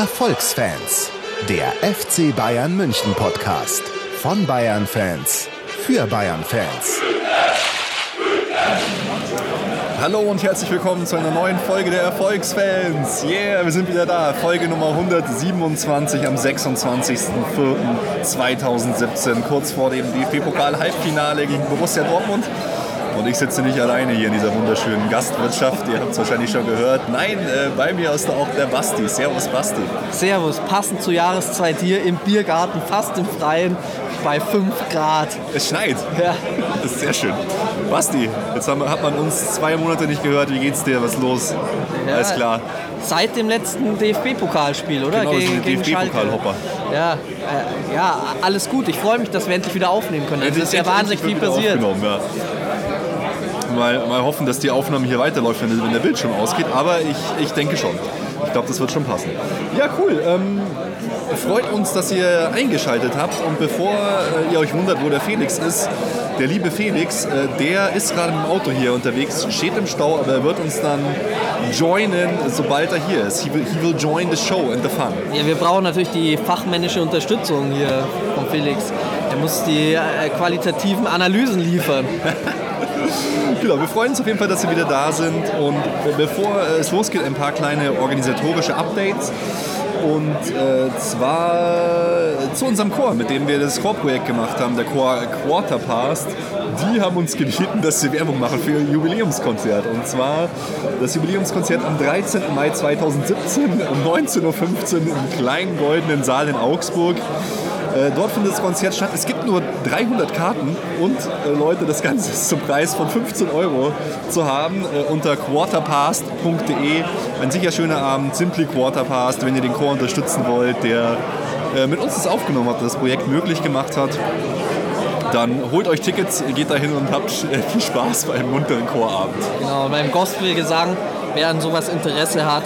Erfolgsfans, der FC Bayern München Podcast von Bayern Fans für Bayern Fans. Hallo und herzlich willkommen zu einer neuen Folge der Erfolgsfans. Yeah, wir sind wieder da. Folge Nummer 127 am 26.04.2017, kurz vor dem DFB-Pokal-Halbfinale gegen Borussia Dortmund. Und ich sitze nicht alleine hier in dieser wunderschönen Gastwirtschaft. Ihr habt es wahrscheinlich schon gehört. Nein, äh, bei mir ist auch der Basti. Servus, Basti. Servus, passend zur Jahreszeit hier im Biergarten, fast im Freien, bei 5 Grad. Es schneit. Ja. Das ist sehr schön. Basti, jetzt haben, hat man uns zwei Monate nicht gehört. Wie geht's dir? Was ist los? Ja, Alles klar. Seit dem letzten DFB-Pokalspiel, oder? Genau, gegen, gegen DFB-Pokalhopper. Ja, äh, ja, alles gut. Ich freue mich, dass wir endlich wieder aufnehmen können. Also, es ist ja wahnsinnig viel passiert. Ja mal, mal hoffen, dass die Aufnahme hier weiterläuft, wenn, wenn der Bildschirm ausgeht. Aber ich, ich denke schon. Ich glaube, das wird schon passen. Ja, cool. Ähm, freut uns, dass ihr eingeschaltet habt. Und bevor äh, ihr euch wundert, wo der Felix ist, der liebe Felix, äh, der ist gerade im Auto hier unterwegs, steht im Stau, aber er wird uns dann joinen, sobald er hier ist. He will, he will join the show and the fun. Ja, wir brauchen natürlich die fachmännische Unterstützung hier von Felix. Er muss die äh, qualitativen Analysen liefern. genau, wir freuen uns auf jeden Fall, dass Sie wieder da sind. Und bevor es losgeht, ein paar kleine organisatorische Updates. Und äh, zwar zu unserem Chor, mit dem wir das Chorprojekt gemacht haben, der Chor Quarterpast. Die haben uns gebeten, dass sie Werbung machen für ihr Jubiläumskonzert. Und zwar das Jubiläumskonzert am 13. Mai 2017 um 19.15 Uhr im kleinen goldenen Saal in Augsburg. Äh, dort findet das Konzert statt. Es gibt nur 300 Karten und äh, Leute, das Ganze ist zum Preis von 15 Euro zu haben äh, unter quarterpast.de. Ein sicher schöner Abend, Simply Quarterpast, wenn ihr den Chor unterstützen wollt, der äh, mit uns das aufgenommen hat, das Projekt möglich gemacht hat. Dann holt euch Tickets, geht dahin und habt äh, viel Spaß beim munteren Chorabend. Genau, beim Gospelgesang, wer an sowas Interesse hat,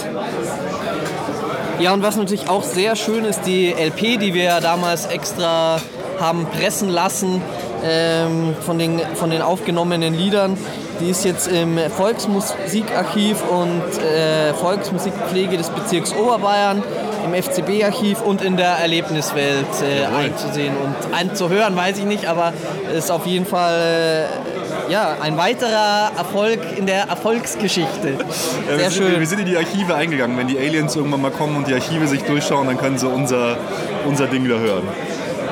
ja, und was natürlich auch sehr schön ist, die LP, die wir ja damals extra haben pressen lassen ähm, von, den, von den aufgenommenen Liedern, die ist jetzt im Volksmusikarchiv und äh, Volksmusikpflege des Bezirks Oberbayern, im FCB-Archiv und in der Erlebniswelt äh, einzusehen. Und einzuhören, weiß ich nicht, aber ist auf jeden Fall äh, ja, ein weiterer Erfolg in der Erfolgsgeschichte. Sehr ja, wir schön. Sind, wir sind in die Archive eingegangen. Wenn die Aliens irgendwann mal kommen und die Archive sich durchschauen, dann können sie unser, unser Ding da hören.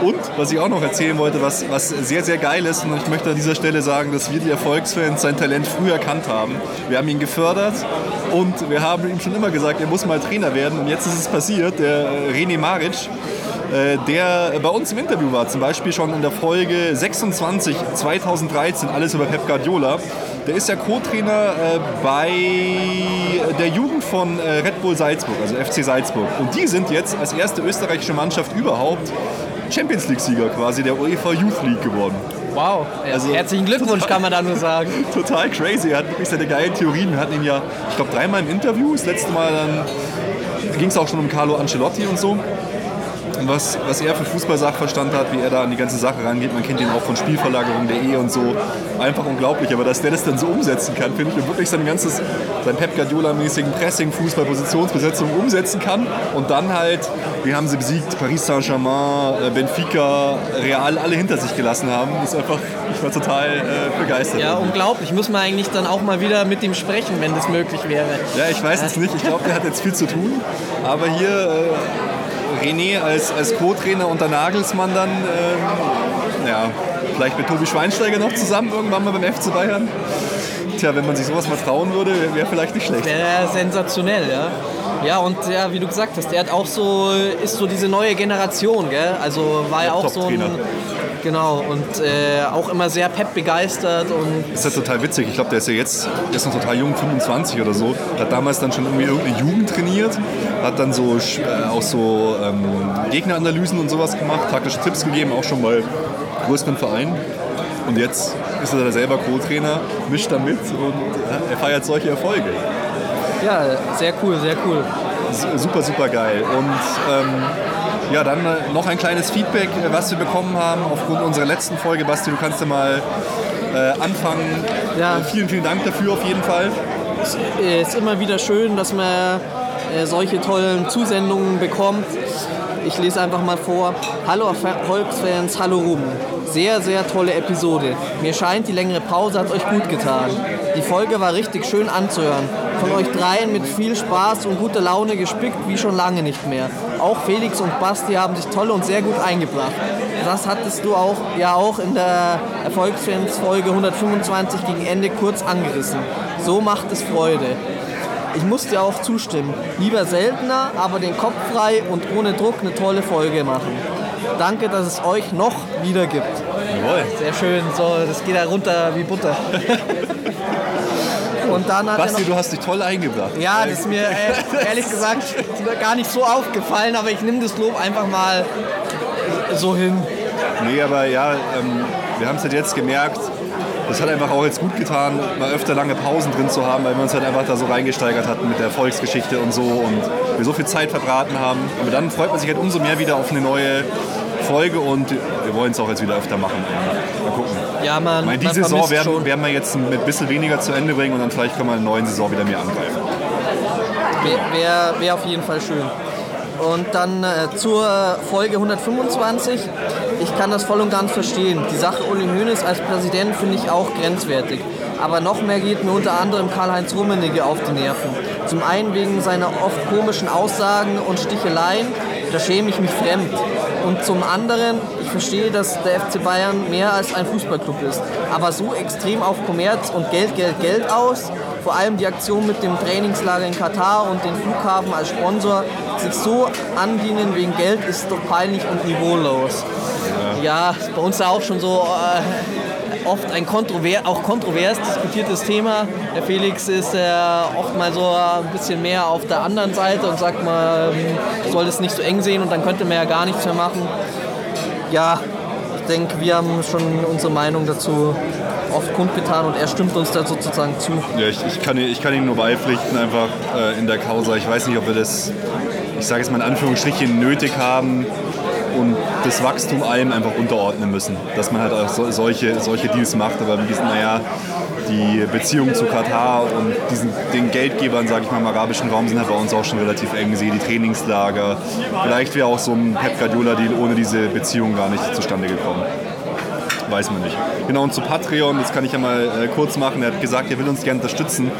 Und was ich auch noch erzählen wollte, was, was sehr, sehr geil ist, und ich möchte an dieser Stelle sagen, dass wir die Erfolgsfans sein Talent früh erkannt haben. Wir haben ihn gefördert und wir haben ihm schon immer gesagt, er muss mal Trainer werden. Und jetzt ist es passiert. Der René Maric, äh, der bei uns im Interview war, zum Beispiel schon in der Folge 26 2013, alles über Pep Guardiola. Der ist ja Co-Trainer äh, bei der Jugend von äh, Red Bull Salzburg, also FC Salzburg. Und die sind jetzt als erste österreichische Mannschaft überhaupt Champions League-Sieger quasi der UEFA Youth League geworden. Wow, also, herzlichen Glückwunsch total, kann man da nur sagen. total crazy, er hat wirklich seine geilen Theorien. Wir hatten ihn ja, ich glaube, dreimal im Interview. Das letzte Mal dann ging es auch schon um Carlo Ancelotti und so was, was er für Fußballsachverstand hat, wie er da an die ganze Sache rangeht. Man kennt ihn auch von Spielverlagerung.de und so. Einfach unglaublich. Aber dass der das dann so umsetzen kann, finde ich, und wirklich sein ganzes, sein Pep Guardiola-mäßigen Pressing, Fußball, Positionsbesetzung umsetzen kann und dann halt, wir haben sie besiegt, Paris Saint-Germain, äh, Benfica, Real, alle hinter sich gelassen haben, ist einfach, ich war total äh, begeistert. Ja, unglaublich. Muss man eigentlich dann auch mal wieder mit ihm sprechen, wenn das möglich wäre. Ja, ich weiß es nicht. Ich glaube, der hat jetzt viel zu tun. Aber hier äh, René als, als Co-Trainer unter Nagelsmann dann, ähm, ja, vielleicht mit Tobi Schweinsteiger noch zusammen irgendwann mal beim FC Bayern. Tja, wenn man sich sowas mal trauen würde, wäre wär vielleicht nicht schlecht. Wäre sensationell, ja. Ja, und ja, wie du gesagt hast, er hat auch so, ist so diese neue Generation, gell? Also war ja auch so ein Genau, und äh, auch immer sehr Pep begeistert. Und das ist ja total witzig. Ich glaube, der ist ja jetzt, der ist noch total jung, 25 oder so. Hat damals dann schon irgendwie irgendeine Jugend trainiert, hat dann so äh, auch so ähm, Gegneranalysen und sowas gemacht, taktische Tipps gegeben, auch schon bei größeren Vereinen. Und jetzt ist er da selber Co-Trainer, mischt da mit und äh, er feiert solche Erfolge. Ja, sehr cool, sehr cool. Super, super geil. Und ähm, ja, dann äh, noch ein kleines Feedback, äh, was wir bekommen haben aufgrund unserer letzten Folge. Basti, du kannst ja mal äh, anfangen. Ja. Vielen, vielen Dank dafür auf jeden Fall. Es ist immer wieder schön, dass man solche tollen Zusendungen bekommt. Ich lese einfach mal vor. Hallo Volksfans, hallo Ruben. Sehr, sehr tolle Episode. Mir scheint, die längere Pause hat euch gut getan. Die Folge war richtig schön anzuhören. Von euch dreien mit viel Spaß und guter Laune gespickt wie schon lange nicht mehr. Auch Felix und Basti haben sich toll und sehr gut eingebracht. Das hattest du auch ja auch in der Erfolgsfans Folge 125 gegen Ende kurz angerissen. So macht es Freude. Ich muss dir auch zustimmen. Lieber seltener, aber den Kopf frei und ohne Druck eine tolle Folge machen. Danke, dass es euch noch wieder gibt. Jawohl. Sehr schön, so, das geht da runter wie Butter. Und dann hat Basti, er noch, du hast dich toll eingebracht. ja, das ist mir äh, ehrlich gesagt gar nicht so aufgefallen, aber ich nehme das Lob einfach mal so hin. Nee, aber ja, ähm, wir haben es halt jetzt gemerkt, das hat einfach auch jetzt gut getan, mal öfter lange Pausen drin zu haben, weil wir uns halt einfach da so reingesteigert hatten mit der Volksgeschichte und so und wir so viel Zeit verbraten haben. Aber dann freut man sich halt umso mehr wieder auf eine neue Folge und wir wollen es auch jetzt wieder öfter machen. Mal gucken. Ja, man, meine, die man Saison werden, schon. werden wir jetzt mit ein bisschen weniger zu Ende bringen und dann vielleicht können wir in der neuen Saison wieder mehr angreifen. Wäre wär, wär auf jeden Fall schön. Und dann äh, zur Folge 125. Ich kann das voll und ganz verstehen. Die Sache Uli Hoeneß als Präsident finde ich auch grenzwertig. Aber noch mehr geht mir unter anderem Karl-Heinz Rummenigge auf die Nerven. Zum einen wegen seiner oft komischen Aussagen und Sticheleien, da schäme ich mich fremd. Und zum anderen, ich verstehe, dass der FC Bayern mehr als ein Fußballclub ist. Aber so extrem auf Kommerz und Geld, Geld, Geld aus, vor allem die Aktion mit dem Trainingslager in Katar und den Flughafen als Sponsor, sich so andienen wegen Geld ist doch peinlich und niveaulos. Ja, ist bei uns ja auch schon so äh, oft ein kontrover auch kontrovers diskutiertes Thema. Der Felix ist äh, oft mal so ein bisschen mehr auf der anderen Seite und sagt mal, ähm, soll es nicht so eng sehen und dann könnte man ja gar nichts mehr machen. Ja, ich denke, wir haben schon unsere Meinung dazu oft kundgetan und er stimmt uns da sozusagen zu. Ja, ich, ich, kann, ich kann ihm nur beipflichten, einfach äh, in der Causa. Ich weiß nicht, ob wir das, ich sage jetzt mal in Anführungsstrichen, nötig haben und das Wachstum allem einfach unterordnen müssen. Dass man halt auch so, solche, solche Deals macht. Aber wie gesagt, naja, die Beziehungen zu Katar und diesen, den Geldgebern, sage ich mal, im arabischen Raum sind halt bei uns auch schon relativ eng. Die Trainingslager. Vielleicht wäre auch so ein Pep Guardiola-Deal ohne diese Beziehung gar nicht zustande gekommen weiß man nicht. Genau, und zu Patreon, das kann ich ja mal äh, kurz machen. Er hat gesagt, er will uns gerne unterstützen.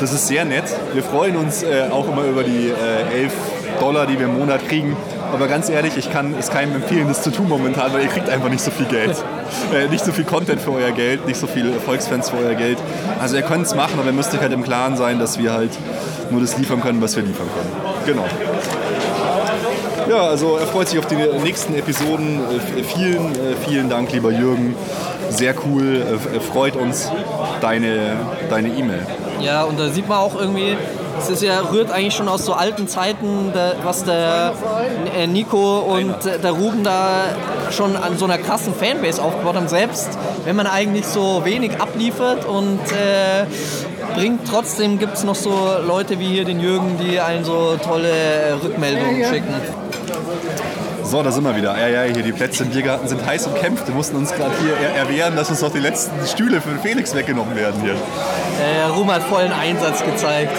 Das ist sehr nett. Wir freuen uns äh, auch immer über die äh, 11 Dollar, die wir im Monat kriegen. Aber ganz ehrlich, ich kann es keinem empfehlen, das zu tun momentan, weil ihr kriegt einfach nicht so viel Geld. äh, nicht so viel Content für euer Geld, nicht so viele Volksfans für euer Geld. Also ihr könnt es machen, aber ihr müsst euch halt im Klaren sein, dass wir halt nur das liefern können, was wir liefern können. Genau. Ja, also er freut sich auf die nächsten Episoden. Äh, Vielen, äh, vielen Dank, lieber Jürgen. Sehr cool. Freut uns deine deine E-Mail. Ja, und da sieht man auch irgendwie, es ist ja, rührt eigentlich schon aus so alten Zeiten, was der äh, Nico und der Ruben da schon an so einer krassen Fanbase aufgebaut haben. Selbst wenn man eigentlich so wenig abliefert und äh, bringt, trotzdem gibt es noch so Leute wie hier den Jürgen, die einen so tolle äh, Rückmeldungen schicken. So, da sind wir wieder. Ja, ja, hier die Plätze im Biergarten sind heiß umkämpft. Wir mussten uns gerade hier er erwehren, dass uns noch die letzten Stühle für Felix weggenommen werden hier. Äh, Ruben hat vollen Einsatz gezeigt.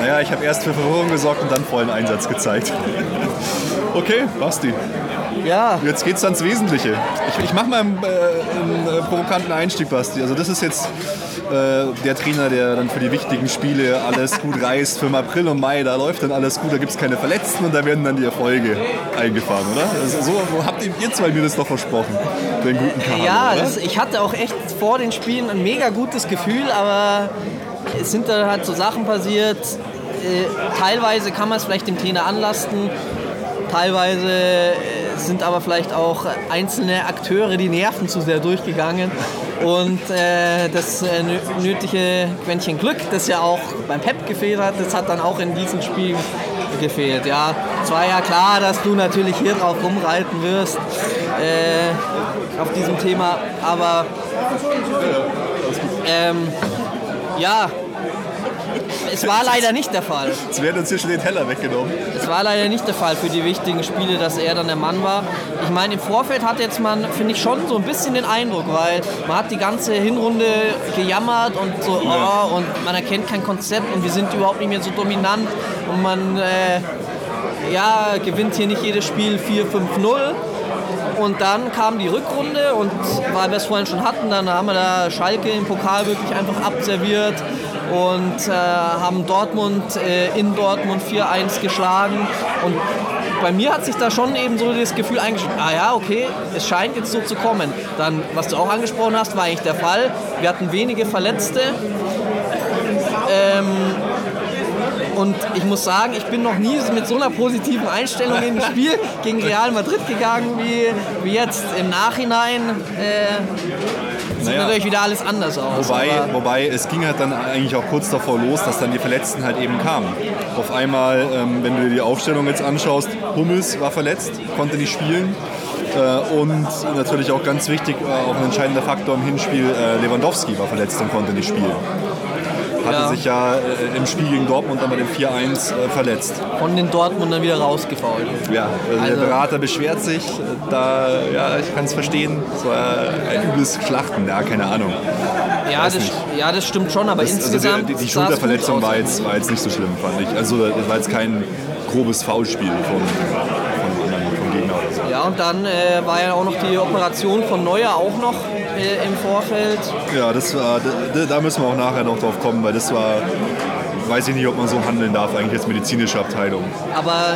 Naja, ich habe erst für Verwirrung gesorgt und dann vollen Einsatz gezeigt. Okay, Basti. Ja, Jetzt geht's ans Wesentliche. Ich, ich mache mal einen, äh, einen äh, provokanten Einstieg, Basti. Also das ist jetzt äh, der Trainer, der dann für die wichtigen Spiele alles gut reißt. Für April und Mai, da läuft dann alles gut, da gibt es keine Verletzten und da werden dann die Erfolge eingefahren, oder? Also so habt ihr, zwei mir das doch versprochen, den guten Kader, Ja, das, ich hatte auch echt vor den Spielen ein mega gutes Gefühl, aber es sind da halt so Sachen passiert. Äh, teilweise kann man es vielleicht dem Trainer anlasten, teilweise äh, sind aber vielleicht auch einzelne Akteure die Nerven zu sehr durchgegangen. Und äh, das äh, nö- nötige Quäntchen Glück, das ja auch beim Pep gefehlt hat, das hat dann auch in diesem Spiel gefehlt. Ja, es war ja klar, dass du natürlich hier drauf rumreiten wirst auf diesem Thema, aber ähm, ja, es war leider nicht der Fall. Es werden uns hier schon den Teller weggenommen. Es war leider nicht der Fall für die wichtigen Spiele, dass er dann der Mann war. Ich meine, im Vorfeld hat jetzt man, finde ich, schon so ein bisschen den Eindruck, weil man hat die ganze Hinrunde gejammert und so, oh, und man erkennt kein Konzept und wir sind überhaupt nicht mehr so dominant und man äh, ja, gewinnt hier nicht jedes Spiel 4-5-0. Und dann kam die Rückrunde und weil wir es vorhin schon hatten, dann haben wir da Schalke im Pokal wirklich einfach abserviert und äh, haben Dortmund äh, in Dortmund 4-1 geschlagen. Und bei mir hat sich da schon eben so das Gefühl eingeschrieben, ah ja, okay, es scheint jetzt so zu kommen. Dann, was du auch angesprochen hast, war eigentlich der Fall. Wir hatten wenige Verletzte. Ähm, und ich muss sagen, ich bin noch nie mit so einer positiven Einstellung in ein Spiel gegen Real Madrid gegangen wie, wie jetzt. Im Nachhinein äh, sieht Naja. natürlich wieder alles anders aus. Wobei, wobei es ging halt dann eigentlich auch kurz davor los, dass dann die Verletzten halt eben kamen. Auf einmal, ähm, wenn du dir die Aufstellung jetzt anschaust, Hummels war verletzt, konnte nicht spielen. Äh, und natürlich auch ganz wichtig, äh, auch ein entscheidender Faktor im Hinspiel, äh, Lewandowski war verletzt und konnte nicht spielen. Hatte Ja. sich ja äh, im Spiel gegen Dortmund dann bei dem 4-1 äh, verletzt. von den Dortmundern wieder rausgefault. Ja, also Also- der Berater beschwert sich, äh, da, ja, ich kann es verstehen, es war ein übles Schlachten, ja, keine Ahnung. Ja das, ja, das stimmt schon, aber Das, also insgesamt. die, die, die Schulterverletzung war jetzt, war jetzt nicht so schlimm, fand ich. Also das war jetzt kein grobes Foulspiel oder so. Ja, und dann äh, war ja auch noch die Operation von Neuer auch noch im Vorfeld. Ja, das war, da, müssen wir auch nachher noch drauf kommen, weil das war, weiß ich nicht, ob man so handeln darf, eigentlich als medizinische Abteilung. Aber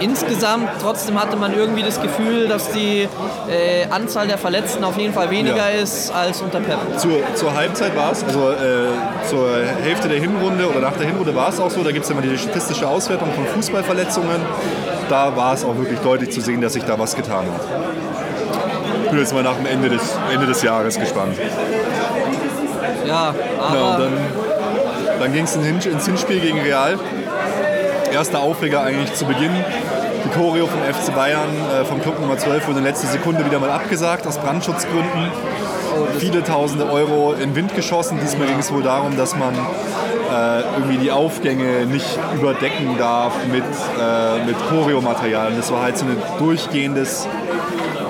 insgesamt trotzdem hatte man irgendwie das Gefühl, dass die äh, Anzahl der Verletzten auf jeden Fall weniger Ja. ist als unter Pep. Zur, zur Halbzeit war es, also äh, zur Hälfte der Hinrunde oder nach der Hinrunde war es auch so, da gibt es immer die statistische Auswertung von Fußballverletzungen. Da war es auch wirklich deutlich zu sehen, dass sich da was getan hat. Ich bin jetzt mal nach dem Ende des, Ende des Jahres gespannt. Ja, aber Ja, und dann, dann ging es ins Hinspiel gegen Real. Erster Aufreger eigentlich zu Beginn. Die Choreo vom FC Bayern, äh, vom Club Nummer 12, wurde in letzter Sekunde wieder mal abgesagt aus Brandschutzgründen. Viele tausende Euro in Wind geschossen. Diesmal ging es wohl darum, dass man äh, irgendwie die Aufgänge nicht überdecken darf mit, äh, mit Choreo-Material. Und das war halt so eine durchgehendes,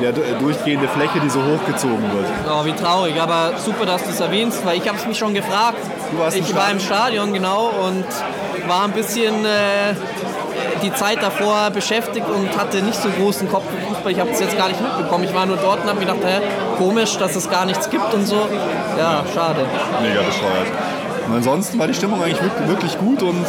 ja, du- durchgehende Fläche, die so hochgezogen wird. oh, wie traurig. Aber super, dass du es erwähnst, weil ich habe es mich schon gefragt. Du warst im ich war im Stadion, genau, und war ein bisschen äh, die Zeit davor beschäftigt und hatte nicht so großen Kopf für Fußball. Ich habe es jetzt gar nicht mitbekommen. Ich war nur dort und habe mir gedacht, hä, komisch, dass es gar nichts gibt und so. Ja, schade. Mega bescheuert. Und ansonsten war die Stimmung eigentlich wirklich, gut und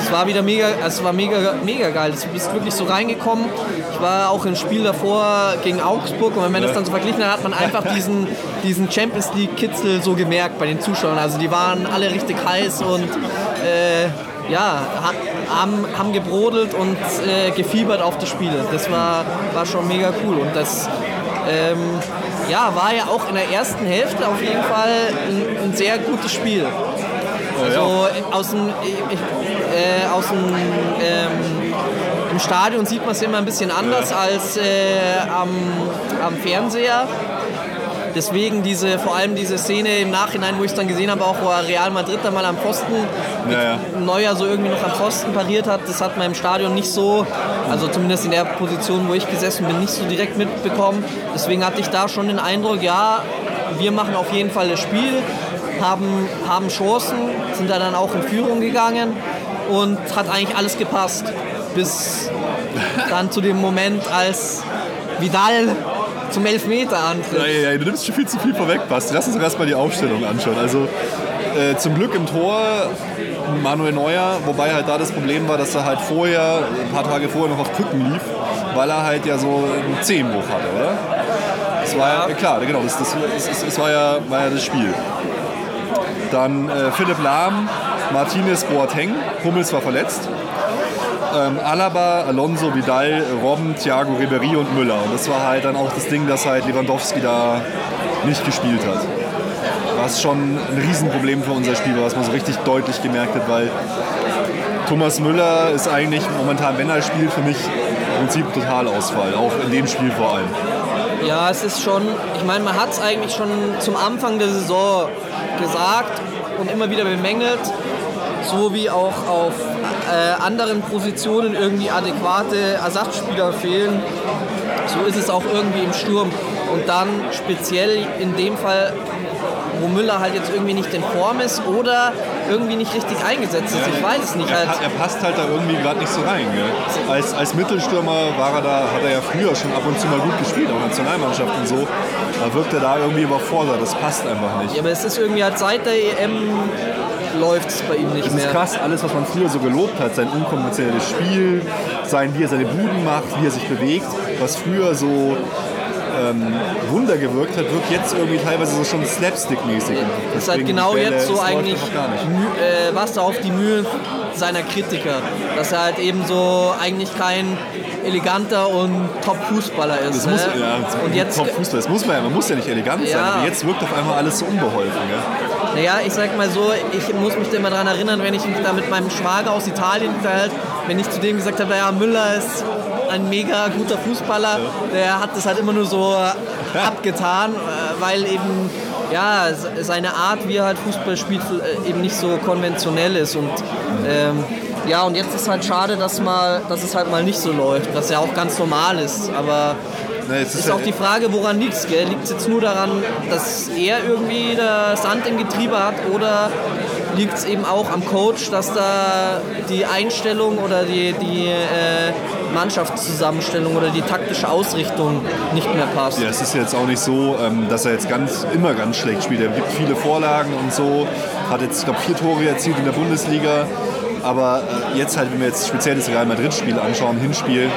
Es war wieder mega, es war mega, mega geil. Du bist wirklich so reingekommen. Ich war auch im Spiel davor gegen Augsburg und wenn man das dann so verglichen hat, hat man einfach diesen, diesen Champions League Kitzel so gemerkt bei den Zuschauern. Also die waren alle richtig heiß und äh, ja, ha- haben, haben gebrodelt und äh, gefiebert auf die Spiele. Das war, war schon mega cool und das ähm, ja, war ja auch in der ersten Hälfte auf jeden Fall ein, ein sehr gutes Spiel. Also aus dem, ich, äh, aus dem ähm, im Stadion sieht man es immer ein bisschen anders als äh, am, am Fernseher. Deswegen diese, vor allem diese Szene im Nachhinein, wo ich es dann gesehen habe, auch wo Real Madrid dann mal am Pfosten Ja, ja. Neuer so irgendwie noch am Pfosten pariert hat, das hat man im Stadion nicht so, also zumindest in der Position, wo ich gesessen bin, nicht so direkt mitbekommen. Deswegen hatte ich da schon den Eindruck, ja, wir machen auf jeden Fall das Spiel, haben, haben Chancen, sind da dann auch in Führung gegangen und hat eigentlich alles gepasst. Bis dann zu dem Moment, als Vidal zum Elfmeter antritt. Ja, ja, du nimmst schon viel zu viel vorweg, Basti. Lass uns doch erstmal die Aufstellung anschauen. Also äh, zum Glück im Tor Manuel Neuer, wobei halt da das Problem war, dass er halt vorher, ein paar Tage vorher noch auf Krücken lief, weil er halt ja so einen Zehenbruch hatte, oder? Das war ja, klar, genau, das, das, das, das, das war, ja, war ja das Spiel. Dann äh, Philipp Lahm, Martinez, Boateng, Hummels war verletzt. Ähm, Alaba, Alonso, Vidal, Robben, Thiago, Ribery und Müller. Und das war halt dann auch das Ding, dass halt Lewandowski da nicht gespielt hat. Was schon ein Riesenproblem für unser Spiel war, was man so richtig deutlich gemerkt hat, weil Thomas Müller ist eigentlich momentan, wenn er spielt, für mich im Prinzip Totalausfall, auch in dem Spiel vor allem. Ja, es ist schon, ich meine, man hat es eigentlich schon zum Anfang der Saison gesagt und immer wieder bemängelt. so wie auch auf äh, anderen Positionen irgendwie adäquate Ersatzspieler fehlen, so ist es auch irgendwie im Sturm. Und dann speziell in dem Fall, wo Müller halt jetzt irgendwie nicht in Form ist oder irgendwie nicht richtig eingesetzt ist. Ich weiß es nicht. Er, Halt. er passt halt da irgendwie gerade nicht so rein. Gell? Als, als Mittelstürmer war er da, hat er ja früher schon ab und zu mal gut gespielt, auch Nationalmannschaft und so. Da wirkt er da irgendwie überfordert. Das passt einfach nicht. Ja, aber es ist irgendwie halt seit der EM läuft es bei ihm nicht Es mehr. ist krass, alles, was man früher so gelobt hat, sein unkonventionelles Spiel, sein, wie er seine Buden macht, wie er sich bewegt, was früher so ähm, Wunder gewirkt hat, wirkt jetzt irgendwie teilweise so schon Slapstick-mäßig. Das ist halt genau Bälle, jetzt so eigentlich äh, Wasser auf die Mühe seiner Kritiker. Dass er halt eben so eigentlich kein eleganter und Top-Fußballer ist. Das ne? muss, ja, und jetzt, Top Fußball, das muss man ja, man muss ja nicht elegant sein, Ja. aber jetzt wirkt auf einmal alles so unbeholfen. Gell? Naja, ich sag mal so, ich muss mich da immer daran erinnern, wenn ich mich da mit meinem Schwager aus Italien unterhält, wenn ich zu dem gesagt habe, ja, Müller ist ein mega guter Fußballer, der hat das halt immer nur so abgetan, äh, weil eben ja, se- seine Art, wie er halt Fußball spielt, äh, eben nicht so konventionell ist. Und ähm, ja, und jetzt ist halt schade, dass, mal, dass es halt mal nicht so läuft, was ja auch ganz normal ist. Aber Jetzt ist ja- auch die Frage, woran liegt es? Liegt es jetzt nur daran, dass er irgendwie der Sand im Getriebe hat oder liegt es eben auch am Coach, dass da die Einstellung oder die, die äh, Mannschaftszusammenstellung oder die taktische Ausrichtung nicht mehr passt? Ja, es ist jetzt auch nicht so, ähm, dass er jetzt ganz, immer ganz schlecht spielt. Er gibt viele Vorlagen und so, hat jetzt, ich glaube, vier Tore erzielt in der Bundesliga. Aber äh, jetzt halt, wenn wir jetzt speziell das Real Madrid-Spiel anschauen, Hinspiel,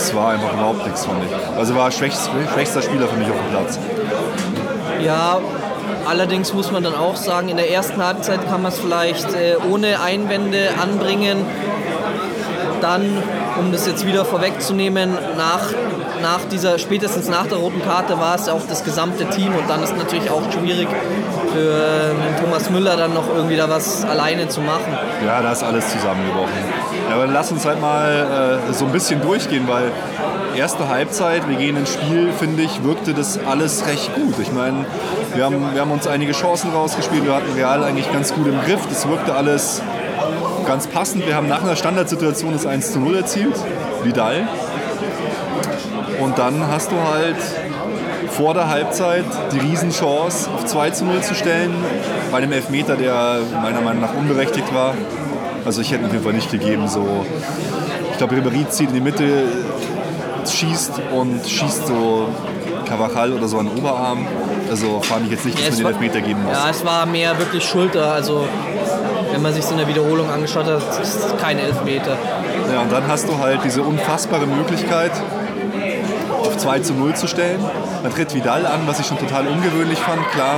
das war einfach überhaupt nichts, fand ich. Also war schwächst, schwächster Spieler für mich auf dem Platz. Ja, allerdings muss man dann auch sagen, in der ersten Halbzeit kann man es vielleicht äh, ohne Einwände anbringen. Dann, um das jetzt wieder vorwegzunehmen, nach, nach dieser, spätestens nach der roten Karte war es auch das gesamte Team und dann ist natürlich auch schwierig für äh, Thomas Müller dann noch irgendwie da was alleine zu machen. Ja, da ist alles zusammengebrochen. Ja, aber lass uns halt mal äh, so ein bisschen durchgehen, weil erste Halbzeit, wir gehen ins Spiel, finde ich, wirkte das alles recht gut. Ich meine, wir haben, wir haben uns einige Chancen rausgespielt, wir hatten Real eigentlich ganz gut im Griff, das wirkte alles ganz passend. Wir haben nach einer Standardsituation das 1 zu 0 erzielt, Vidal. Und dann hast du halt vor der Halbzeit die Riesenchance auf 2 zu 0 zu stellen, bei einem Elfmeter, der meiner Meinung nach unberechtigt war. Also ich hätte ihn auf jeden Fall nicht gegeben. So. Ich glaube, Ribéry zieht in die Mitte, schießt und schießt so Cavachal oder so an den Oberarm. Also fand ich jetzt nicht, dass Ja, man den Elfmeter geben muss. Ja, es war mehr wirklich Schulter. Also, wenn man sich in der Wiederholung angeschaut hat, ist es kein Elfmeter. Ja, und dann hast du halt diese unfassbare Möglichkeit, auf 2 zu 0 zu stellen. Dann tritt Vidal an, was ich schon total ungewöhnlich fand. Klar,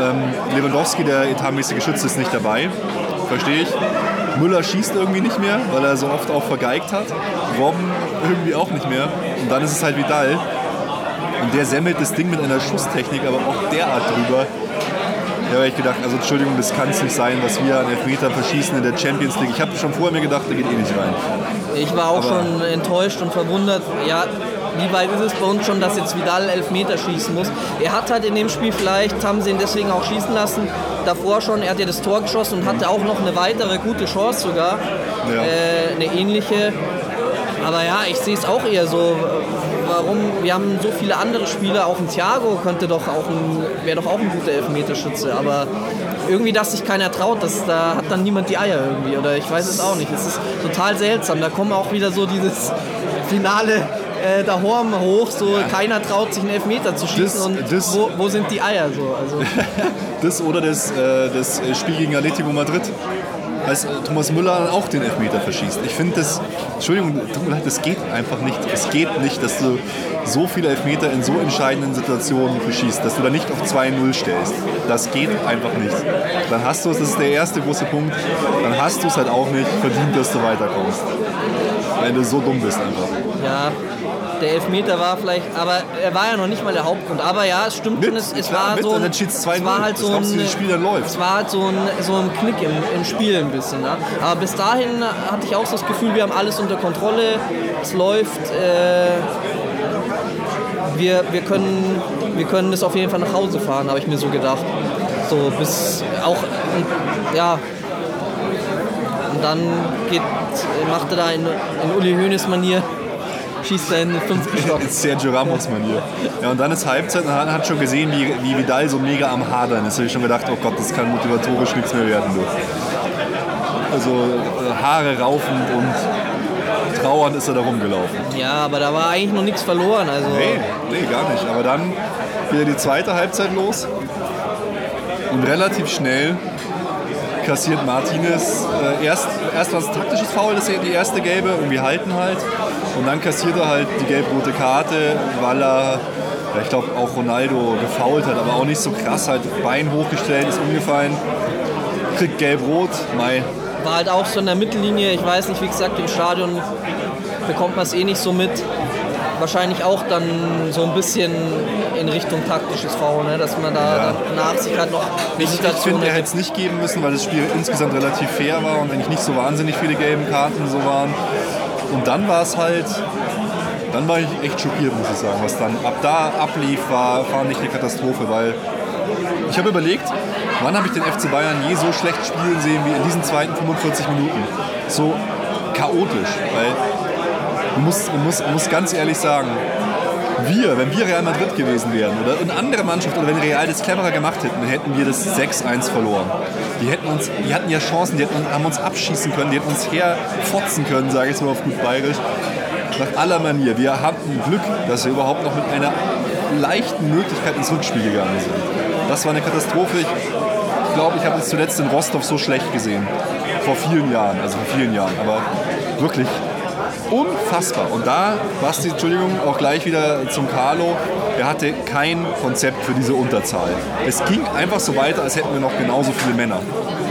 ähm, Lewandowski, der etatmäßige Schütze, ist nicht dabei. Verstehe ich. Müller schießt irgendwie nicht mehr, weil er so oft auch vergeigt hat. Robben irgendwie auch nicht mehr. Und dann ist es halt Vidal. Und der semmelt das Ding mit einer Schusstechnik, aber auch derart drüber. Da habe ich gedacht, also Entschuldigung, das kann es nicht sein, was wir an Elfmetern verschießen in der Champions League. Ich habe schon vorher mir gedacht, der geht eh nicht rein. Ich war auch Aber- schon enttäuscht und verwundert. Ja, wie weit ist es bei uns schon, dass jetzt Vidal Elfmeter schießen muss? Er hat halt in dem Spiel vielleicht, haben sie ihn deswegen auch schießen lassen, davor schon, er hat ja das Tor geschossen und hatte auch noch eine weitere gute Chance sogar, Ja. äh, eine ähnliche. Aber ja, ich sehe es auch eher so. Warum? Wir haben so viele andere Spieler, auch ein Thiago könnte doch auch ein, wäre doch auch ein guter Elfmeterschütze. Aber irgendwie, dass sich keiner traut, das, da hat dann niemand die Eier irgendwie. Oder ich weiß es auch nicht. Es ist total seltsam. Da kommen auch wieder so dieses Finale äh, da Horn hoch, so keiner traut sich einen Elfmeter zu schießen Das- und das- wo, wo sind die Eier so? Also, Das oder das, äh, das Spiel gegen Atletico Madrid. Als äh, Thomas Müller auch den Elfmeter verschießt. Ich finde das, Entschuldigung, das geht einfach nicht. Es geht nicht, dass du so viele Elfmeter in so entscheidenden Situationen verschießt, dass du da nicht auf 2-0 stellst. Das geht einfach nicht. Dann hast du es, das ist der erste große Punkt, dann hast du es halt auch nicht verdient, dass du weiterkommst. Wenn du so dumm bist einfach. ja, der Elfmeter war vielleicht, aber er war ja noch nicht mal der Hauptgrund. Aber ja, es stimmt Mit, schon, es, es klar, war mit, so ein, dann steht's 2-0. es war halt so ein, das Spiel dann läuft? Es war halt so ein, so ein Knick im, im Spiel ein bisschen. Ne? Aber bis dahin hatte ich auch so das Gefühl, wir haben alles unter Kontrolle, es läuft. Äh, wir, wir, können, wir können das auf jeden Fall nach Hause fahren, habe ich mir so gedacht. So bis auch, und, ja, Und dann geht, macht er da in, in Uli Hoeneß Manier, schießt er in den fünften Stock. Sergio Ramos Manier. Ja, und dann ist Halbzeit und hat schon gesehen, wie, wie Vidal so mega am Hadern ist. Da habe ich schon gedacht, oh Gott, das kann motivatorisch nichts mehr werden. Du. Also äh, Haare raufend und trauernd ist er da rumgelaufen. Ja, aber da war eigentlich noch nichts verloren. Also Nee, nee, gar nicht. Aber dann wieder die zweite Halbzeit los. Und relativ schnell kassiert Martinez äh, erst, erst was taktisches Foul, das ist die erste gelbe, irgendwie halten halt. Und dann kassiert er halt die gelb-rote Karte, weil er, ja, ich glaube, auch Ronaldo gefault hat, aber auch nicht so krass, halt Bein hochgestellt, ist umgefallen, kriegt gelb-rot, Mai. war halt auch so in der Mittellinie. Ich weiß nicht, wie gesagt, im Stadion bekommt man es eh nicht so mit. Wahrscheinlich auch dann so ein bisschen in Richtung taktisches Foul, ne? dass man da Ja. nach sich halt noch die Ich, ich Situation finde, er hätte. hätte es nicht geben müssen, weil das Spiel insgesamt relativ fair war und eigentlich nicht so wahnsinnig viele gelben Karten so waren. Und dann war es halt, dann war ich echt schockiert, muss ich sagen, was dann ab da ablief, war, war nicht eine Katastrophe, weil ich habe überlegt, wann habe ich den FC Bayern je so schlecht spielen sehen wie in diesen zweiten 45 Minuten. So chaotisch, weil man muss, man muss, man muss ganz ehrlich sagen, wir, wenn wir Real Madrid gewesen wären oder eine andere Mannschaft oder wenn Real das cleverer gemacht hätten, hätten wir das 6-1 verloren. Die, hätten uns, die hatten ja Chancen, die hätten, haben uns abschießen können, die hätten uns herfotzen können, sage ich jetzt mal auf gut bayerisch. Nach aller Manier. Wir hatten Glück, dass wir überhaupt noch mit einer leichten Möglichkeit ins Rückspiel gegangen sind. Das war eine Katastrophe. Ich glaube, ich habe es zuletzt in Rostov so schlecht gesehen. Vor vielen Jahren, also vor vielen Jahren. Aber wirklich unfassbar. Und da, Basti, Entschuldigung, auch gleich wieder zum Carlo. Er hatte kein Konzept für diese Unterzahl. Es ging einfach so weiter, als hätten wir noch genauso viele Männer.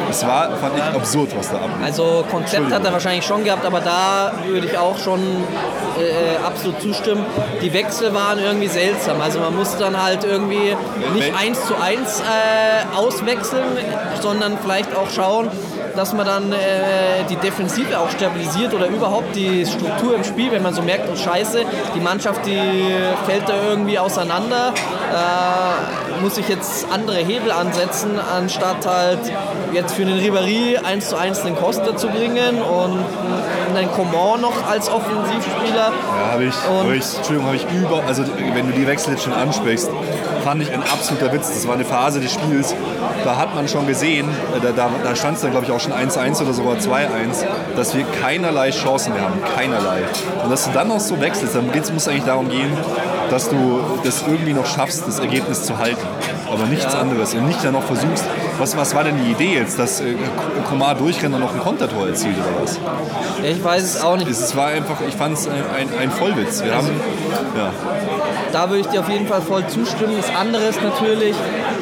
Es war, fand ich, absurd, was da ablief. Also Konzept hat er wahrscheinlich schon gehabt, aber da würde ich auch schon äh, absolut zustimmen. Die Wechsel waren irgendwie seltsam. Also man musste dann halt irgendwie nicht eins zu eins äh, auswechseln, sondern vielleicht auch schauen, dass man dann äh, die Defensive auch stabilisiert oder überhaupt die Struktur im Spiel, wenn man so merkt, oh scheiße, die Mannschaft, die fällt da irgendwie auseinander, äh, muss ich jetzt andere Hebel ansetzen, anstatt halt jetzt für den Ribéry 1 zu 1 den Costa zu bringen und einen Coman noch als Offensivspieler. Ja, habe ich, hab ich, Entschuldigung, habe ich über, also wenn du die Wechsel jetzt schon ansprichst, fand ich ein absoluter Witz. Das war eine Phase des Spiels, da hat man schon gesehen, äh, da, da, da stand es dann glaube ich auch schon 1-1 oder sogar 2-1, dass wir keinerlei Chancen mehr haben, keinerlei. Und dass du dann noch so wechselst, dann muss es eigentlich darum gehen, dass du das irgendwie noch schaffst, das Ergebnis zu halten. Aber nichts anderes. Und nicht dann noch versuchst, was, was war denn die Idee jetzt, dass äh, Komar durchrennt und noch ein Kontertor erzielt oder was? Ja, ich weiß es auch nicht. Es war einfach, ich fand es ein, ein, ein Vollwitz. Wir haben, ja, Da würde ich dir auf jeden Fall voll zustimmen. Das andere ist natürlich,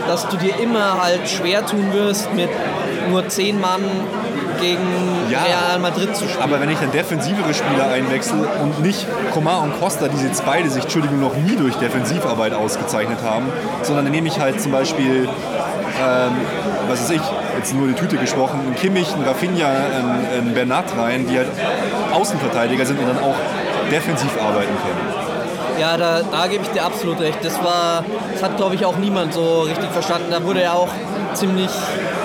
dass du dir immer halt schwer tun wirst, mit nur zehn Mann gegen Ja. Real Madrid zu spielen. aber wenn ich dann defensivere Spieler einwechsel und nicht Komar und Costa, die jetzt beide sich, Entschuldigung, noch nie durch Defensivarbeit ausgezeichnet haben, sondern dann nehme ich halt zum Beispiel, ähm, was weiß ich, jetzt nur die Tüte gesprochen, einen Kimmich, einen Rafinha, einen, einen Bernat rein, die halt Außenverteidiger sind und dann auch defensiv arbeiten können. Ja, da, da gebe ich dir absolut recht. Das war, das hat glaube ich auch niemand so richtig verstanden. Da wurde er auch ziemlich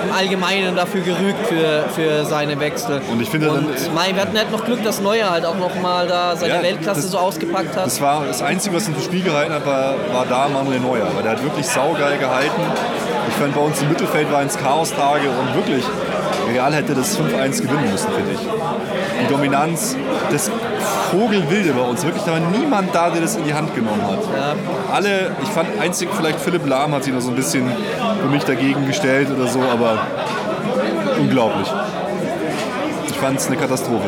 im Allgemeinen dafür gerügt für, für seine Wechsel. Und ich finde dann- Und Mai, wir hatten halt noch Glück, dass Neuer halt auch noch mal da seine Ja, Weltklasse das- so ausgepackt hat. Das war das Einzige, was ihn fürs Spiel gehalten hat, war, war da Manuel Neuer. Weil der hat wirklich saugeil gehalten. Ich fand, bei uns im Mittelfeld war ins Chaos-Tage und wirklich, Real hätte das 5-1 gewinnen müssen, finde ich. Die Dominanz, das Vogelwilde bei uns. Wirklich, da war niemand da, der das in die Hand genommen hat. Alle, ich fand einzig vielleicht Philipp Lahm hat sich noch so ein bisschen für mich dagegen gestellt oder so, aber unglaublich. Ich fand es eine Katastrophe.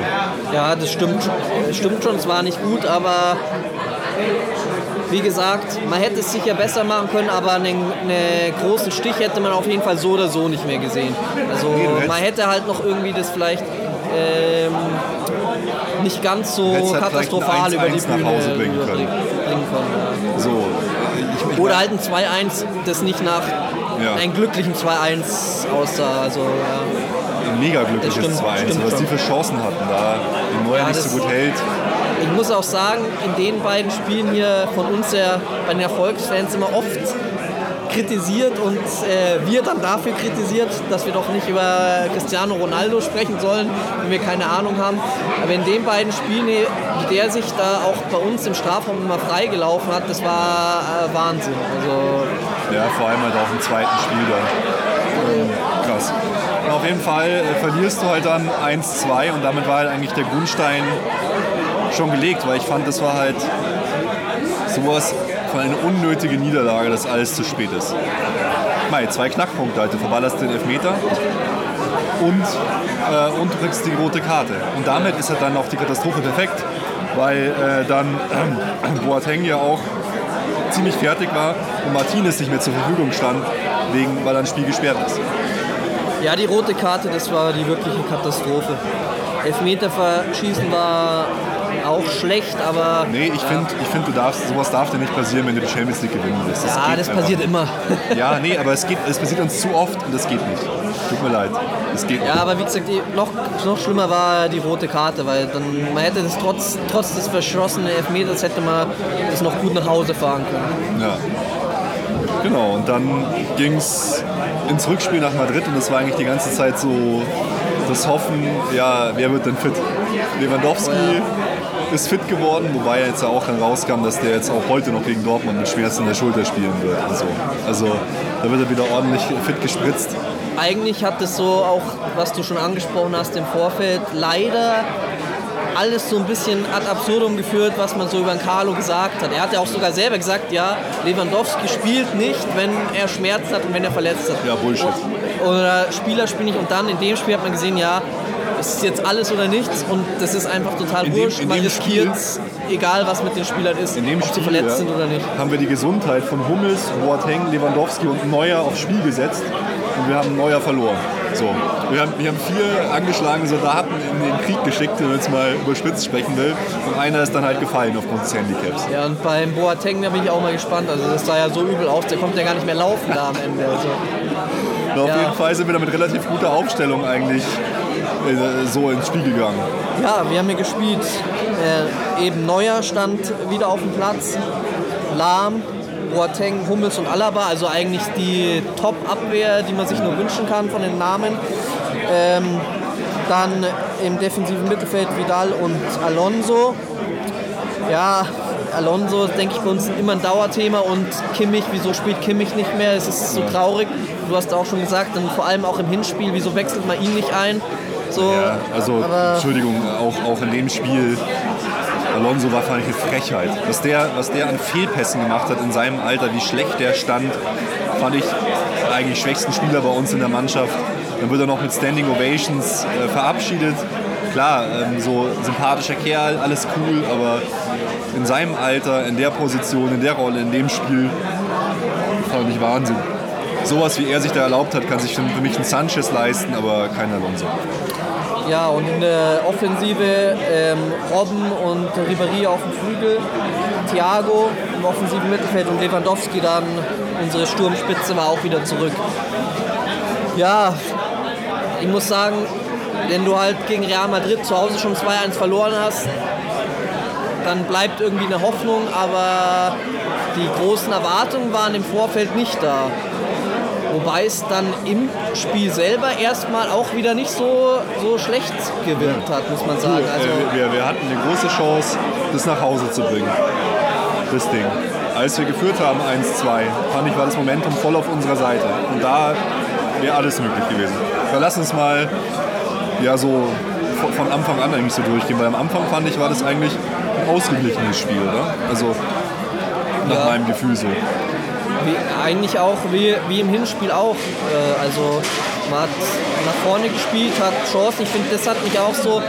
Ja, das stimmt, das stimmt schon, es war nicht gut, aber wie gesagt, man hätte es sicher besser machen können, aber einen, einen großen Stich hätte man auf jeden Fall so oder so nicht mehr gesehen. Also man hätte halt noch irgendwie das vielleicht ähm, nicht ganz so halt katastrophal über die 1-1 nach Bühne Hause bringen können. bringen können. So, ich, ich Ja. Oder halt ein 2-1, das nicht nach Ja. einem glücklichen 2-1 aussah. Also, ja. ein mega glückliches Das stimmt, 2-1. stimmt Was die für Chancen hatten, da den Neuer Ja, nicht so gut hält. Ich muss auch sagen, in den beiden Spielen hier von uns ja bei den Erfolgsfans immer oft kritisiert und äh, wir dann dafür kritisiert, dass wir doch nicht über Cristiano Ronaldo sprechen sollen, wenn wir keine Ahnung haben. Aber in den beiden Spielen, wie der sich da auch bei uns im Strafraum immer freigelaufen hat, das war äh, Wahnsinn. Also, ja, vor allem halt auch im zweiten Spiel dann. Krass. Und auf jeden Fall äh, verlierst du halt dann 1-2 und damit war halt eigentlich der Grundstein schon gelegt, weil ich fand, das war halt sowas von eine unnötige Niederlage, dass alles zu spät ist. Mai, zwei Knackpunkte. Du verballerst den Elfmeter und, äh, und du kriegst die rote Karte. Und damit ist halt dann auch die Katastrophe perfekt, weil äh, dann äh, Boateng ja auch ziemlich fertig war und Martinez nicht mehr zur Verfügung stand, wegen, weil ein Spiel gesperrt ist. Ja, die rote Karte, das war die wirkliche Katastrophe. Elfmeter verschießen war auch schlecht, aber. Nee, ich finde, ich find, du darfst, sowas darf dir nicht passieren, wenn du die Champions League gewinnen willst. Das ja, das passiert immer. Ja, nee, aber es, geht, es passiert uns zu oft und das geht nicht. Tut mir leid. Es geht ja, nicht. aber wie gesagt, noch, noch schlimmer war die rote Karte, weil dann man hätte das trotz, trotz des verschossenen Elfmeters hätte man das noch gut nach Hause fahren können. Ja. Genau, und dann ging es ins Rückspiel nach Madrid und das war eigentlich die ganze Zeit so das Hoffen, ja, wer wird denn fit? Lewandowski oh ja. Ist fit geworden, wobei jetzt auch herauskam, dass der jetzt auch heute noch gegen Dortmund mit Schmerzen in der Schulter spielen wird. Also, also da wird er wieder ordentlich fit gespritzt. Eigentlich hat es so auch, was du schon angesprochen hast im Vorfeld, leider alles so ein bisschen ad absurdum geführt, was man so über Carlo gesagt hat. Er hat ja auch sogar selber gesagt, ja, Lewandowski spielt nicht, wenn er Schmerzen hat und wenn er verletzt hat. Ja, Bullshit. Oder Spieler spielen nicht und dann in dem Spiel hat man gesehen, ja, es ist jetzt alles oder nichts und das ist einfach total in wurscht. man riskiert egal was mit den Spielern ist, in dem ob Spiel, sie verletzt ja, sind oder nicht. Haben wir die Gesundheit von Hummels, Boateng, Lewandowski und Neuer aufs Spiel gesetzt und wir haben Neuer verloren. So. Wir, haben, wir haben vier angeschlagene Soldaten in den Krieg geschickt, wenn man jetzt mal überspitzt sprechen will. Und einer ist dann halt gefallen aufgrund des Handicaps. Ja, und beim Boateng, da bin ich auch mal gespannt. Also das sah ja so übel aus, der kommt ja gar nicht mehr laufen da am Ende. Also. Und auf ja. jeden Fall sind wir da mit relativ guter Aufstellung eigentlich so ins Spiel gegangen. Ja, wir haben hier gespielt. Äh, eben Neuer stand wieder auf dem Platz. Lahm, Boateng, Hummels und Alaba, also eigentlich die Top-Abwehr, die man sich nur wünschen kann von den Namen. Ähm, dann im defensiven Mittelfeld Vidal und Alonso. Ja, Alonso, denke ich, bei uns immer ein Dauerthema und Kimmich, wieso spielt Kimmich nicht mehr? Es ist so traurig. Du hast auch schon gesagt, dann vor allem auch im Hinspiel, wieso wechselt man ihn nicht ein? So, ja, also Entschuldigung, auch, auch in dem Spiel Alonso war fand ich eine Frechheit. Was der, was der an Fehlpässen gemacht hat in seinem Alter, wie schlecht der stand, fand ich eigentlich schwächsten Spieler bei uns in der Mannschaft. Dann wird er noch mit Standing Ovations äh, verabschiedet. Klar, ähm, so sympathischer Kerl, alles cool, aber in seinem Alter, in der Position, in der Rolle, in dem Spiel, fand ich Wahnsinn. Sowas wie er sich da erlaubt hat, kann sich für mich ein Sanchez leisten, aber kein Alonso. Ja, und in der Offensive ähm, Robben und Ribéry auf dem Flügel, Thiago im offensiven Mittelfeld und Lewandowski dann, unsere Sturmspitze war auch wieder zurück. Ja, ich muss sagen, wenn du halt gegen Real Madrid zu Hause schon 2-1 verloren hast, dann bleibt irgendwie eine Hoffnung, aber die großen Erwartungen waren im Vorfeld nicht da. Wobei es dann im Spiel selber erstmal auch wieder nicht so, so schlecht gewirkt hat, muss man sagen. Also wir, wir hatten eine große Chance, das nach Hause zu bringen. Das Ding. Als wir geführt haben 1-2, fand ich, war das Momentum voll auf unserer Seite. Und da wäre alles möglich gewesen. Aber lass uns mal ja, so von Anfang an eigentlich so durchgehen, weil am Anfang fand ich, war das eigentlich ein ausgeglichenes Spiel, oder? Also nach ja. meinem Gefühl so. Wie, eigentlich auch wie, wie im Hinspiel auch. Äh, also man hat nach vorne gespielt, hat Chancen. Ich finde, das hat mich auch so,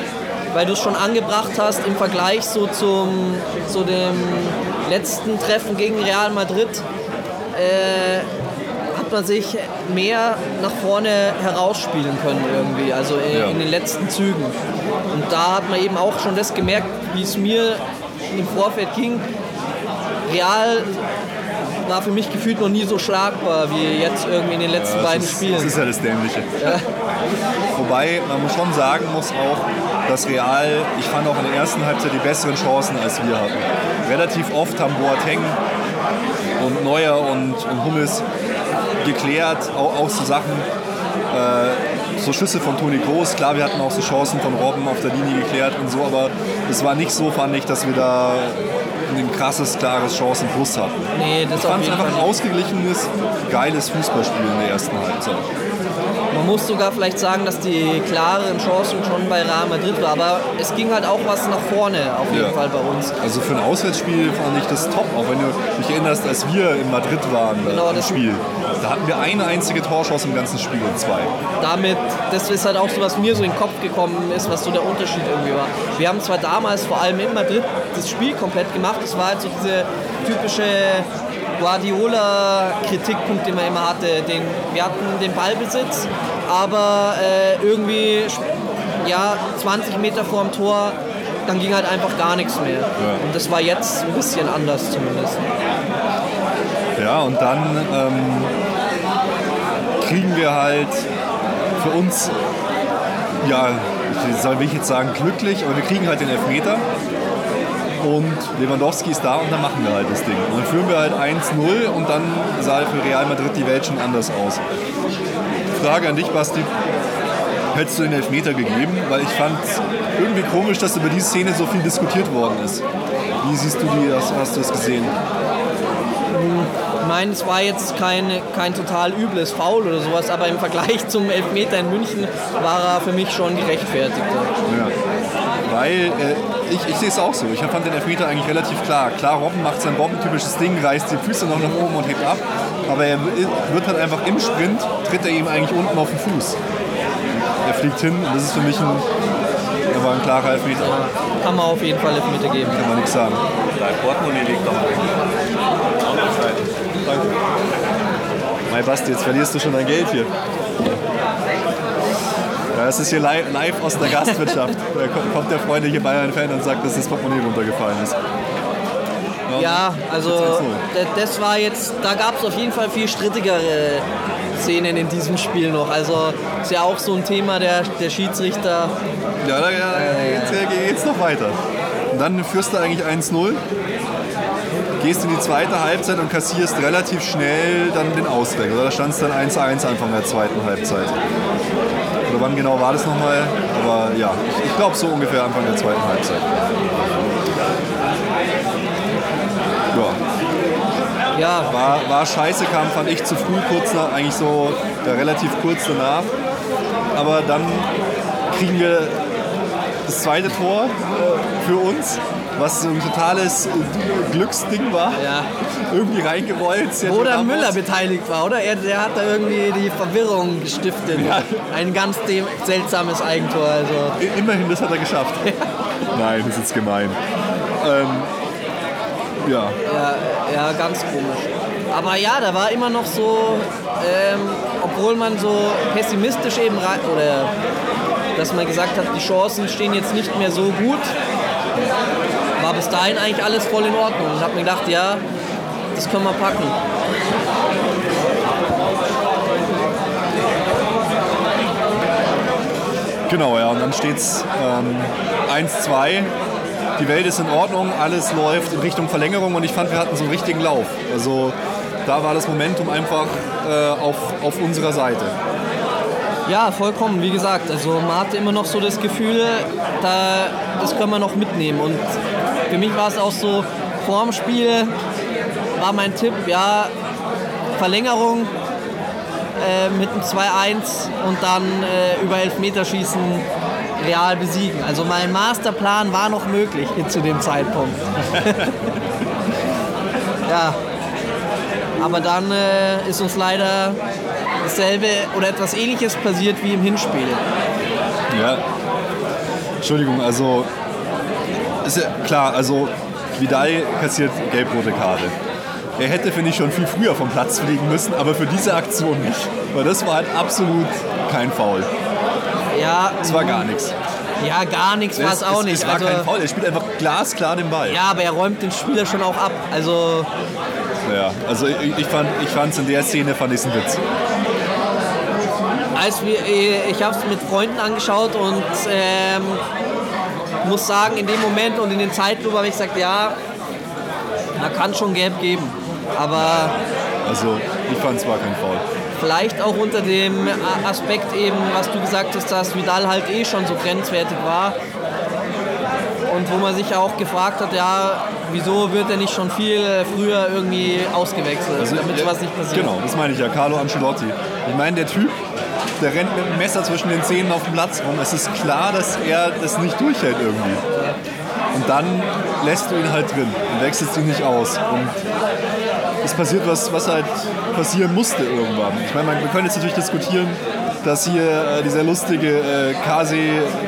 weil du es schon angebracht hast, im Vergleich so zum, zu dem letzten Treffen gegen Real Madrid, äh, hat man sich mehr nach vorne herausspielen können irgendwie, also in, ja. in den letzten Zügen. Und da hat man eben auch schon das gemerkt, wie es mir im Vorfeld ging. Real war für mich gefühlt noch nie so schlagbar wie jetzt irgendwie in den letzten ja, beiden ist, Spielen. Das ist ja das Dämliche. Ja. Wobei man muss schon sagen muss auch, dass Real, ich fand auch in der ersten Halbzeit die besseren Chancen als wir hatten. Relativ oft haben Boateng und Neuer und, und Hummels geklärt, auch, auch so Sachen, äh, so Schüsse von Toni Groß. Klar, wir hatten auch so Chancen von Robben auf der Linie geklärt und so, aber es war nicht so, fand ich, dass wir da ein krasses, klares Chancenplus hatten. Nee, das ich fand es einfach ein ausgeglichenes, geiles Fußballspiel in der ersten Halbzeit. Man muss sogar vielleicht sagen, dass die klareren Chancen schon bei Real Madrid war, aber es ging halt auch was nach vorne auf jeden Ja. Fall bei uns. Also für ein Auswärtsspiel fand ich das top, auch wenn du dich erinnerst, als wir in Madrid waren Genau, im das- Spiel. Da hatten wir eine einzige Torchance im ganzen Spiel und zwei. damit, das ist halt auch so, was mir so in den Kopf gekommen ist, was so der Unterschied irgendwie war. Wir haben zwar damals vor allem in Madrid das Spiel komplett gemacht, das war halt so diese typische Guardiola-Kritikpunkt, den man immer hatte. Den, wir hatten den Ballbesitz, aber äh, irgendwie ja, 20 Meter vor dem Tor, dann ging halt einfach gar nichts mehr. Und das war jetzt ein bisschen anders zumindest. Ja, und dann ähm, kriegen wir halt für uns, ja, ich soll will ich jetzt sagen glücklich, aber wir kriegen halt den Elfmeter. Und Lewandowski ist da und dann machen wir halt das Ding. Und dann führen wir halt 1-0 und dann sah für Real Madrid die Welt schon anders aus. Frage an dich, Basti. Hättest du den Elfmeter gegeben? Weil ich fand irgendwie komisch, dass über diese Szene so viel diskutiert worden ist. Wie siehst du die, hast, hast du es gesehen? Ich meine, es war jetzt kein, kein total übles Foul oder sowas, aber im Vergleich zum Elfmeter in München war er für mich schon gerechtfertigt. Ja. Weil äh, ich, ich sehe es auch so. Ich fand den Elfmeter eigentlich relativ klar. Klar, Robben macht sein Robben-typisches Ding, reißt die Füße noch nach oben und hebt ab. Aber er wird halt einfach im Sprint, tritt er ihm eigentlich unten auf den Fuß. Er fliegt hin und das ist für mich ein, er war ein klarer Elfmeter. Kann man auf jeden Fall Elfmeter geben. Kann man nichts sagen. Dein Portemonnaie liegt doch. Danke. Mein Basti, jetzt verlierst du schon dein Geld hier. Ja, es ist hier li- live aus der Gastwirtschaft. Da kommt- der freundliche Bayern-Fan und sagt, dass das Portemonnaie runtergefallen ist. Ja, also Jetzt 1-0. d- das war jetzt, da gab es auf jeden Fall viel strittigere Szenen in diesem Spiel noch. Also ist ja auch so ein Thema der, der Schiedsrichter. Ja, da, ja, jetzt äh, geht's noch weiter. Und dann führst du eigentlich 1-0, gehst in die zweite Halbzeit und kassierst relativ schnell dann den Ausweg. Oder da stand es dann 1-1 Anfang der zweiten Halbzeit. Oder wann genau war das nochmal? Aber ja, ich, glaube so ungefähr Anfang der zweiten Halbzeit. Ja, Ja, war, war scheiße, kam fand ich zu früh, kurz nach, eigentlich so ja, relativ kurz danach. Aber dann kriegen wir das zweite Tor äh, für uns, was so ein totales Glücksding war. ja. Irgendwie reingerollt. Wo dann. Müller beteiligt war, oder? Er, der hat da irgendwie die Verwirrung gestiftet. Ja. Ein ganz seltsames Eigentor. Also. Immerhin, das hat er geschafft. Nein, das ist jetzt gemein. Ähm, ja, Ja, ja, ganz komisch. Aber ja, da war immer noch so, ähm, obwohl man so pessimistisch eben rein, oder dass man gesagt hat, die Chancen stehen jetzt nicht mehr so gut, war bis dahin eigentlich alles voll in Ordnung. Und habe mir gedacht, ja, das können wir packen. genau, ja. Und dann steht es ähm, 1-2. Die Welt ist in Ordnung, alles läuft in Richtung Verlängerung und ich fand, wir hatten so einen richtigen Lauf. Also da war das Momentum einfach äh, auf, auf unserer Seite. Ja, vollkommen, wie gesagt. Also man hatte immer noch so das Gefühl, da, das können wir noch mitnehmen. Und für mich war es auch so, vor dem Spiel war mein Tipp, ja, Verlängerung äh, mit einem 2-1 und dann äh, über Elfmeterschießen real besiegen. Also mein Masterplan war noch möglich zu dem Zeitpunkt. ja, aber dann äh, ist uns leider dasselbe oder etwas ähnliches passiert wie im Hinspiel. Ja. Entschuldigung, also ist ja klar, also Vidal kassiert gelb-rote Karte. Er hätte, finde ich, schon viel früher vom Platz fliegen müssen, aber für diese Aktion nicht. Weil das war halt absolut kein Foul. Ja, Es war gar nichts. ja gar nichts war es auch nicht. Es war Also, kein Foul, er spielt einfach glasklar den Ball. ja, aber er räumt den Spieler schon auch ab. Also Ja, also ich, ich fand es in der Szene fand ich's ein Witz. als wir, ich habe es mit Freunden angeschaut und ähm, muss sagen, in dem Moment und in den Zeitlupe habe ich gesagt, ja, man kann schon gelb geben. Aber Also ich fand es war kein Foul. vielleicht auch unter dem Aspekt eben, was du gesagt hast, dass Vidal halt eh schon so grenzwertig war. Und wo man sich auch gefragt hat, ja, wieso wird er nicht schon viel früher irgendwie ausgewechselt, damit ja, sowas nicht passiert. Genau, das meine ich ja, Carlo Ancelotti. Ich meine, der Typ, der rennt mit dem Messer zwischen den Zähnen auf dem Platz rum. Es ist klar, dass er das nicht durchhält irgendwie. Und dann lässt du ihn halt drin und wechselst ihn nicht aus. Und es passiert was, was halt passieren musste irgendwann. Ich meine, wir können jetzt natürlich diskutieren, dass hier äh, dieser lustige äh, Kase,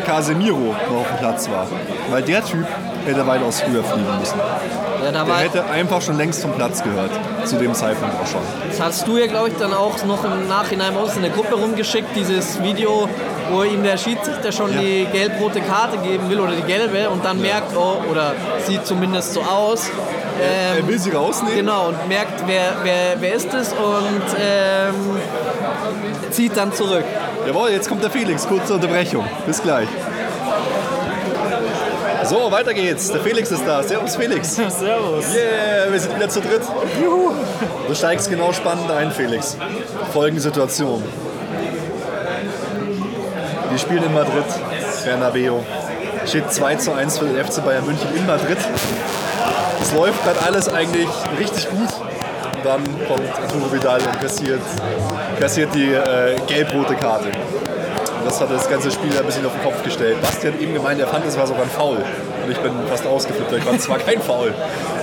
Casemiro noch auf dem Platz war. Weil der Typ hätte weitaus früher fliegen müssen. Ja, da Der hätte einfach schon längst zum Platz gehört. Zu dem Zeitpunkt auch schon. das hast du ja, glaube ich, dann auch noch im Nachhinein bei uns in der Gruppe rumgeschickt, dieses Video, wo ihm der Schiedsrichter schon Ja. die gelb-rote Karte geben will oder die gelbe und dann merkt, oh, oder sieht zumindest so aus. Ähm, Er will sie rausnehmen. Genau, und merkt, wer, wer, wer ist es und ähm, zieht dann zurück. Jawohl, jetzt kommt der Felix. Kurze Unterbrechung. Bis gleich. So, weiter geht's. Der Felix ist da. Servus, Felix. Servus. Yeah, wir sind wieder zu dritt. Juhu. Du steigst genau spannend ein, Felix. Folgende Situation. Wir spielen in Madrid, Bernabeu. Steht 2 zu 1 für den FC Bayern München in Madrid. Es läuft gerade alles eigentlich richtig gut. Und dann kommt Arturo Vidal und kassiert, kassiert die äh, gelb-rote Karte. Das hat das ganze Spiel ein bisschen auf den Kopf gestellt. Basti hat eben gemeint, er fand, es war sogar ein Foul. Und ich bin fast ausgeflippt, weil ich fand, es war kein Foul.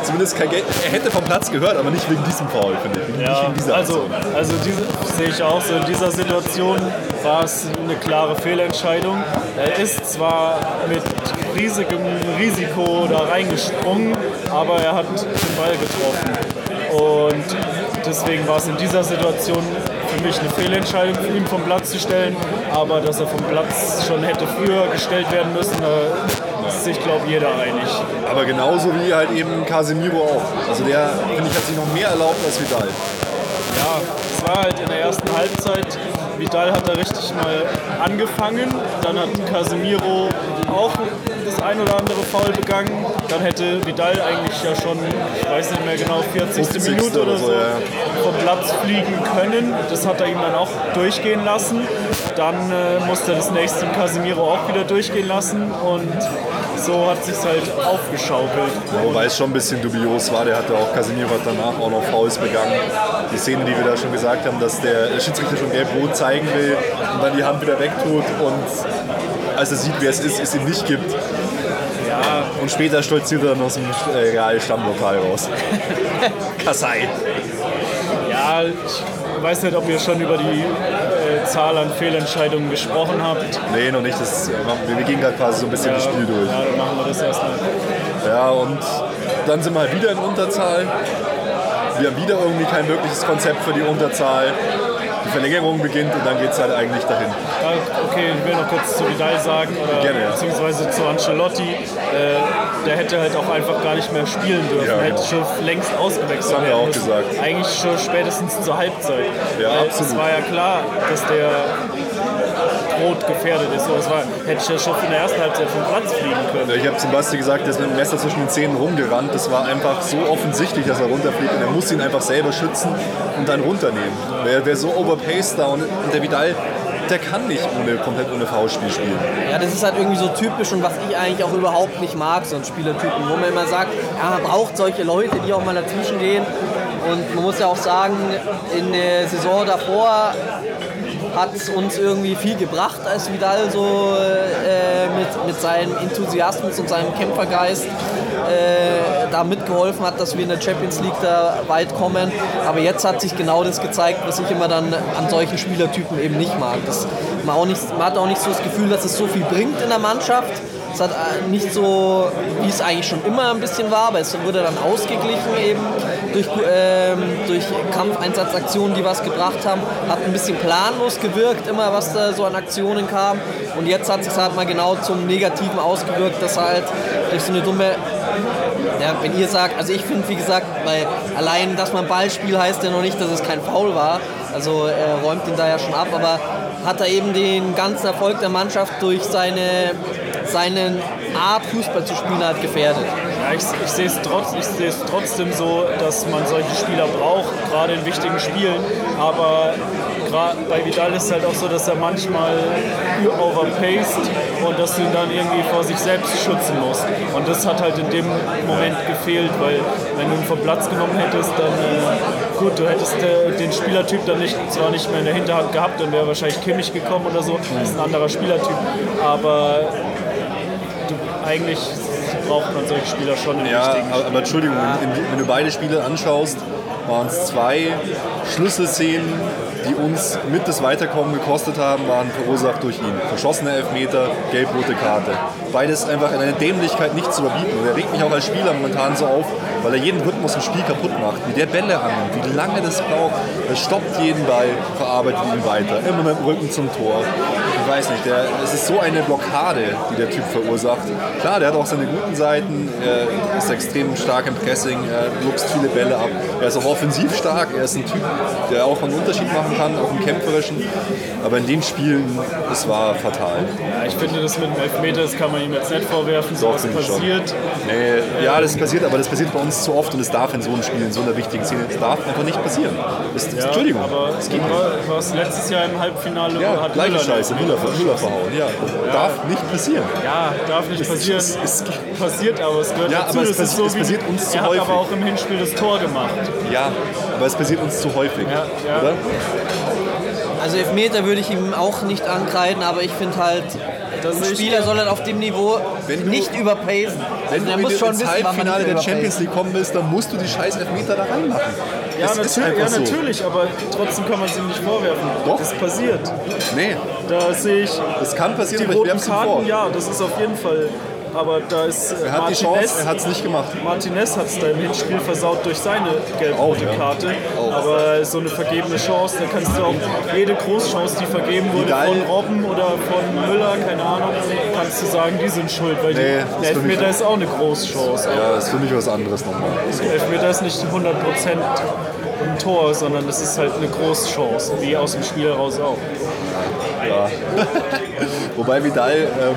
Zumindest kein Geld. Er hätte vom Platz gehört, aber nicht wegen diesem Foul, finde ich. Ja, also, also diese sehe ich auch so. In dieser Situation war es eine klare Fehlentscheidung. Er ist zwar mit riesigem Risiko da reingesprungen, aber er hat den Ball getroffen. Und deswegen war es in dieser Situation mich eine Fehlentscheidung, ihn vom Platz zu stellen. Aber dass er vom Platz schon hätte früher gestellt werden müssen, da ist sich, glaube ich, jeder einig. Aber genauso wie halt eben Casemiro auch. Also der, finde ich, hat sich noch mehr erlaubt als Vidal. Ja, es war halt in der ersten Halbzeit. Vidal hat da richtig mal angefangen. Dann hat Casemiro auch das ein oder andere Foul begangen. Dann hätte Vidal eigentlich ja schon, ich weiß nicht mehr genau, 40. 50. Minute oder so, so ja. vom Platz fliegen können. Das hat er ihm dann auch durchgehen lassen. Dann äh, musste er das nächste Casemiro auch wieder durchgehen lassen. Und so hat sich halt aufgeschaukelt. Ja, wobei es schon ein bisschen dubios war. Der hatte auch, Casemiro hat danach auch noch Fouls begangen. Die Szene, die wir da schon gesagt haben, dass der Schiedsrichter schon gelb-rot zeigen will und dann die Hand wieder wegtut und als er sieht, wer es ist, es ihm nicht gibt. Ja, Und später stolziert er dann aus dem äh, Real Stammlokal raus. Kassai. Ja, ich weiß nicht, ob ihr schon über die äh, Zahl an Fehlentscheidungen gesprochen habt. Nee, noch nicht. Das, äh, wir wir gehen gerade quasi so ein bisschen das Spiel durch. Ja, dann machen wir das erstmal. Ja, und dann sind wir halt wieder in Unterzahl. Wir haben wieder irgendwie kein wirkliches Konzept für die Unterzahl. Die Verlängerung beginnt und dann geht es halt eigentlich dahin. Ja, okay, ich will noch kurz zu Vidal sagen, oder Gerne, ja. beziehungsweise zu Ancelotti. Äh, der hätte halt auch einfach gar nicht mehr spielen dürfen. Ja, Er hätte genau. schon längst ausgewechselt Das haben wir werden auch müssen. gesagt. Eigentlich schon spätestens zur Halbzeit. Ja, Weil absolut. Es war ja klar, dass der rot gefährdet ist. So, es war, hätte ich ja schon in der ersten Halbzeit vom Platz fliegen können. Ich habe zum Basti gesagt, der ist mit dem Messer zwischen den Zähnen rumgerannt. Das war einfach so offensichtlich, dass er runterfliegt. Und er muss ihn einfach selber schützen und dann runternehmen. Wer, wer so overpaced da und der Vidal, der kann nicht ohne, komplett ohne Foulspiel spielen. Ja, das ist halt irgendwie so typisch und was ich eigentlich auch überhaupt nicht mag, so ein Spielertypen, wo man immer sagt, ja, man braucht solche Leute, die auch mal dazwischen gehen. Und man muss ja auch sagen, in der Saison davor hat es uns irgendwie viel gebracht, als Vidal so äh, mit, mit seinem Enthusiasmus und seinem Kämpfergeist äh, da mitgeholfen hat, dass wir in der Champions League da weit kommen. Aber jetzt hat sich genau das gezeigt, was ich immer dann an solchen Spielertypen eben nicht mag. Das, man, auch nicht, man hat auch nicht so das Gefühl, dass es so viel bringt in der Mannschaft. Es hat äh, nicht so, wie es eigentlich schon immer ein bisschen war, aber es wurde dann ausgeglichen eben durch, ähm, durch Kampfeinsatzaktionen, die was gebracht haben. Hat ein bisschen planlos gewirkt, immer was da so an Aktionen kam. Und jetzt hat es sich halt mal genau zum Negativen ausgewirkt, dass halt durch so eine dumme ja, wenn ihr sagt, also ich finde, wie gesagt, weil allein, dass man Ball spielt, heißt ja noch nicht, dass es kein Foul war. Also er räumt ihn da ja schon ab, aber hat er eben den ganzen Erfolg der Mannschaft durch seine, seine Art, Fußball zu spielen, halt gefährdet. Ja, ich, ich sehe es trotz, ich sehe es trotzdem so, dass man solche Spieler braucht, gerade in wichtigen Spielen. Aber bei Vidal ist es halt auch so, dass er manchmal overpaced und dass du ihn dann irgendwie vor sich selbst schützen musst. Und das hat halt in dem Moment gefehlt, weil wenn du ihn vom Platz genommen hättest, dann äh, gut, du hättest äh, den Spielertyp dann nicht, zwar nicht mehr in der Hinterhand gehabt, dann wäre wahrscheinlich Kimmich gekommen oder so, das ist ein anderer Spielertyp, aber du, eigentlich braucht man solche Spieler schon in Ja, wichtigen aber, aber Entschuldigung, wenn du beide Spiele anschaust, waren es zwei Schlüsselszenen, die uns mit das Weiterkommen gekostet haben, waren verursacht durch ihn. Verschossene Elfmeter, gelb-rote Karte. Beides einfach in einer Dämlichkeit nicht zu überbieten. Und er regt mich auch als Spieler momentan so auf, weil er jeden Rhythmus im Spiel kaputt macht. Wie der Bälle annimmt, wie lange das braucht. Er stoppt jeden Ball, verarbeitet ihn weiter. Immer mit dem Rücken zum Tor. Ich weiß nicht, der, es ist so eine Blockade, die der Typ verursacht. Klar, der hat auch seine guten Seiten. Er ist extrem stark im Pressing, er luchst viele Bälle ab. Er ist auch offensiv stark. Er ist ein Typ, der auch einen Unterschied machen kann, auch im Kämpferischen. Aber in den Spielen, es war fatal. Ja, ich finde, das mit dem Elfmeter, das kann man ihm jetzt nicht vorwerfen, so was passiert. Nee, ja, das passiert, aber das passiert bei uns zu oft und es darf in so einem Spiel, in so einer wichtigen Szene, es darf einfach nicht passieren. Das, Ja, Entschuldigung, aber das geht nicht. war, was letztes Jahr im Halbfinale Ja, hat gleiche Müller Scheiße, Müller, Müller verhauen. Ja, darf nicht passieren. Ja, darf nicht Es- passieren. es- es- passiert aber, es gehört Ja, dazu. aber es passi- so es passiert uns zu er hat häufig. aber auch im Hinspiel das Tor gemacht. Ja, aber es passiert uns zu häufig. Ja, ja. Oder? Also Elfmeter würde ich ihm auch nicht ankreiden, aber ich finde halt, Das ein Spieler soll halt auf dem Niveau Wenn du- nicht überpacen. Wenn Also er du muss in- schon ins wissen, Halbfinale der. Champions League kommen willst, dann musst du die scheiß Elfmeter da reinmachen. Ja, Es ist natürlich, ja einfach so. natürlich, aber trotzdem kann man es ihm nicht vorwerfen. Doch. Das passiert. Nee, Da sehe ich das kann passieren, die aber roten ihm vor. Karten, ja, das ist auf jeden Fall. Aber da ist äh, Er hat Chance, er hat es nicht gemacht. Martinez hat es da im Hinspiel versaut durch seine gelb-rote ja. Karte. Auch. Aber so eine vergebene Chance, da kannst du auch jede Großchance, die vergeben wurde Vidal- von Robben oder von Müller, keine Ahnung, kannst du sagen, die sind schuld, weil Nee, die, der Elfmeter ist auch eine Großchance. Ja, das ist für mich was anderes nochmal. Der Elfmeter ist nicht 100% ein Tor, sondern das ist halt eine Großchance, wie aus dem Spiel heraus auch. Ja. Wobei Vidal ähm,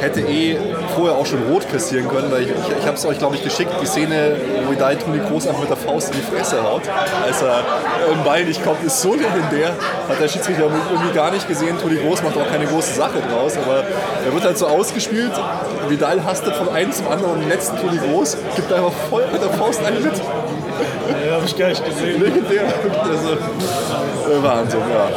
hätte eh vorher auch schon rot kassieren können, weil ich, ich, ich habe es euch, glaube ich, geschickt, die Szene, wo Vidal Toni Groß einfach mit der Faust in die Fresse haut, als er im Ball nicht kommt, ist so legendär. Hat der Schiedsrichter irgendwie gar nicht gesehen. Toni Groß macht auch keine große Sache draus, aber er wird halt so ausgespielt. Vidal hastet von einem zum anderen und den letzten Toni Groß gibt einfach voll mit der Faust einen mit. Ja, habe ich gar nicht gesehen. Legendär. Also, äh, Wahnsinn, ja.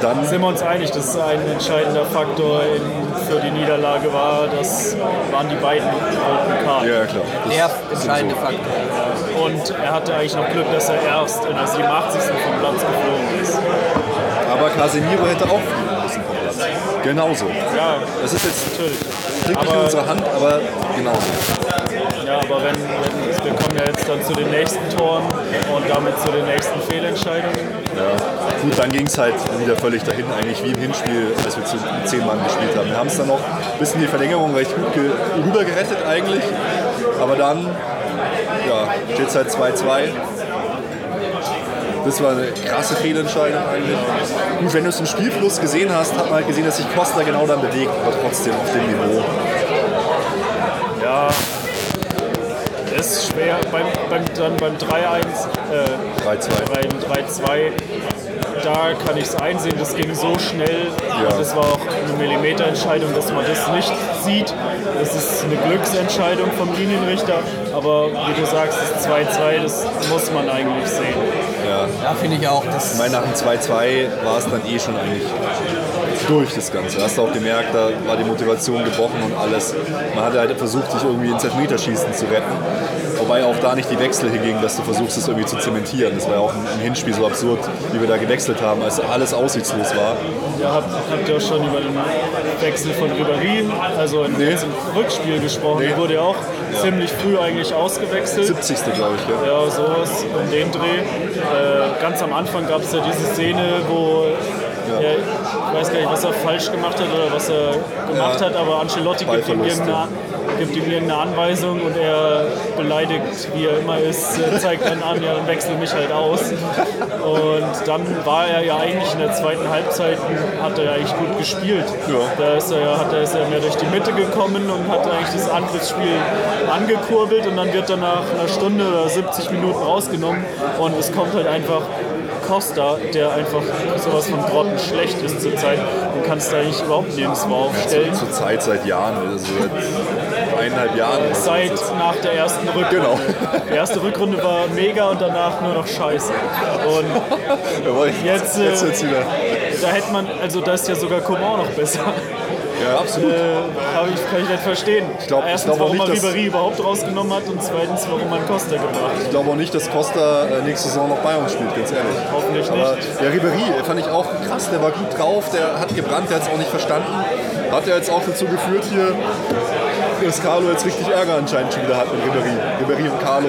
Dann Sind wir uns einig, dass ein entscheidender Faktor in, für die Niederlage war, das waren die beiden roten Karten. Ja, klar. Das Der entscheidende so. Faktor. Und er hatte eigentlich noch Glück, dass er erst in der 87. vom Platz geflogen ist. Aber Casemiro hätte auch fliegen müssen vom Platz. Genauso. Ja, Das ist jetzt natürlich. liegt nicht in unserer Hand, aber genauso. Ja, aber wenn, wenn wir kommen ja jetzt dann zu den nächsten Toren und damit zu den nächsten Fehlentscheidungen. Ja. Gut, dann ging es halt wieder völlig dahin, eigentlich wie im Hinspiel, als wir zu zehn Mann gespielt haben. Wir haben es dann noch bis in die Verlängerung recht gut ge rüber gerettet eigentlich. Aber dann ja, steht es halt 2-2. Das war eine krasse Fehlentscheidung eigentlich. Gut, wenn du es im Spielfluss gesehen hast, hat man halt gesehen, dass sich Costa genau dann bewegt, aber trotzdem auf dem Niveau. Ist schwer. Beim, beim, dann beim 3-1, äh, 3-2. beim 3-2, da kann ich es einsehen, das ging so schnell. Ja. Und das war auch eine Millimeterentscheidung, dass man das nicht sieht. Das ist eine Glücksentscheidung vom Linienrichter. Aber wie du sagst, das 2-2, das muss man eigentlich sehen. Ja, finde ich auch. Das Ich meine, nach dem 2-2 war es dann eh schon eigentlich durch das Ganze. Hast du auch gemerkt, da war die Motivation gebrochen und alles. Man hatte halt versucht, sich irgendwie ins Elfmeterschießen zu retten. Wobei auch da nicht die Wechsel hingingen, dass du versuchst, es irgendwie zu zementieren. Das war ja auch im Hinspiel so absurd, wie wir da gewechselt haben, als alles aussichtslos war. Ja, habt, habt ihr auch schon über den Wechsel von Ribéry, also im Nee. Rückspiel gesprochen. Nee. Der wurde ja auch ziemlich früh eigentlich ausgewechselt. 70. glaube ich. Ja. Ja, sowas um den Dreh. Äh, ganz am Anfang gab es ja diese Szene, wo er, ich weiß gar nicht, was er falsch gemacht hat oder was er gemacht Ja. hat, aber Ancelotti gibt ihm irgendeine, gibt ihm irgendeine Anweisung und er beleidigt, wie er immer ist, äh, zeigt dann an, ja, dann wechsel mich halt aus. Und dann war er ja eigentlich in der zweiten Halbzeit, hat er ja eigentlich gut gespielt. Ja. Da ist er, ja- hat er, ist er mehr durch die Mitte gekommen und hat eigentlich das Angriffsspiel angekurbelt und dann wird er nach einer Stunde oder 70 Minuten rausgenommen und es kommt halt einfach Costa, der einfach sowas von grottenschlecht ist zurzeit und kannst da eigentlich überhaupt nirgendwo aufstellen. Zur Zeit seit Jahren, also seit eineinhalb Jahren. Seit nach der ersten Rückrunde. Genau. Die erste Rückrunde war mega und danach nur noch scheiße. Und Jawohl, Jetzt, äh, jetzt wird's wieder. da hätte man, also da ist ja sogar Coman noch besser. Ja, absolut. Äh, ich, kann ich nicht verstehen. glaub- ich Erstens, glaub auch warum man nicht, Ribéry überhaupt rausgenommen hat und zweitens, warum man Costa gebracht hat. Ich glaube auch nicht, dass Costa äh, nächste Saison noch bei uns spielt, ganz ehrlich. Hoffentlich Aber nicht. ja, Ribéry fand ich auch krass, der war gut drauf, der hat gebrannt, der hat es auch nicht verstanden. Hat ja jetzt auch dazu geführt hier, dass Carlo jetzt richtig Ärger anscheinend schon wieder hat mit Ribéry. Ribéry und Carlo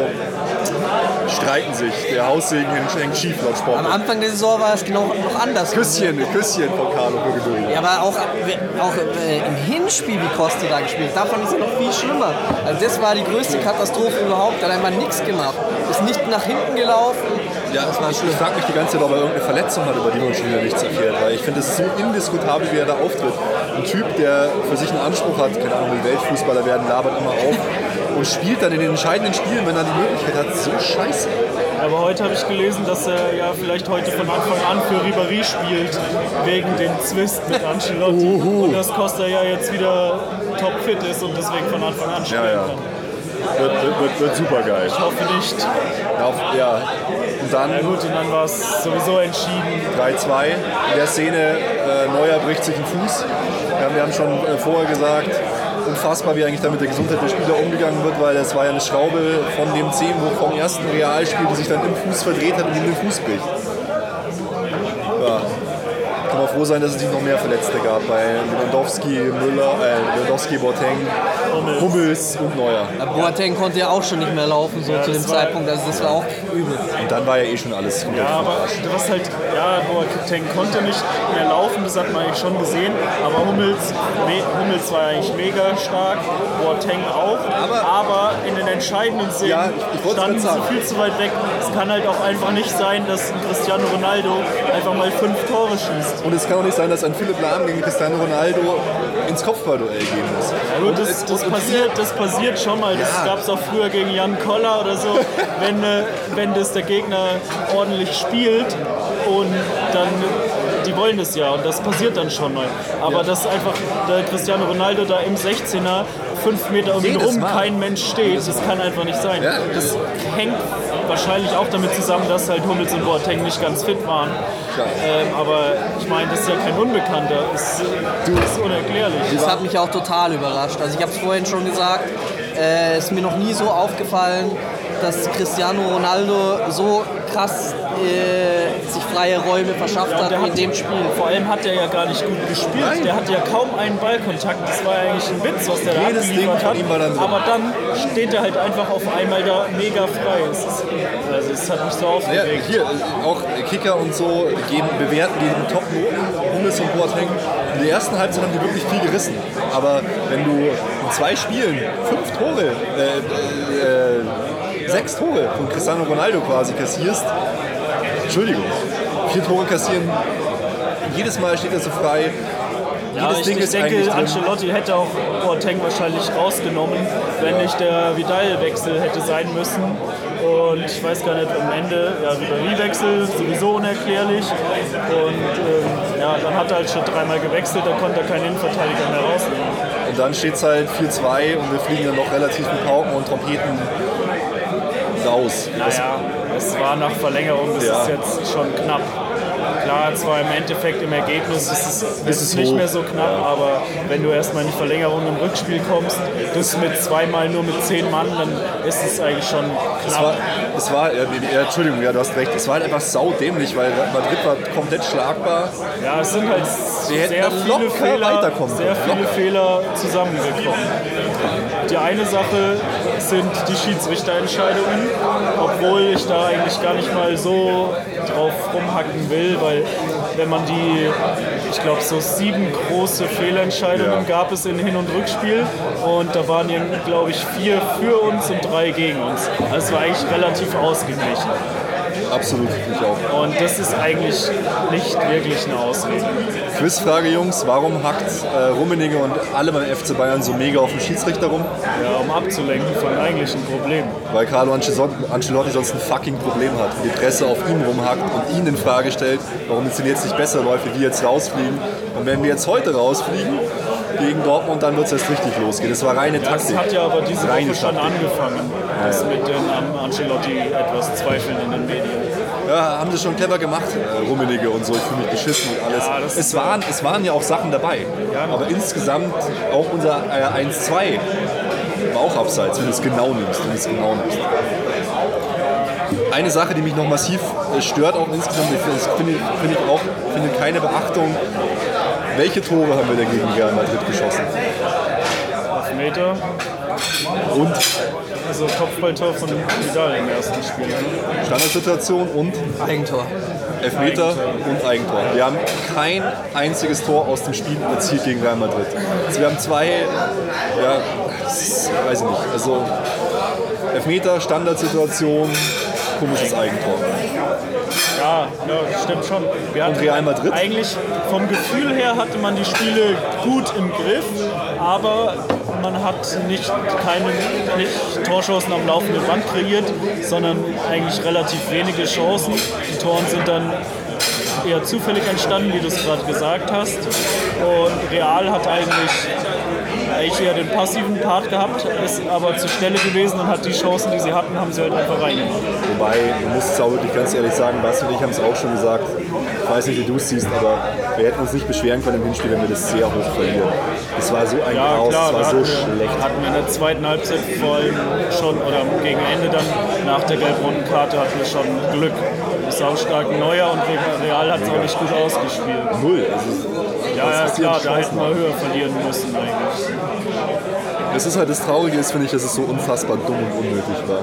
streiten sich. Der Haussegen hängt schief laut Am Sport. Anfang der Saison war es genau noch anders. Küsschen, Küsschen von Carlo Ribéry. Ja, aber auch, auch äh, im Hinspiel, wie Costa da gespielt hat, da fand ich es ja noch viel schlimmer. Also das war die größte Katastrophe überhaupt. Er hat einfach nichts gemacht. Ist nicht nach hinten gelaufen. Ja, das war schlimm. ich frage mich die ganze Zeit, ob er irgendeine Verletzung hat, über die man schon wieder nichts erfährt. Weil ich finde, es ist so indiskutabel, wie er da auftritt. Ein Typ, der für sich einen Anspruch hat, keine Ahnung, will Weltfußballer werden, labert immer auf und spielt dann in den entscheidenden Spielen, wenn er die Möglichkeit hat, so scheiße. Aber heute habe ich gelesen, dass er ja vielleicht heute von Anfang an für Ribéry spielt, wegen dem Zwist mit Ancelotti. Und dass Costa ja jetzt wieder topfit ist und deswegen von Anfang an spielen Ja, ja. kann. Wird, wird, wird, wird super geil. Ich hoffe nicht. Ja, ja. Und dann Na gut, und dann war es sowieso entschieden. 3-2. In der Szene, äh, Neuer bricht sich einen Fuß. Wir haben, wir haben schon äh, vorher gesagt, unfassbar, wie eigentlich da mit der Gesundheit der Spieler umgegangen wird, weil das war ja eine Schraube von dem wo vom ersten Realspiel, die sich dann im Fuß verdreht hat und ihm den Fuß bricht. Ja. Kann man froh sein, dass es nicht noch mehr Verletzte gab bei Lewandowski, Müller, äh, Lewandowski, Boateng, Hummels und Neuer. Ja, Boateng konnte ja auch schon nicht mehr laufen, so zu dem Zeitpunkt. Also das war auch übel. Und dann war ja eh schon alles komplett Ja, aber was halt, ja, Boateng konnte nicht mehr laufen, das hat man eigentlich schon gesehen. Aber Hummels, me, Hummels war eigentlich mega stark, Boateng auch. Aber- in den entscheidenden Szenen Ja, ich- ich wollte standen es sie viel zu weit weg. Es kann halt auch einfach nicht sein, dass ein Cristiano Ronaldo einfach mal fünf Tore schießt. Und es kann auch nicht sein, dass ein Philipp Lahm gegen Cristiano Ronaldo ins Kopfballduell gehen muss. Ja, das, das, passiert, das passiert schon mal. Das Ja. gab es auch früher gegen Jan Koller oder so. wenn, äh, wenn das der Gegner ordentlich spielt und dann, die wollen das ja und das passiert dann schon mal. Aber dass einfach der Cristiano Ronaldo da im 16er fünf Meter um ihn rum kein Mensch steht, das kann einfach nicht sein. Ja. Das hängt wahrscheinlich auch damit zusammen, dass halt Hummels und Boateng nicht ganz fit waren. Ähm, aber ich meine, das ist ja kein Unbekannter. Das, das ist unerklärlich. Das hat mich auch total überrascht. Also ich habe es vorhin schon gesagt, äh, ist mir noch nie so aufgefallen, dass Cristiano Ronaldo so krass äh, sich freie Räume verschafft Ja, hat in dem Spiel. Vor allem hat er ja gar nicht gut gespielt. Nein. Der hatte ja kaum einen Ballkontakt. Das war ja eigentlich ein Witz, was der da Jedes Ding abgeliefert hat. dann. Aber dann steht er halt einfach auf einmal da mega frei. Es ist, also es hat mich so Ja, aufgeregt. hier, äh, auch Kicker und so geben, bewerten die Top-Noten, Hummels und Boateng. In der ersten Halbzeit haben die wirklich viel gerissen. Aber wenn du in zwei Spielen fünf Tore, äh, äh, sechs Tore von Cristiano Ronaldo quasi kassierst, Entschuldigung, vier Tore kassieren, jedes Mal steht er so frei. Ja, jedes ich, Ding ich ist denke, drin. Ancelotti hätte auch Boateng wahrscheinlich rausgenommen, wenn nicht der Vidal-Wechsel hätte sein müssen. Und ich weiß gar nicht, am Ende, ja, Ribéry-Wechsel, sowieso unerklärlich. Und ähm, ja, dann hat er halt schon dreimal gewechselt, da konnte er keinen Innenverteidiger mehr rausnehmen. Und dann steht es halt 4-2 und wir fliegen dann noch relativ mit Pauken und Trompeten raus. Naja, es war nach Verlängerung, das Ja. ist jetzt schon knapp. Klar, zwar im Endeffekt im Ergebnis ist es, ist es es nicht hoch. mehr so knapp, aber wenn du erstmal in die Verlängerung im Rückspiel kommst, das mit zweimal nur mit zehn Mann, dann ist es eigentlich schon Es knapp. war, es war ja, ja, Entschuldigung, ja, du hast recht. Es war halt einfach saudämlich, weil Madrid war komplett schlagbar. Ja, es sind halt sehr da viele, Fehler, weiterkommen sehr viele. Fehler zusammengekommen. Die eine Sache sind die Schiedsrichterentscheidungen, obwohl ich da eigentlich gar nicht mal so drauf rumhacken will, weil wenn man die, ich glaube, so sieben große Fehlentscheidungen Ja. gab es in Hin- und Rückspiel und da waren, glaube ich, vier für uns und drei gegen uns. Also es war eigentlich relativ ausgeglichen. Absolut, ich auch. Und das ist eigentlich nicht wirklich eine Ausrede. Quizfrage, Jungs. Warum hackt äh, Rummenigge und alle beim FC Bayern so mega auf den Schiedsrichter rum? Ja, um abzulenken von eigentlichen Problemen. Weil Carlo Ancelotti sonst ein fucking Problem hat. Die Presse auf ihn rumhackt und ihn in Frage stellt, warum es denn jetzt nicht besser läuft, wie die jetzt rausfliegen. Und wenn wir jetzt heute rausfliegen gegen Dortmund, dann wird es erst richtig losgehen. Das war reine Das Taktik. hat ja aber diese Reine Woche schon Taktik. angefangen, das mit den Ancelotti etwas Zweifeln in den Medien. Ja, haben sie schon clever gemacht, äh, Rummenigge und so. Ich fühle mich beschissen und alles. Ja, es, waren, es waren ja auch Sachen dabei. Aber insgesamt auch unser äh, 1-2 war auch abseits, wenn du es genau nimmst. Wenn du es genau nimmst. Eine Sache, die mich noch massiv äh, stört, auch insgesamt, ich finde finde ich- auch finde keine Beachtung. Welche Tore haben wir denn gegen Real Madrid geschossen? Meter, Und also Kopfballtor von Vidal im ersten Spiel. Standardsituation und Eigentor. Elfmeter und Eigentor. Wir haben kein einziges Tor aus dem Spiel erzielt gegen Real Madrid. Also wir haben zwei, ja, weiß ich nicht, also Elfmeter, Standardsituation, komisches Eigentor. Ja, ja, stimmt schon. Wir hatten Real Madrid? Eigentlich vom Gefühl her hatte man die Spiele gut im Griff, aber man hat nicht keine nicht Torchancen am laufenden Band kreiert, sondern eigentlich relativ wenige Chancen. Die Toren sind dann eher zufällig entstanden, wie du es gerade gesagt hast. Und Real hat eigentlich, eigentlich eher den passiven Part gehabt, ist aber zur Stelle gewesen und hat die Chancen, die sie hatten, haben sie halt einfach reingemacht. Wobei, man muss es auch wirklich ganz ehrlich sagen, Basti und ich haben es auch schon gesagt, ich weiß nicht, wie du es siehst, aber wir hätten uns nicht beschweren können im Hinspiel, wenn wir das sehr hoch verlieren. Das war so ein Ja, Chaos, klar, das war so wir, schlecht. hatten wir in der zweiten Halbzeit vor allem schon, oder gegen Ende dann nach der gelb-roten Karte hatten wir schon Glück. Saustarken Neuer und Real hat es auch nicht gut ausgespielt. Null. Also, Ja, ja, ist klar, da hätten wir höher verlieren müssen eigentlich. Das ist halt das Traurige ist, finde ich, dass es so unfassbar dumm und unnötig war.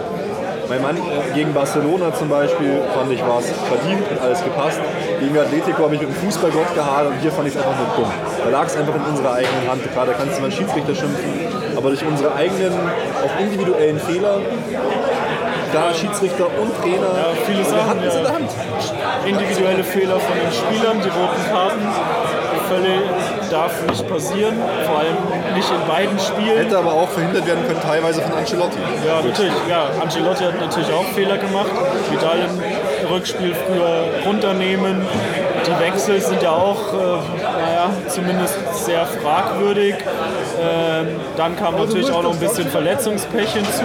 Mein Mann äh, gegen Barcelona zum Beispiel fand ich war es verdient, hat alles gepasst. Gegen Atletico habe ich mit dem Fußballgott gehadert und hier fand ich es einfach nur dumm. Da lag es einfach in unserer eigenen Hand. Klar, da kannst du mal einen Schiedsrichter schimpfen, aber durch unsere eigenen, auch individuellen Fehler, da Schiedsrichter und Trainer, Ja, viele wir Sachen, hatten es in der Hand. Individuelle Fehler von den Spielern, die roten Karten, völlig darf nicht passieren, vor allem nicht in beiden Spielen. Hätte aber auch verhindert werden können, teilweise von Ancelotti. Ja, natürlich. Ja, Ancelotti hat natürlich auch Fehler gemacht. Vidal im Rückspiel früher runternehmen. Die Wechsel sind ja auch, äh, naja, zumindest sehr fragwürdig. Ähm, dann kam natürlich auch noch ein bisschen Verletzungspech hinzu.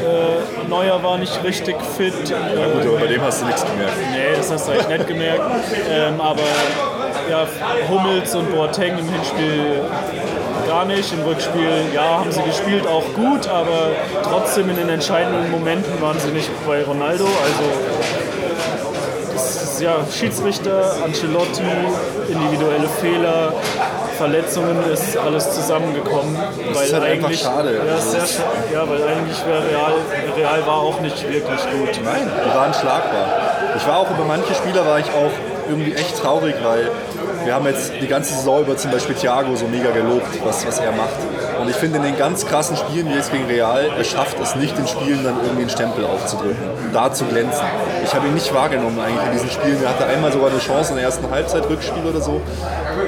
Äh, Neuer war nicht richtig fit. Äh, Gut, aber bei dem hast du nichts gemerkt. Nee, das hast du eigentlich nicht gemerkt. Ähm, aber ja, Hummels und Boateng im Hinspiel gar nicht. Im Rückspiel, ja, haben sie gespielt, auch gut, aber trotzdem in den entscheidenden Momenten waren sie nicht bei Ronaldo. Also das ist, ja, Schiedsrichter, Ancelotti, individuelle Fehler, Verletzungen, ist alles zusammengekommen. weil ist halt eigentlich, schade. Ja, ist sehr, scha- ja, weil eigentlich wäre Real, Real war auch nicht wirklich gut. Nein, die waren schlagbar. Ich war auch über manche Spieler war ich auch irgendwie echt traurig, weil wir haben jetzt die ganze Saison über zum Beispiel Thiago so mega gelobt, was, was er macht. Und ich finde in den ganz krassen Spielen wie jetzt gegen Real, er schafft es nicht in Spielen dann irgendwie einen Stempel aufzudrücken, da zu glänzen. Ich habe ihn nicht wahrgenommen eigentlich in diesen Spielen. Er hatte einmal sogar eine Chance in der ersten Halbzeit Rückspiel oder so.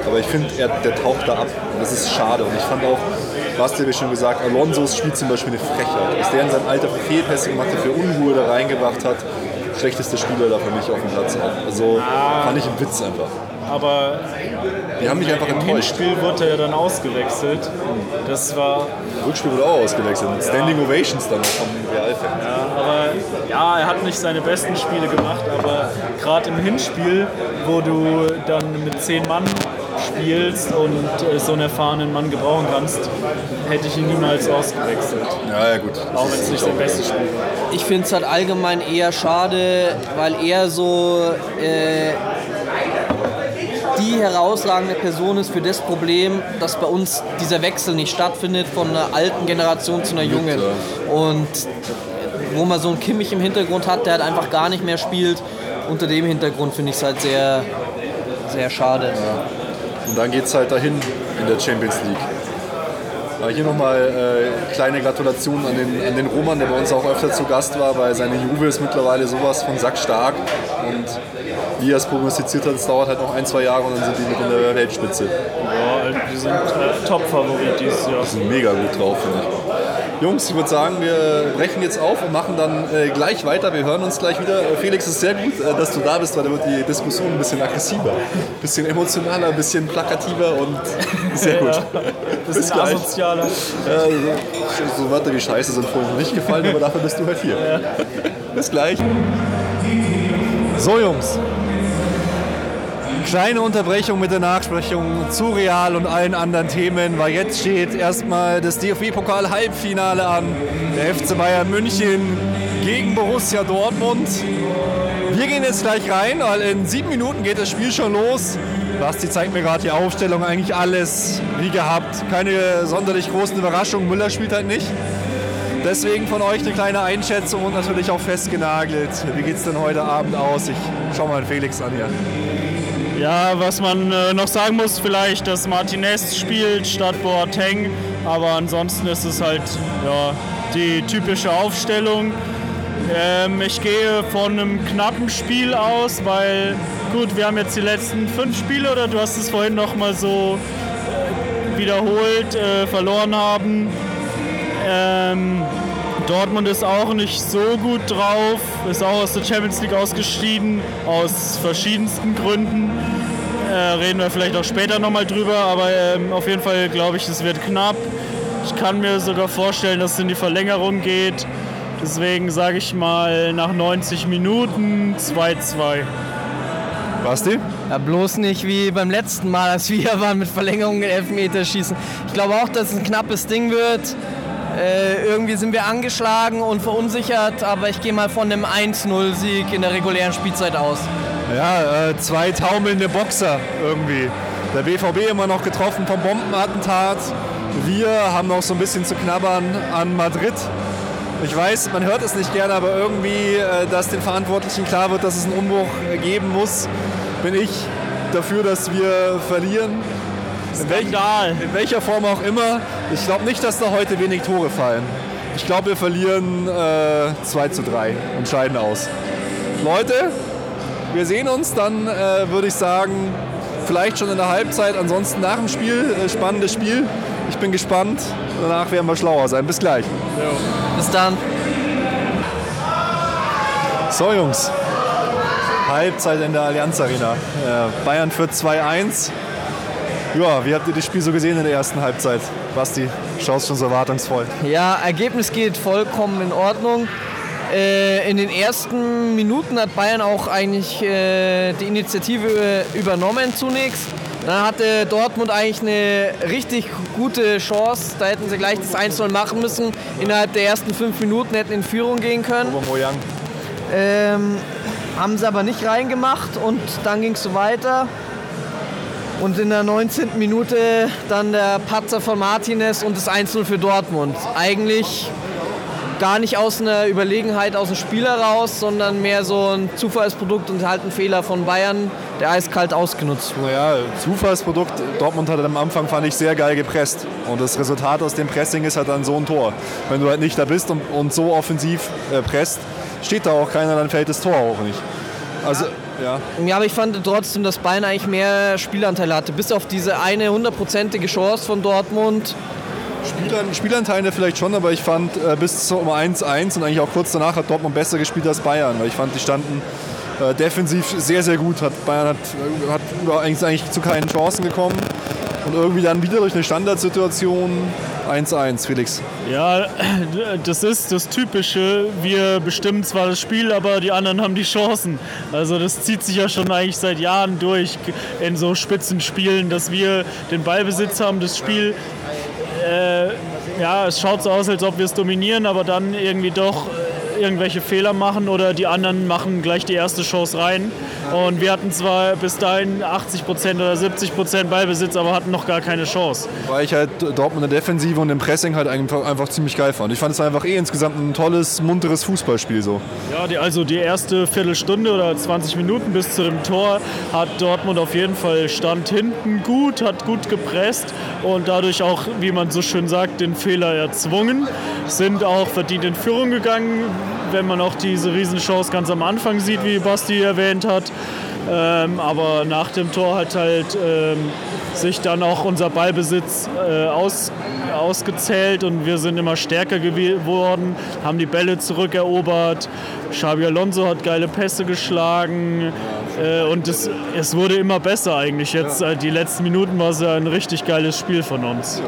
Aber ich finde, er, der taucht da ab und das ist schade. Und ich fand auch, Basti ich schon gesagt, Alonso's Spiel zum Beispiel eine Frechheit. Dass der in seinem Alter Fehlpässe gemacht hat, für Unruhe da reingebracht hat. Schlechtester Spieler da für mich auf dem Platz. auch. Also fand ich ein Witz einfach. Aber Die haben mich einfach im enttäuscht. Hinspiel wurde er dann ausgewechselt. Das war, Rückspiel wurde auch ausgewechselt. Mit Standing Ovations dann auch vom Real-Fan. aber ja, er hat nicht seine besten Spiele gemacht, aber gerade im Hinspiel, wo du dann mit zehn Mann spielst und äh, so einen erfahrenen Mann gebrauchen kannst, hätte ich ihn niemals ausgewechselt. Ja, ja, gut. Das Auch wenn ist es nicht sein bestes Spiel war. Ich finde es halt allgemein eher schade, weil er so äh, die herausragende Person ist für das Problem, dass bei uns dieser Wechsel nicht stattfindet von einer alten Generation zu einer jungen. Und wo man so einen Kimmich im Hintergrund hat, der halt einfach gar nicht mehr spielt. Unter dem Hintergrund finde ich es halt sehr, sehr schade. Und dann geht es halt dahin in der Champions League. Hier nochmal äh, kleine Gratulation an den, an den Roman, der bei uns auch öfter zu Gast war, weil seine Juve ist mittlerweile sowas von sackstark. Und wie er es prognostiziert hat, es dauert halt noch ein, zwei Jahre und dann sind die mit in der Weltspitze. Ja, die sind äh, Top-Favorit dieses Jahr. Die sind mega gut drauf, finde ich. Jungs, ich würde sagen, wir brechen jetzt auf und machen dann äh, gleich weiter. Wir hören uns gleich wieder. Äh, Felix, es ist sehr gut, äh, dass du da bist, weil da wird die Diskussion ein bisschen aggressiver, ein bisschen emotionaler, ein bisschen plakativer und sehr gut. Ja, Bis gleich. asozialer. Ja, so, so Wörter wie Scheiße sind vorhin nicht gefallen, aber dafür bist du halt hier. Bis gleich. So, Jungs. Kleine Unterbrechung mit der Nachsprechung zu Real und allen anderen Themen, weil jetzt steht erstmal das DFB-Pokal-Halbfinale an. Der FC Bayern München gegen Borussia Dortmund. Wir gehen jetzt gleich rein, weil in sieben Minuten geht das Spiel schon los. Basti zeigt mir gerade die Aufstellung, eigentlich alles wie gehabt. Keine sonderlich großen Überraschungen. Müller spielt halt nicht. Deswegen von euch eine kleine Einschätzung und natürlich auch festgenagelt. Wie geht es denn heute Abend aus? Ich schau mal Felix an hier. Ja, was man äh, noch sagen muss, vielleicht, dass Martinez spielt statt Boateng. Aber ansonsten ist es halt ja, die typische Aufstellung. Ähm, ich gehe von einem knappen Spiel aus, weil gut, wir haben jetzt die letzten fünf Spiele oder du hast es vorhin noch mal so äh, wiederholt äh, verloren haben. Ähm, Dortmund ist auch nicht so gut drauf, ist auch aus der Champions League ausgeschieden, aus verschiedensten Gründen. Äh, reden wir vielleicht auch später nochmal drüber, aber ähm, auf jeden Fall glaube ich, es wird knapp. Ich kann mir sogar vorstellen, dass es in die Verlängerung geht. Deswegen sage ich mal nach 90 Minuten 2-2. Basti? Ja, bloß nicht wie beim letzten Mal, als wir hier waren mit Verlängerung in Elfmeterschießen. Ich glaube auch, dass es ein knappes Ding wird. Äh, irgendwie sind wir angeschlagen und verunsichert, aber ich gehe mal von einem 1-0-Sieg in der regulären Spielzeit aus. Ja, äh, zwei taumelnde Boxer irgendwie. Der BVB immer noch getroffen vom Bombenattentat. Wir haben noch so ein bisschen zu knabbern an Madrid. Ich weiß, man hört es nicht gerne, aber irgendwie, äh, dass den Verantwortlichen klar wird, dass es einen Umbruch geben muss, bin ich dafür, dass wir verlieren. In, welch, in welcher Form auch immer. Ich glaube nicht, dass da heute wenig Tore fallen. Ich glaube, wir verlieren äh, 2 zu 3 und scheiden aus. Leute, wir sehen uns dann, äh, würde ich sagen, vielleicht schon in der Halbzeit. Ansonsten nach dem Spiel, äh, spannendes Spiel. Ich bin gespannt. Danach werden wir schlauer sein. Bis gleich. Bis dann. So, Jungs. Halbzeit in der Allianz Arena. Äh, Bayern führt 2-1. Ja, wie habt ihr das Spiel so gesehen in der ersten Halbzeit? Basti, schaust schon so erwartungsvoll. Ja, Ergebnis geht vollkommen in Ordnung. Äh, in den ersten Minuten hat Bayern auch eigentlich äh, die Initiative übernommen zunächst. Dann hatte Dortmund eigentlich eine richtig gute Chance. Da hätten sie gleich das 1-0 machen müssen. Innerhalb der ersten fünf Minuten hätten in Führung gehen können. Ähm, haben sie aber nicht reingemacht und dann ging es so weiter. Und in der 19. Minute dann der Patzer von Martinez und das 1-0 für Dortmund. Eigentlich gar nicht aus einer Überlegenheit aus dem Spiel heraus, sondern mehr so ein Zufallsprodukt und halt ein Fehler von Bayern, der eiskalt ausgenutzt wurde. Naja, Zufallsprodukt. Dortmund hat am Anfang, fand ich, sehr geil gepresst. Und das Resultat aus dem Pressing ist halt dann so ein Tor. Wenn du halt nicht da bist und, und so offensiv äh, presst, steht da auch keiner, dann fällt das Tor auch nicht. Also, ja. Ja, aber ich fand trotzdem, dass Bayern eigentlich mehr Spielanteile hatte. Bis auf diese eine hundertprozentige Chance von Dortmund. Spielan, Spielanteile vielleicht schon, aber ich fand äh, bis zum 1-1 und eigentlich auch kurz danach hat Dortmund besser gespielt als Bayern, weil ich fand, die standen äh, defensiv sehr, sehr gut. Hat, Bayern hat, äh, hat ja, eigentlich zu keinen Chancen gekommen und irgendwie dann wieder durch eine Standardsituation 1-1, Felix. Ja, das ist das Typische. Wir bestimmen zwar das Spiel, aber die anderen haben die Chancen. Also das zieht sich ja schon eigentlich seit Jahren durch in so Spitzenspielen, dass wir den Ballbesitz haben, das Spiel. Äh, ja, es schaut so aus, als ob wir es dominieren, aber dann irgendwie doch irgendwelche Fehler machen oder die anderen machen gleich die erste Chance rein. Und wir hatten zwar bis dahin 80% oder 70% Ballbesitz, aber hatten noch gar keine Chance. Weil ich halt Dortmund in der Defensive und im Pressing halt einfach, einfach ziemlich geil fand. Ich fand es einfach eh insgesamt ein tolles, munteres Fußballspiel so. Ja, die, also die erste Viertelstunde oder 20 Minuten bis zu dem Tor hat Dortmund auf jeden Fall Stand hinten gut, hat gut gepresst und dadurch auch, wie man so schön sagt, den Fehler erzwungen. Sind auch verdient in Führung gegangen, wenn man auch diese Riesenchance ganz am Anfang sieht, wie Basti erwähnt hat. Ähm, aber nach dem Tor hat halt ähm, sich dann auch unser Ballbesitz äh, aus, ausgezählt und wir sind immer stärker geworden, haben die Bälle zurückerobert. Xabi Alonso hat geile Pässe geschlagen äh, und es, es wurde immer besser eigentlich. Jetzt äh, die letzten Minuten war es ja ein richtig geiles Spiel von uns.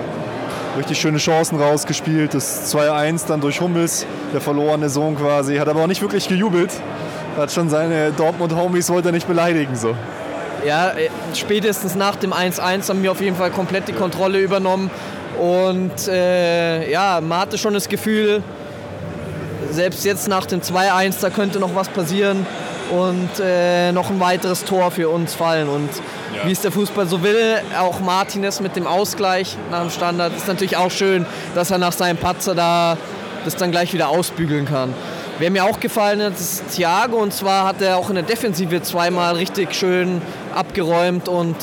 Richtig schöne Chancen rausgespielt. Das 2-1 dann durch Hummels, der verlorene Sohn quasi. Hat aber auch nicht wirklich gejubelt hat schon seine Dortmund-Homies wollte er nicht beleidigen. So. Ja, äh, spätestens nach dem 1-1 haben wir auf jeden Fall komplett die Kontrolle übernommen. Und äh, ja, man hatte schon das Gefühl, selbst jetzt nach dem 2-1, da könnte noch was passieren und äh, noch ein weiteres Tor für uns fallen. Und ja. wie es der Fußball so will, auch Martinez mit dem Ausgleich nach dem Standard, ist natürlich auch schön, dass er nach seinem Patzer da das dann gleich wieder ausbügeln kann. Wer mir auch gefallen hat, ist Thiago. Und zwar hat er auch in der Defensive zweimal richtig schön abgeräumt. Und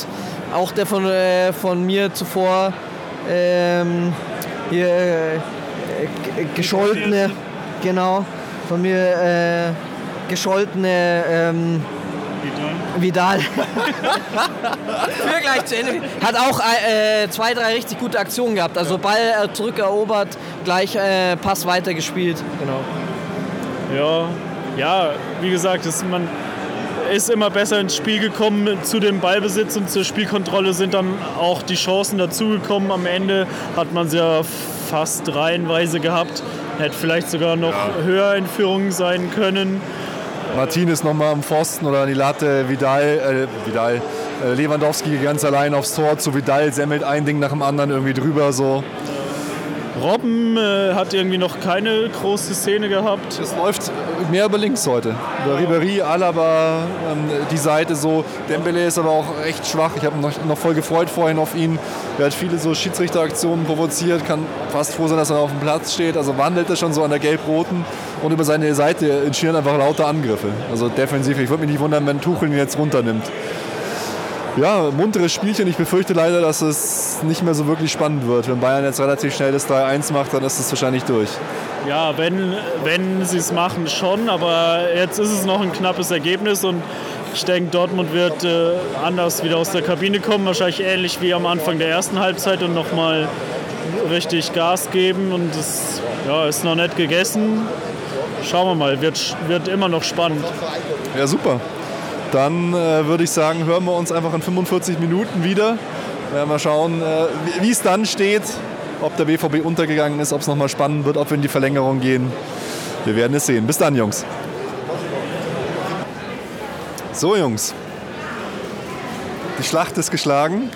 auch der von, äh, von mir zuvor ähm, hier äh, gescholtene, genau, von mir äh, gescholtene ähm, Vidal. Für gleich zu Ende. Hat auch äh, zwei, drei richtig gute Aktionen gehabt. Also Ball äh, zurückerobert, gleich äh, Pass weitergespielt. Genau. Ja, ja, wie gesagt, ist, man ist immer besser ins Spiel gekommen. Zu dem Ballbesitz und zur Spielkontrolle sind dann auch die Chancen dazugekommen. Am Ende hat man sie ja fast reihenweise gehabt. Hätte vielleicht sogar noch ja. höher in Führung sein können. Martinez nochmal am Pfosten oder an die Latte, Vidal, äh, Vidal äh, Lewandowski ganz allein aufs Tor zu Vidal, semmelt ein Ding nach dem anderen irgendwie drüber so. Robben äh, hat irgendwie noch keine große Szene gehabt. Es läuft mehr über links heute. Über Ribéry, Alaba, ähm, die Seite so. Dembele ist aber auch echt schwach. Ich habe mich noch, noch voll gefreut vorhin auf ihn. Er hat viele so Schiedsrichteraktionen provoziert, kann fast froh sein, dass er auf dem Platz steht. Also wandelt er schon so an der Gelb-Roten und über seine Seite entstehen einfach lauter Angriffe. Also defensiv. Ich würde mich nicht wundern, wenn Tuchel ihn jetzt runternimmt ja, munteres Spielchen. Ich befürchte leider, dass es nicht mehr so wirklich spannend wird. Wenn Bayern jetzt relativ schnell das 3-1 macht, dann ist es wahrscheinlich durch. Ja, wenn, wenn sie es machen, schon. Aber jetzt ist es noch ein knappes Ergebnis und ich denke, Dortmund wird äh, anders wieder aus der Kabine kommen. Wahrscheinlich ähnlich wie am Anfang der ersten Halbzeit und nochmal richtig Gas geben. Und es ja, ist noch nicht gegessen. Schauen wir mal, wird, wird immer noch spannend. Ja, super. Dann äh, würde ich sagen, hören wir uns einfach in 45 Minuten wieder. Wir werden mal schauen, äh, wie es dann steht, ob der BVB untergegangen ist, ob es nochmal spannend wird, ob wir in die Verlängerung gehen. Wir werden es sehen. Bis dann, Jungs. So, Jungs. Die Schlacht ist geschlagen.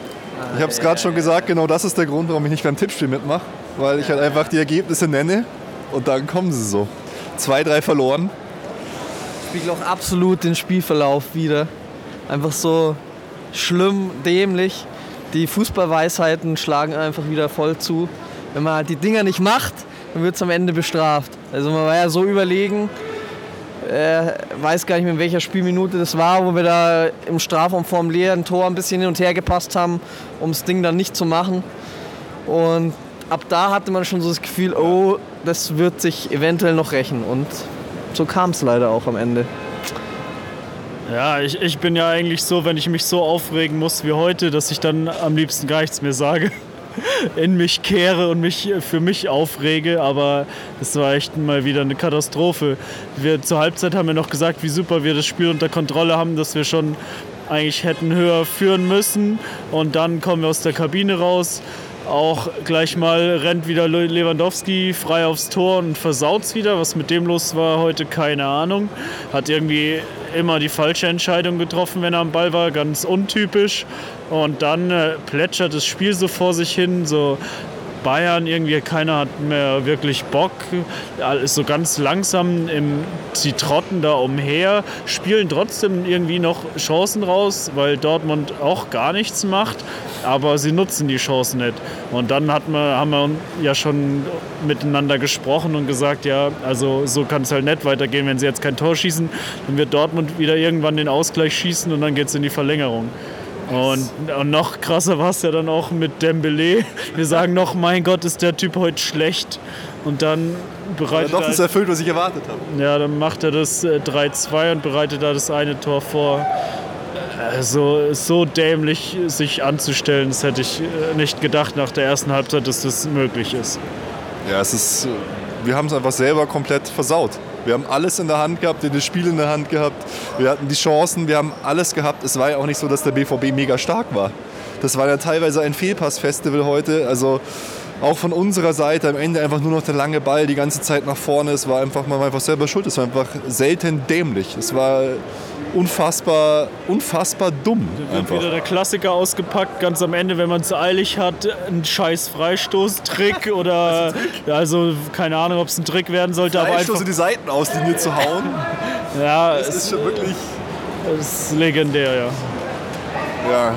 Ich habe es gerade schon gesagt, genau das ist der Grund, warum ich nicht beim Tippspiel mitmache. Weil ich halt einfach die Ergebnisse nenne und dann kommen sie so. Zwei, drei verloren spiegelt auch absolut den Spielverlauf wieder. Einfach so schlimm, dämlich. Die Fußballweisheiten schlagen einfach wieder voll zu. Wenn man halt die Dinger nicht macht, dann wird es am Ende bestraft. Also man war ja so überlegen, äh, weiß gar nicht mehr in welcher Spielminute das war, wo wir da im Strafraum vorm leeren Tor ein bisschen hin und her gepasst haben, um das Ding dann nicht zu machen. Und ab da hatte man schon so das Gefühl, oh, das wird sich eventuell noch rächen. Und so kam es leider auch am Ende. Ja, ich, ich bin ja eigentlich so, wenn ich mich so aufregen muss wie heute, dass ich dann am liebsten gar nichts mehr sage, in mich kehre und mich für mich aufrege. Aber das war echt mal wieder eine Katastrophe. Wir, zur Halbzeit haben wir noch gesagt, wie super wir das Spiel unter Kontrolle haben, dass wir schon eigentlich hätten höher führen müssen. Und dann kommen wir aus der Kabine raus auch gleich mal rennt wieder Lewandowski frei aufs Tor und versaut es wieder. Was mit dem los war heute, keine Ahnung. Hat irgendwie immer die falsche Entscheidung getroffen, wenn er am Ball war, ganz untypisch. Und dann äh, plätschert das Spiel so vor sich hin, so Bayern irgendwie, keiner hat mehr wirklich Bock. Ist so ganz langsam, im, sie trotten da umher, spielen trotzdem irgendwie noch Chancen raus, weil Dortmund auch gar nichts macht, aber sie nutzen die Chancen nicht. Und dann hat man, haben wir ja schon miteinander gesprochen und gesagt, ja, also so kann es halt nicht weitergehen, wenn sie jetzt kein Tor schießen, dann wird Dortmund wieder irgendwann den Ausgleich schießen und dann geht es in die Verlängerung. Und, und, noch krasser war es ja dann auch mit Dembele. Wir sagen noch, mein Gott, ist der Typ heute schlecht. Und dann bereitet ja, doch das erfüllt, was ich erwartet habe. Ja, dann macht er das 3-2 äh, und bereitet da das eine Tor vor. Also so dämlich sich anzustellen, das hätte ich äh, nicht gedacht nach der ersten Halbzeit, dass das möglich ist. Ja, es ist, wir haben es einfach selber komplett versaut. Wir haben alles in der Hand gehabt, wir das Spiel in der Hand gehabt, wir hatten die Chancen, wir haben alles gehabt. Es war ja auch nicht so, dass der BVB mega stark war. Das war ja teilweise ein Fehlpassfestival heute. Also auch von unserer Seite am Ende einfach nur noch der lange Ball die ganze Zeit nach vorne. Es war einfach, man war einfach selber schuld. Es war einfach selten dämlich. Es war unfassbar, unfassbar dumm. Da wird einfach. wieder der Klassiker ausgepackt, ganz am Ende, wenn man es eilig hat, ein scheiß Freistoßtrick oder also keine Ahnung, ob es ein Trick werden sollte, aber einfach die Seiten aus Linie zu hauen. ja, das ist schon wirklich ist legendär, ja. Ja.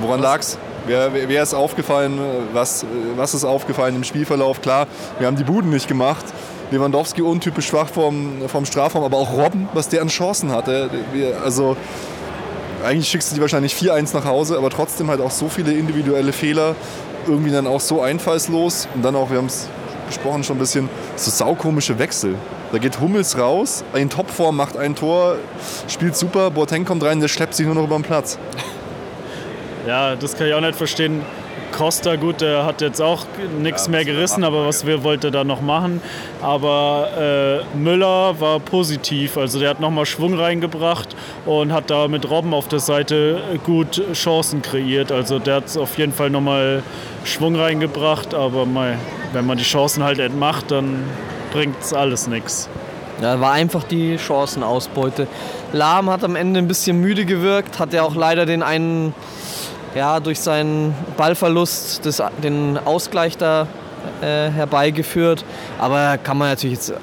Woran lag's? Wer, wer ist aufgefallen? Was, was ist aufgefallen im Spielverlauf? Klar, wir haben die Buden nicht gemacht. Lewandowski untypisch schwach vom, vom Strafraum, aber auch Robben, was der an Chancen hatte. Also eigentlich schickst du die wahrscheinlich 4-1 nach Hause, aber trotzdem halt auch so viele individuelle Fehler, irgendwie dann auch so einfallslos und dann auch, wir haben es besprochen schon ein bisschen, so saukomische Wechsel. Da geht Hummels raus, in Topform macht ein Tor, spielt super, Boateng kommt rein, der schleppt sich nur noch über den Platz. Ja, das kann ich auch nicht verstehen. Costa, gut, der hat jetzt auch nichts ja, mehr gerissen, aber was wir wollte da noch machen. Aber äh, Müller war positiv, also der hat nochmal Schwung reingebracht und hat da mit Robben auf der Seite gut Chancen kreiert. Also der hat auf jeden Fall nochmal Schwung reingebracht, aber mal, wenn man die Chancen halt entmacht, dann bringt es alles nichts. Ja, war einfach die Chancenausbeute. Lahm hat am Ende ein bisschen müde gewirkt, hat ja auch leider den einen ja, durch seinen Ballverlust des, den Ausgleich da äh, herbeigeführt. Aber kann man natürlich jetzt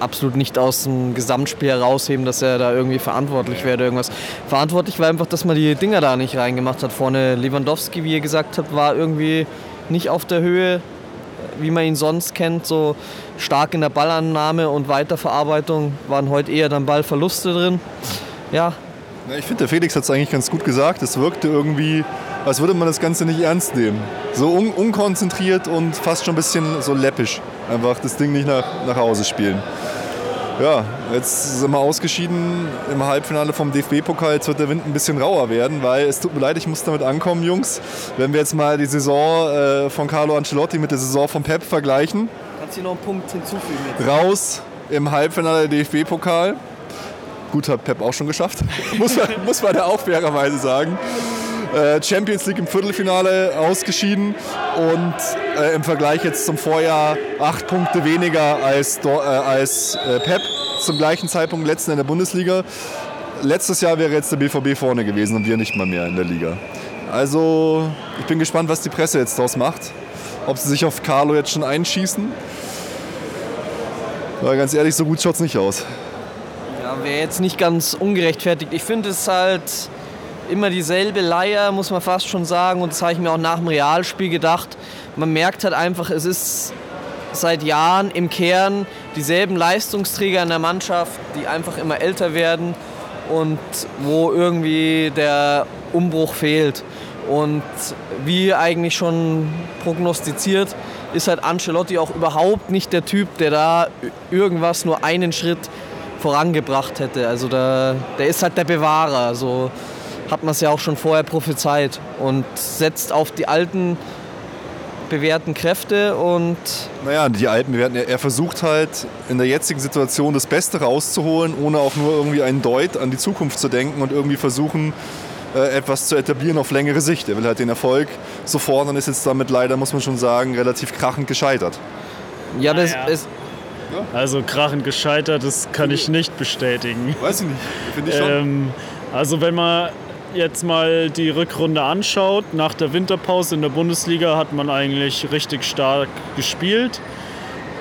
absolut nicht aus dem Gesamtspiel herausheben, dass er da irgendwie verantwortlich wäre oder irgendwas. Verantwortlich war einfach, dass man die Dinger da nicht reingemacht hat. Vorne Lewandowski, wie ihr gesagt habt, war irgendwie nicht auf der Höhe, wie man ihn sonst kennt. So stark in der Ballannahme und Weiterverarbeitung waren heute eher dann Ballverluste drin. Ja ich finde, der Felix hat es eigentlich ganz gut gesagt. Es wirkte irgendwie als würde man das Ganze nicht ernst nehmen. So un unkonzentriert und fast schon ein bisschen so läppisch. Einfach das Ding nicht nach, nach Hause spielen. Ja, jetzt sind wir ausgeschieden im Halbfinale vom DFB-Pokal. Jetzt wird der Wind ein bisschen rauer werden, weil es tut mir leid, ich muss damit ankommen, Jungs. Wenn wir jetzt mal die Saison äh, von Carlo Ancelotti mit der Saison von Pep vergleichen. Kannst du noch einen Punkt hinzufügen? Jetzt? Raus im Halbfinale der DFB-Pokal. Gut, hat Pep auch schon geschafft. muss, man, muss man ja auch fairerweise sagen. Äh, Champions League im Viertelfinale ausgeschieden und äh, im Vergleich jetzt zum Vorjahr acht Punkte weniger als, äh, als äh, Pep zum gleichen Zeitpunkt letzten in der Bundesliga. Letztes Jahr wäre jetzt der BVB vorne gewesen und wir nicht mal mehr in der Liga. Also ich bin gespannt, was die Presse jetzt daraus macht. Ob sie sich auf Carlo jetzt schon einschießen. Weil ganz ehrlich, so gut schaut es nicht aus. Ja, wäre jetzt nicht ganz ungerechtfertigt. Ich finde es halt immer dieselbe Leier, muss man fast schon sagen. Und das habe ich mir auch nach dem Realspiel gedacht. Man merkt halt einfach, es ist seit Jahren im Kern dieselben Leistungsträger in der Mannschaft, die einfach immer älter werden und wo irgendwie der Umbruch fehlt. Und wie eigentlich schon prognostiziert, ist halt Ancelotti auch überhaupt nicht der Typ, der da irgendwas nur einen Schritt vorangebracht hätte. Also der, der ist halt der Bewahrer. Also hat man es ja auch schon vorher prophezeit und setzt auf die alten bewährten Kräfte und. Naja, die alten bewährten. Er versucht halt in der jetzigen Situation das Beste rauszuholen, ohne auch nur irgendwie einen Deut an die Zukunft zu denken und irgendwie versuchen, äh, etwas zu etablieren auf längere Sicht. Er will halt den Erfolg sofort und ist jetzt damit leider, muss man schon sagen, relativ krachend gescheitert. Ja, das ja, ja. ist. Also krachend gescheitert, das kann ich nicht bestätigen. Weiß ich nicht, finde ich schon. Ähm, also wenn man jetzt mal die Rückrunde anschaut, nach der Winterpause in der Bundesliga hat man eigentlich richtig stark gespielt,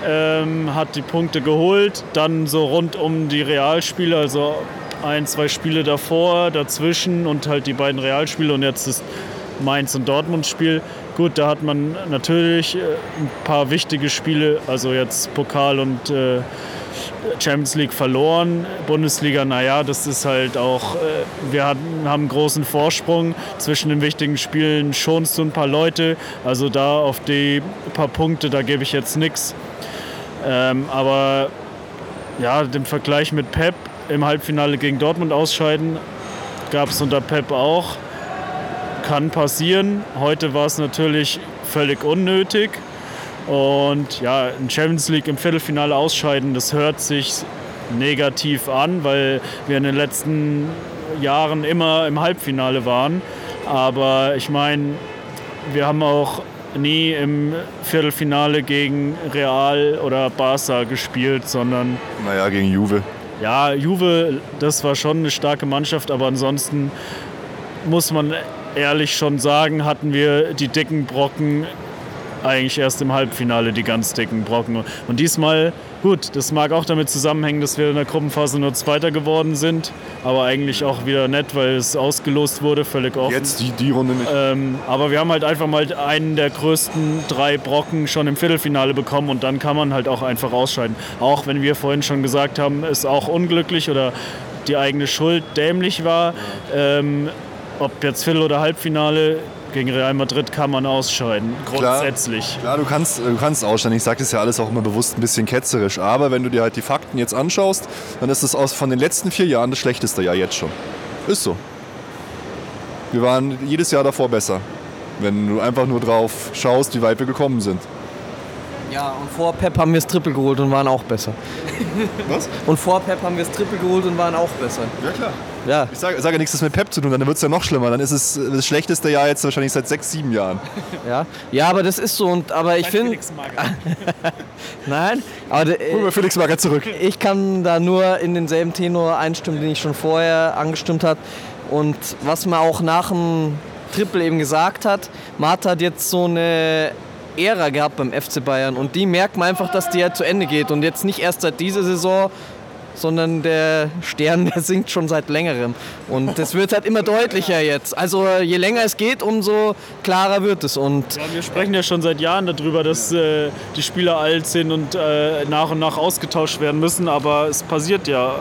ähm, hat die Punkte geholt, dann so rund um die Realspiele, also ein, zwei Spiele davor, dazwischen und halt die beiden Realspiele und jetzt das Mainz- und Dortmund-Spiel. Gut, da hat man natürlich äh, ein paar wichtige Spiele, also jetzt Pokal und äh, Champions League verloren. Bundesliga, naja, das ist halt auch, äh, wir haben einen großen Vorsprung. Zwischen den wichtigen Spielen schonst du ein paar Leute. Also da auf die paar Punkte, da gebe ich jetzt nichts. Ähm, aber ja, den Vergleich mit Pep im Halbfinale gegen Dortmund ausscheiden, gab es unter Pep auch. Kann passieren. Heute war es natürlich völlig unnötig. Und ja, in Champions League im Viertelfinale ausscheiden, das hört sich negativ an, weil wir in den letzten Jahren immer im Halbfinale waren. Aber ich meine, wir haben auch nie im Viertelfinale gegen Real oder Barca gespielt, sondern. Naja, gegen Juve. Ja, Juve, das war schon eine starke Mannschaft, aber ansonsten muss man ehrlich schon sagen, hatten wir die dicken Brocken eigentlich erst im Halbfinale die ganz dicken Brocken. Und diesmal, gut, das mag auch damit zusammenhängen, dass wir in der Gruppenphase nur Zweiter geworden sind, aber eigentlich auch wieder nett, weil es ausgelost wurde, völlig offen. Jetzt die, die Runde nicht. Ähm, aber wir haben halt einfach mal einen der größten drei Brocken schon im Viertelfinale bekommen und dann kann man halt auch einfach ausscheiden. Auch wenn wir vorhin schon gesagt haben, es auch unglücklich oder die eigene Schuld dämlich war. Ähm, ob jetzt Viertel- oder Halbfinale, gegen Real Madrid kann man ausscheiden, grundsätzlich. Klar, klar du, kannst, du kannst ausscheiden. Ich sage das ja alles auch immer bewusst ein bisschen ketzerisch. Aber wenn du dir halt die Fakten jetzt anschaust, dann ist es aus von den letzten vier Jahren das schlechteste Jahr jetzt schon. Ist so. Wir waren jedes Jahr davor besser. Wenn du einfach nur drauf schaust, wie weit wir gekommen sind. Ja, und vor Pep haben wir das Triple geholt und waren auch besser. Was? Und vor Pep haben wir das Triple geholt und waren auch besser. Ja, klar. Ja, Ich sage sag ja nichts, das mit Pep zu tun, dann wird es ja noch schlimmer. Dann ist es das schlechteste Jahr jetzt wahrscheinlich seit sechs, sieben Jahren. ja. Ja, aber das ist so. Und, aber ich finde. Nein, aber Holen wir Felix Magath zurück. ich kann da nur in denselben Tenor einstimmen, den ich schon vorher angestimmt hat. Und was man auch nach dem Triple eben gesagt hat, Martha hat jetzt so eine Ära gehabt beim FC Bayern und die merkt man einfach, dass die ja zu Ende geht und jetzt nicht erst seit dieser Saison, sondern der Stern, der sinkt schon seit längerem. Und das wird halt immer deutlicher jetzt. Also je länger es geht, umso klarer wird es. Und Ja, wir sprechen ja schon seit Jahren darüber, dass äh, die Spieler alt sind und äh, nach und nach ausgetauscht werden müssen, aber es passiert ja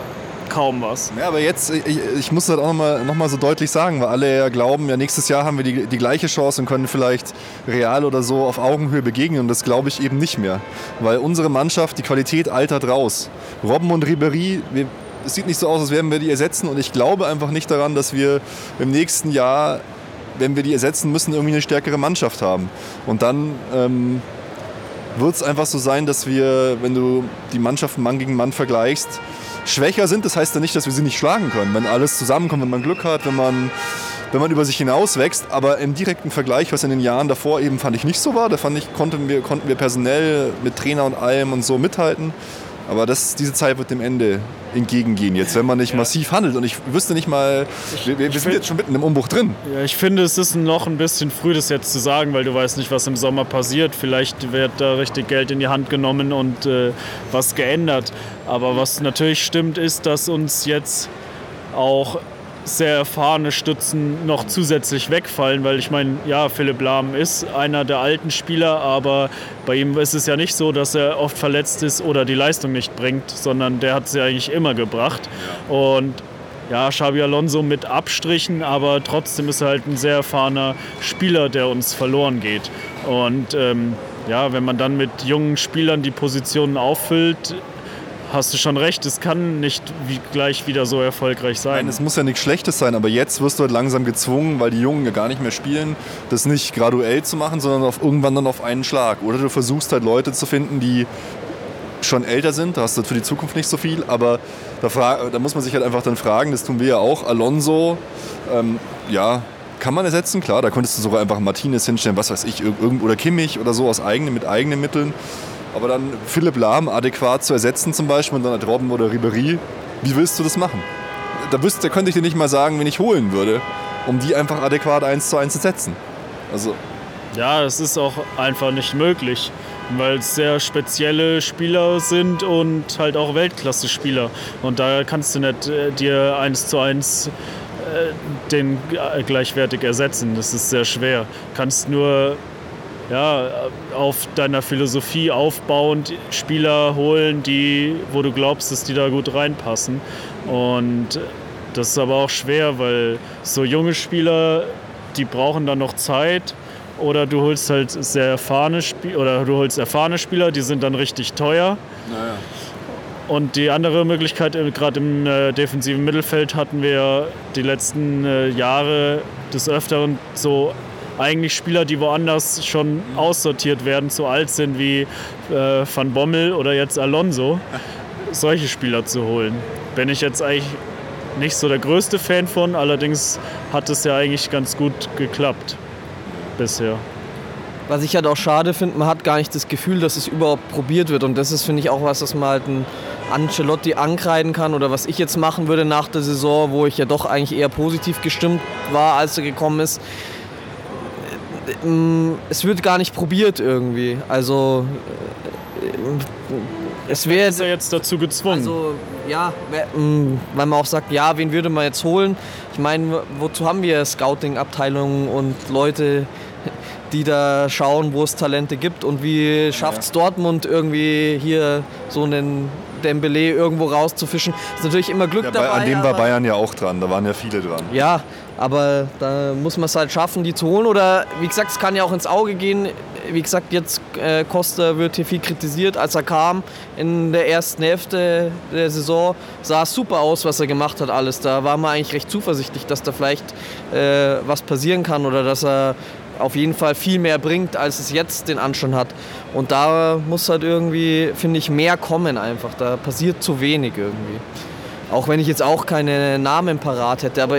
kaum was. Ja, aber jetzt, ich, ich muss das auch nochmal noch mal so deutlich sagen, weil alle ja glauben, ja, nächstes Jahr haben wir die, die gleiche Chance und können vielleicht real oder so auf Augenhöhe begegnen. Und das glaube ich eben nicht mehr. Weil unsere Mannschaft, die Qualität altert raus. Robben und Ribéry, wir, es sieht nicht so aus, als werden wir die ersetzen. Und ich glaube einfach nicht daran, dass wir im nächsten Jahr, wenn wir die ersetzen müssen, irgendwie eine stärkere Mannschaft haben. Und dann ähm, wird es einfach so sein, dass wir, wenn du die Mannschaften Mann gegen Mann vergleichst, schwächer sind. Das heißt ja nicht, dass wir sie nicht schlagen können. Wenn alles zusammenkommt, wenn man Glück hat, wenn man, wenn man über sich hinaus wächst. Aber im direkten Vergleich, was in den Jahren davor eben fand ich nicht so war, da fand ich, konnten wir, konnten wir personell mit Trainer und allem und so mithalten. Aber das, diese Zeit wird dem Ende entgegengehen jetzt, wenn man nicht massiv handelt. Und ich wüsste nicht mal, wir, wir, wir sind find- jetzt schon mitten im Umbruch drin. Ja, ich finde, es ist noch ein bisschen früh, das jetzt zu sagen, weil du weißt nicht, was im Sommer passiert. Vielleicht wird da richtig Geld in die Hand genommen und äh, was geändert. Aber was natürlich stimmt, ist, dass uns jetzt auch sehr erfahrene Stützen noch zusätzlich wegfallen, weil ich meine, ja, Philipp Lahm ist einer der alten Spieler, aber bei ihm ist es ja nicht so, dass er oft verletzt ist oder die Leistung nicht bringt, sondern der hat sie eigentlich immer gebracht. Und ja, Xabi Alonso mit Abstrichen, aber trotzdem ist er halt ein sehr erfahrener Spieler, der uns verloren geht. Und ähm, ja, wenn man dann mit jungen Spielern die Positionen auffüllt, hast du schon recht, es kann nicht wie gleich wieder so erfolgreich sein. Nein, es muss ja nichts Schlechtes sein, aber jetzt wirst du halt langsam gezwungen, weil die Jungen ja gar nicht mehr spielen, das nicht graduell zu machen, sondern auf, irgendwann dann auf einen Schlag. Oder du versuchst halt Leute zu finden, die schon älter sind, da hast du für die Zukunft nicht so viel, aber da, da muss man sich halt einfach dann fragen, das tun wir ja auch, Alonso, ähm, ja, kann man ersetzen, klar, da könntest du sogar einfach Martinez hinstellen, was weiß ich, irg- irgend, oder Kimmich oder so aus eigenen, mit eigenen Mitteln. Aber dann Philipp Lahm adäquat zu ersetzen zum Beispiel und dann halt Robben oder Ribéry, wie willst du das machen? Da, wüsst, da könnte ich dir nicht mal sagen, wen ich holen würde. um die einfach adäquat eins zu eins zu setzen. Also Ja, es ist auch einfach nicht möglich, weil es sehr spezielle Spieler sind und halt auch Weltklasse-Spieler. Und da kannst du nicht äh, dir eins zu eins äh, den äh, gleichwertig ersetzen. Das ist sehr schwer. Kannst nur ja, auf deiner Philosophie aufbauend Spieler holen, die, wo du glaubst, dass die da gut reinpassen. Und das ist aber auch schwer, weil so junge Spieler, die brauchen dann noch Zeit. Oder du holst halt sehr erfahrene Spieler oder du holst erfahrene Spieler, die sind dann richtig teuer. Und die andere Möglichkeit, äh, gerade im äh, defensiven Mittelfeld, hatten wir die letzten äh, Jahre des Öfteren so eigentlich Spieler, die woanders schon aussortiert werden, zu alt sind wie äh, Van Bommel oder jetzt Alonso, solche Spieler zu holen. Bin ich jetzt eigentlich nicht so der größte Fan von, allerdings hat es ja eigentlich ganz gut geklappt bisher. Was ich halt auch schade finde, man hat gar nicht das Gefühl, dass es überhaupt probiert wird. Und das ist, finde ich, auch was, das man halt ein Ancelotti ankreiden kann oder was ich jetzt machen würde nach der Saison, wo ich ja doch eigentlich eher positiv gestimmt war, als er gekommen ist. Ähm, Es wird gar nicht probiert irgendwie. Also äh, es wäre Ist er jetzt dazu gezwungen? also ja, mh, weil man auch sagt, ja, wen würde man jetzt holen? Ich meine, wozu haben wir Scouting-Abteilungen und Leute, die da schauen, wo es Talente gibt und wie schafft es Dortmund irgendwie hier so einen Dembele irgendwo rauszufischen? Ist natürlich immer Glück ja, bei, dabei. an dem war Bayern ja auch dran, da waren ja viele dran. ja, aber da muss man es halt schaffen, die zu holen. Oder wie gesagt, es kann ja auch ins Auge gehen. Wie gesagt, jetzt äh, Costa wird hier viel kritisiert. Als er kam in der ersten Hälfte der Saison, sah es super aus, was er gemacht hat, alles. Da war man eigentlich recht zuversichtlich, dass da vielleicht äh, was passieren kann oder dass er auf jeden Fall viel mehr bringt, als es jetzt den Anschein hat. Und da muss halt irgendwie, finde ich, mehr kommen einfach. Da passiert zu wenig irgendwie. Auch wenn ich jetzt auch keine Namen parat hätte, aber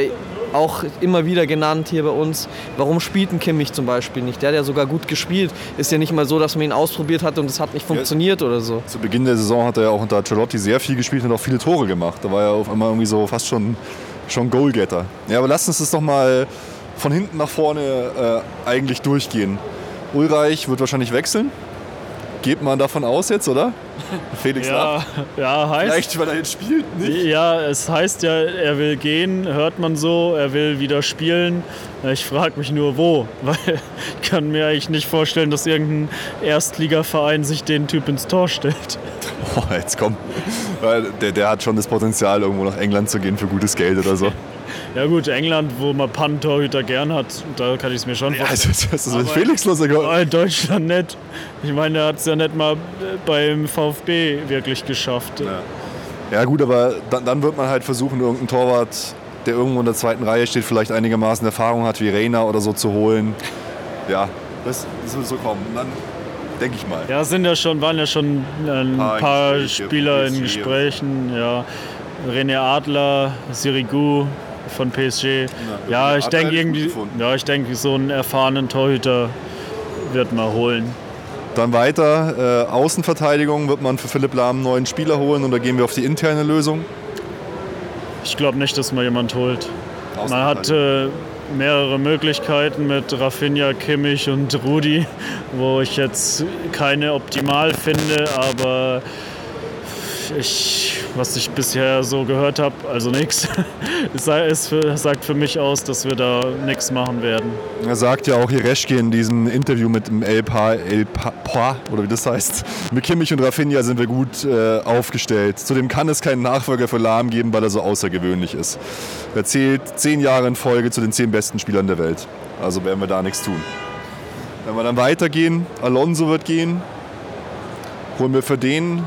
auch immer wieder genannt hier bei uns, warum spielt ein Kimmich zum Beispiel nicht? Der hat ja sogar gut gespielt. Ist ja nicht mal so, dass man ihn ausprobiert hat und es hat nicht funktioniert oder so. Zu Beginn der Saison hat er ja auch unter Celotti sehr viel gespielt und auch viele Tore gemacht. Da war er auf einmal irgendwie so fast schon, schon Goalgetter. Ja, aber lass uns das doch mal von hinten nach vorne äh, eigentlich durchgehen. Ulreich wird wahrscheinlich wechseln. Geht man davon aus jetzt, oder? Felix ja, ja, heißt. Vielleicht, weil er jetzt spielt, nicht? Ja, es heißt ja, er will gehen, hört man so, er will wieder spielen. Ich frage mich nur, wo, weil ich kann mir eigentlich nicht vorstellen, dass irgendein Erstligaverein sich den Typ ins Tor stellt. Boah, jetzt komm. Der, der hat schon das Potenzial, irgendwo nach England zu gehen für gutes Geld oder so. Ja gut, England, wo man Pannentorhüter gern hat, da kann ich es mir schon Ja, vorstellen. also, das ist mit Felix los. Aber in Deutschland nicht. Ich meine, er hat es ja nicht mal beim VfB wirklich geschafft. Ja gut, aber dann, dann wird man halt versuchen, irgendeinen Torwart, der irgendwo in der zweiten Reihe steht, vielleicht einigermaßen Erfahrung hat, wie Reina oder so zu holen. Ja, das, das wird so kommen. Und dann denke ich mal. Ja, sind ja schon, waren ja schon ein Paar paar Gespräche, Spieler in. Gesprächen. Ja. René Adler, Sirigu von PSG. Ja, René ich denke irgendwie, ja, ich denke, so einen erfahrenen Torhüter wird man holen. Dann weiter, äh, Außenverteidigung wird man für Philipp Lahm einen neuen Spieler holen da gehen wir auf die interne Lösung. Ich glaube nicht, dass man jemand holt. Man hat äh, mehrere Möglichkeiten mit Rafinha, Kimmich und Rudi, wo ich jetzt keine optimal finde, aber ich, was ich bisher so gehört habe, also nichts. Es sagt für mich aus, dass wir da nichts machen werden. Er sagt ja auch Jereschke in diesem Interview mit dem El Pa, El Pa, Pa oder wie das heißt. Mit Kimmich und Rafinha sind wir gut äh, aufgestellt. Zudem kann es keinen Nachfolger für Lahm geben, weil er so außergewöhnlich ist. Er zählt zehn Jahre in Folge zu den zehn besten Spielern der Welt. Also werden wir da nichts tun. Wenn wir dann weitergehen, Alonso wird gehen. Holen wir für den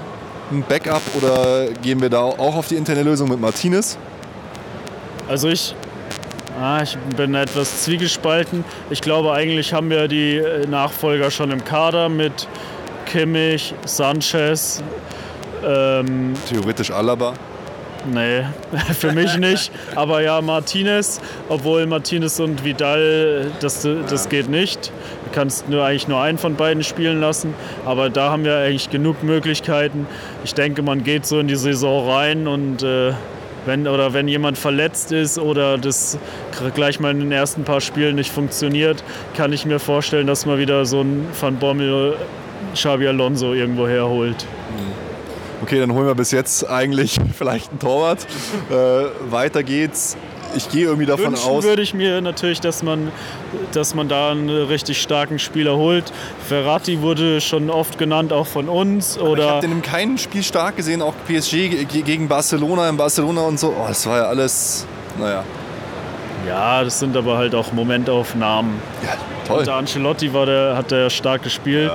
ein Backup oder gehen wir da auch auf die interne Lösung mit Martinez? Also ich, ah, ich bin etwas zwiegespalten. Ich glaube, eigentlich haben wir die äh, Nachfolger schon im Kader mit Kimmich, Sanchez. Ähm, Theoretisch Alaba. nee, für mich nicht. Aber ja, Martinez, obwohl Martinez und Vidal, das, das geht nicht. Kannst nur eigentlich nur einen von beiden spielen lassen. Aber da haben wir eigentlich genug Möglichkeiten. Ich denke, man geht so in die Saison rein und äh, wenn, oder wenn jemand verletzt ist oder das gleich mal in den ersten paar Spielen nicht funktioniert, kann ich mir vorstellen, dass man wieder so ein Van Bommel, Xabi Alonso irgendwo herholt. Okay, dann holen wir bis jetzt eigentlich vielleicht einen Torwart. Äh, weiter geht's. Ich gehe irgendwie davon Wünschen aus. würde ich mir natürlich, dass man, dass man da einen richtig starken Spieler holt. Ferrati wurde schon oft genannt, auch von uns. Ich Oder habe den in keinem Spiel stark gesehen, auch PSG ge- gegen Barcelona, in Barcelona und so. Oh, das war ja alles, naja, ja, das sind aber halt auch Momentaufnahmen. ja, toll. Unter Ancelotti war der, hat er stark gespielt.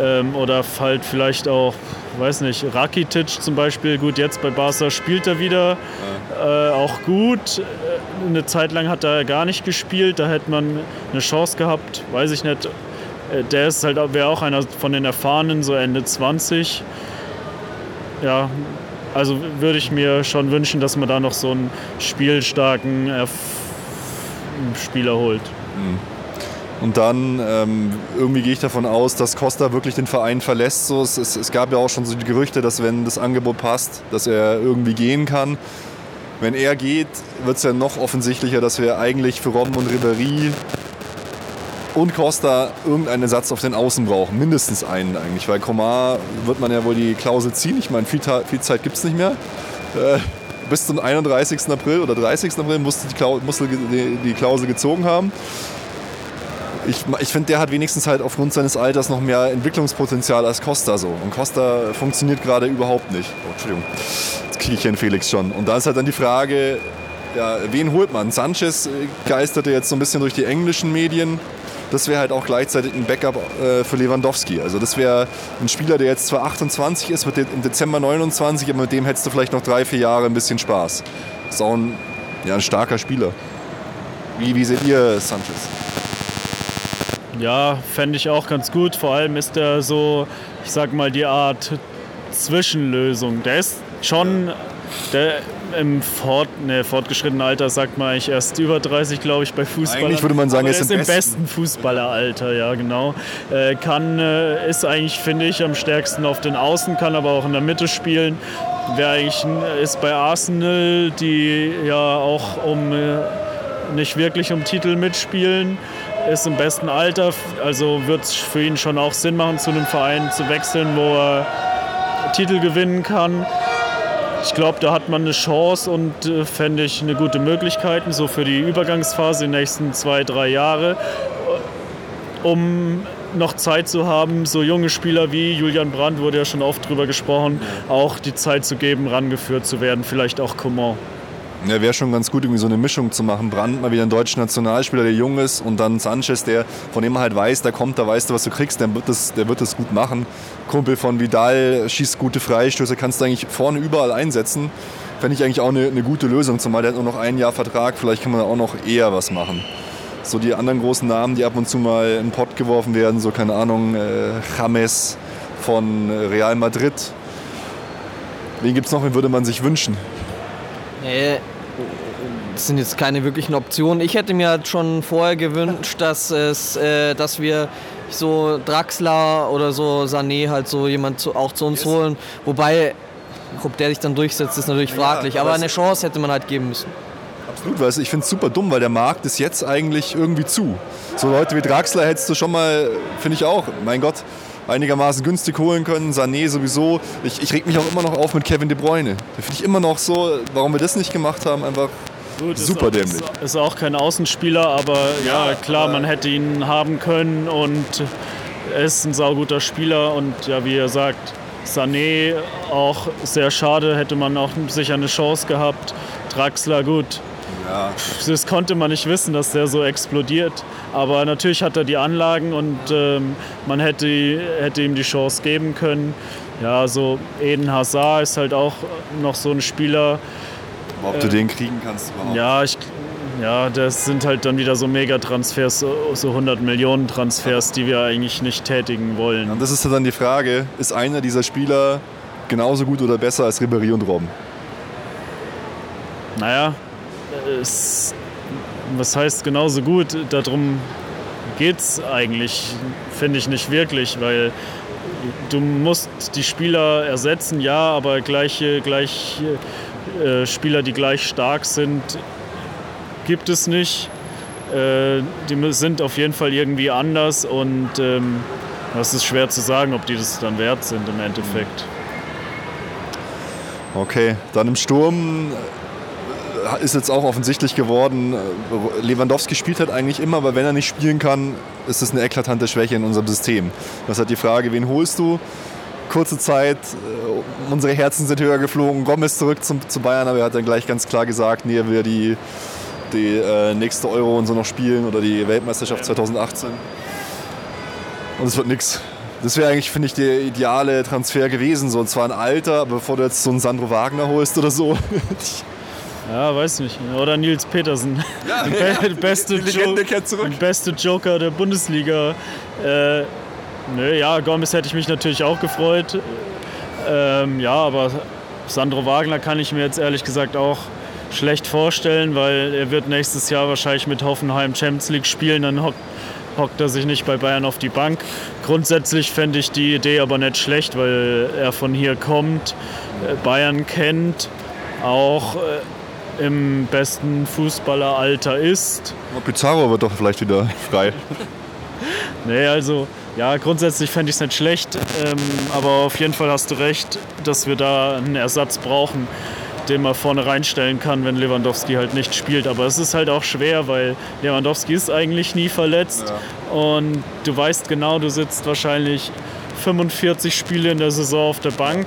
Ähm, oder halt vielleicht auch, weiß nicht, Rakitic zum Beispiel. Gut, jetzt bei Barca spielt er wieder. Äh, auch gut. Äh, Eine Zeit lang hat er gar nicht gespielt. Da hätte man eine Chance gehabt. Weiß ich nicht. Äh, Der ist halt, wäre auch einer von den Erfahrenen, so Ende 20. Ja, also würde ich mir schon wünschen, dass man da noch so einen spielstarken Spieler holt. Und dann ähm, irgendwie gehe ich davon aus, dass Costa wirklich den Verein verlässt. So, es, es, es gab ja auch schon so die Gerüchte, dass wenn das Angebot passt, dass er irgendwie gehen kann. Wenn er geht, wird es ja noch offensichtlicher, dass wir eigentlich für Robben und Ribéry und Costa irgendeinen Ersatz auf den Außen brauchen. Mindestens einen eigentlich, weil Komar wird man ja wohl die Klausel ziehen. Ich meine, viel, viel Zeit gibt es nicht mehr. Äh, bis zum 31. April oder 30. April musste die, Klau musste die Klausel gezogen haben. Ich, ich finde, der hat wenigstens halt aufgrund seines Alters noch mehr Entwicklungspotenzial als Costa so. Und Costa funktioniert gerade überhaupt nicht. Oh, Entschuldigung, jetzt kriege ich einen Felix schon. Und da ist halt dann die Frage, ja, wen holt man? Sanchez äh, geisterte jetzt so ein bisschen durch die englischen Medien. Das wäre halt auch gleichzeitig ein Backup äh, für Lewandowski. Also das wäre ein Spieler, der jetzt zwar 28 ist, wird im Dezember 29, aber mit dem hättest du vielleicht noch drei, vier Jahre ein bisschen Spaß. Ist auch ein, ja, ein starker Spieler. Wie, wie seht ihr Sanchez? Ja, fände ich auch ganz gut. Vor allem ist er so, ich sag mal, die Art Zwischenlösung. Der ist schon, der im fort, ne, fortgeschrittenen Alter sagt man eigentlich erst über 30, glaube ich, bei Fußball. Eigentlich würde man sagen, er er ist im besten Fußballeralter, ja genau. Äh, kann, äh, ist eigentlich, finde ich, am stärksten auf den Außen, kann aber auch in der Mitte spielen. Wer eigentlich ein- ist bei Arsenal, die ja auch um äh, nicht wirklich um Titel mitspielen, ist im besten Alter, also wird es für ihn schon auch Sinn machen, zu einem Verein zu wechseln, wo er Titel gewinnen kann. Ich glaube, da hat man eine Chance und äh, fände ich eine gute Möglichkeit, so für die Übergangsphase, die nächsten zwei, drei Jahre, um noch Zeit zu haben, so junge Spieler wie Julian Brandt, wurde ja schon oft drüber gesprochen, auch die Zeit zu geben, rangeführt zu werden, vielleicht auch Coman. Ja, wäre schon ganz gut, irgendwie so eine Mischung zu machen. Brandt mal wieder ein deutscher Nationalspieler, der jung ist, und dann Sanchez, der von dem man halt weiß, der kommt, da weißt du, was du kriegst, der wird das, der wird das gut machen. Kumpel von Vidal, schießt gute Freistöße, kannst du eigentlich vorne überall einsetzen. Fände ich eigentlich auch eine, eine gute Lösung, zumal der hat nur noch ein Jahr Vertrag, vielleicht kann man da auch noch eher was machen. So die anderen großen Namen, die ab und zu mal in den Pott geworfen werden, so keine Ahnung, äh, James von Real Madrid. Wen gibt es noch, wen würde man sich wünschen? Nee, das sind jetzt keine wirklichen Optionen. Ich hätte mir halt schon vorher gewünscht, dass, es, äh, dass wir so Draxler oder so Sané halt so jemand zu, auch zu uns holen. Wobei, ob der sich dann durchsetzt, ist natürlich fraglich. aber aber eine Chance hätte man halt geben müssen. Absolut, weil ich finde es super dumm, weil der Markt ist jetzt eigentlich irgendwie zu. So Leute wie Draxler hättest du schon mal, finde ich auch, mein Gott, einigermaßen günstig holen können. Sané sowieso. Ich, ich reg mich auch immer noch auf mit Kevin De Bruyne. Da finde ich immer noch so, warum wir das nicht gemacht haben, einfach Gut, ist super auch, dämlich. Ist, ist auch kein Außenspieler, aber ja, klar, man hätte ihn haben können und er ist ein sauguter Spieler und ja, wie ihr sagt, Sané auch sehr schade, hätte man auch sicher eine Chance gehabt. Draxler, gut. Ja. Das konnte man nicht wissen, dass der so explodiert. Aber natürlich hat er die Anlagen und ähm, man hätte, hätte ihm die Chance geben können. Ja, so Eden Hazard ist halt auch noch so ein Spieler, Ob du den kriegen kannst überhaupt. ja, ich, ja, das sind halt dann wieder so Megatransfers, so, so 100 Millionen Transfers, die wir eigentlich nicht tätigen wollen. Und das ist dann die Frage, ist einer dieser Spieler genauso gut oder besser als Ribéry und Robben? Naja, es, was heißt genauso gut? Darum geht es eigentlich, finde ich nicht wirklich, weil du musst die Spieler ersetzen, ja, aber gleiche, gleich äh, Spieler, die gleich stark sind, gibt es nicht. Äh, die sind auf jeden Fall irgendwie anders und ähm, ist schwer zu sagen, ob die das dann wert sind im Endeffekt. Okay, dann im Sturm ist jetzt auch offensichtlich geworden, äh, Lewandowski spielt halt eigentlich immer, aber wenn er nicht spielen kann, ist das eine eklatante Schwäche in unserem System. Das ist halt die Frage, wen holst du? Kurze Zeit, äh, unsere Herzen sind höher geflogen, Gomez zurück zum, zu Bayern, aber er hat dann gleich ganz klar gesagt, nee, er will die, die äh, nächste Euro und so noch spielen oder die Weltmeisterschaft 2018. Und es wird nichts. Das wäre eigentlich, finde ich, der ideale Transfer gewesen. So, und zwar ein Alter, bevor du jetzt so einen Sandro Wagner holst oder so. Ja, weiß nicht. Oder Nils Petersen. Ja, der beste, die Legende Jo- kehrt zurück. beste Joker der Bundesliga. Äh, nö, ja, Gomez hätte ich mich natürlich auch gefreut. Ähm, ja, aber Sandro Wagner kann ich mir jetzt ehrlich gesagt auch schlecht vorstellen, weil er wird nächstes Jahr wahrscheinlich mit Hoffenheim Champions League spielen. Dann hockt, hockt er sich nicht bei Bayern auf die Bank. Grundsätzlich fände ich die Idee aber nicht schlecht, weil er von hier kommt, äh, Bayern kennt, auch äh, im besten Fußballeralter ist. Pizarro wird doch vielleicht wieder frei. Nee, also ja, grundsätzlich fände ich es nicht schlecht, ähm, aber auf jeden Fall hast du recht, dass wir da einen Ersatz brauchen, den man vorne reinstellen kann, wenn Lewandowski halt nicht spielt. Aber es ist halt auch schwer, weil Lewandowski ist eigentlich nie verletzt und du weißt genau, du sitzt wahrscheinlich 45 Spiele in der Saison auf der Bank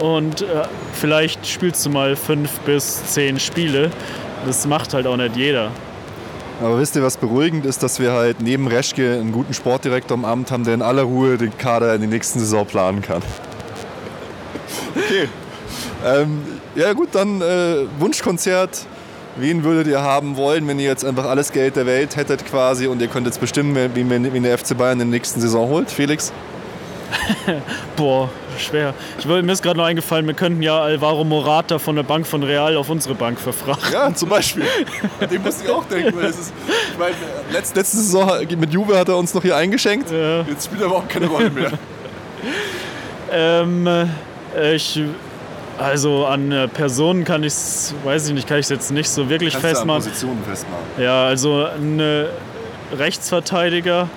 und äh, vielleicht spielst du mal fünf bis zehn Spiele. Das macht halt auch nicht jeder. Aber wisst ihr, was beruhigend ist, dass wir halt neben Reschke einen guten Sportdirektor im Amt haben, der in aller Ruhe den Kader in die nächsten Saison planen kann. Okay. Ähm, ja gut, dann äh, Wunschkonzert. Wen würdet ihr haben wollen, wenn ihr jetzt einfach alles Geld der Welt hättet quasi und ihr könnt jetzt bestimmen, wen, wen, wen der FC Bayern in der nächsten Saison holt? Felix? Boah, schwer. Ich, mir ist gerade noch eingefallen, wir könnten ja Alvaro Morata von der Bank von Real auf unsere Bank verfrachten. Ja, zum Beispiel. An den musste ich auch denken. Weil ist, ich meine, letzte, letzte Saison mit Juve hat er uns noch hier eingeschenkt. Ja. Jetzt spielt er überhaupt keine Rolle mehr. Ähm, äh, ich, also an äh, Personen kann ich es, weiß ich nicht, kann ich es jetzt nicht so wirklich festmachen. Positionen festmachen. Ja, also ein Rechtsverteidiger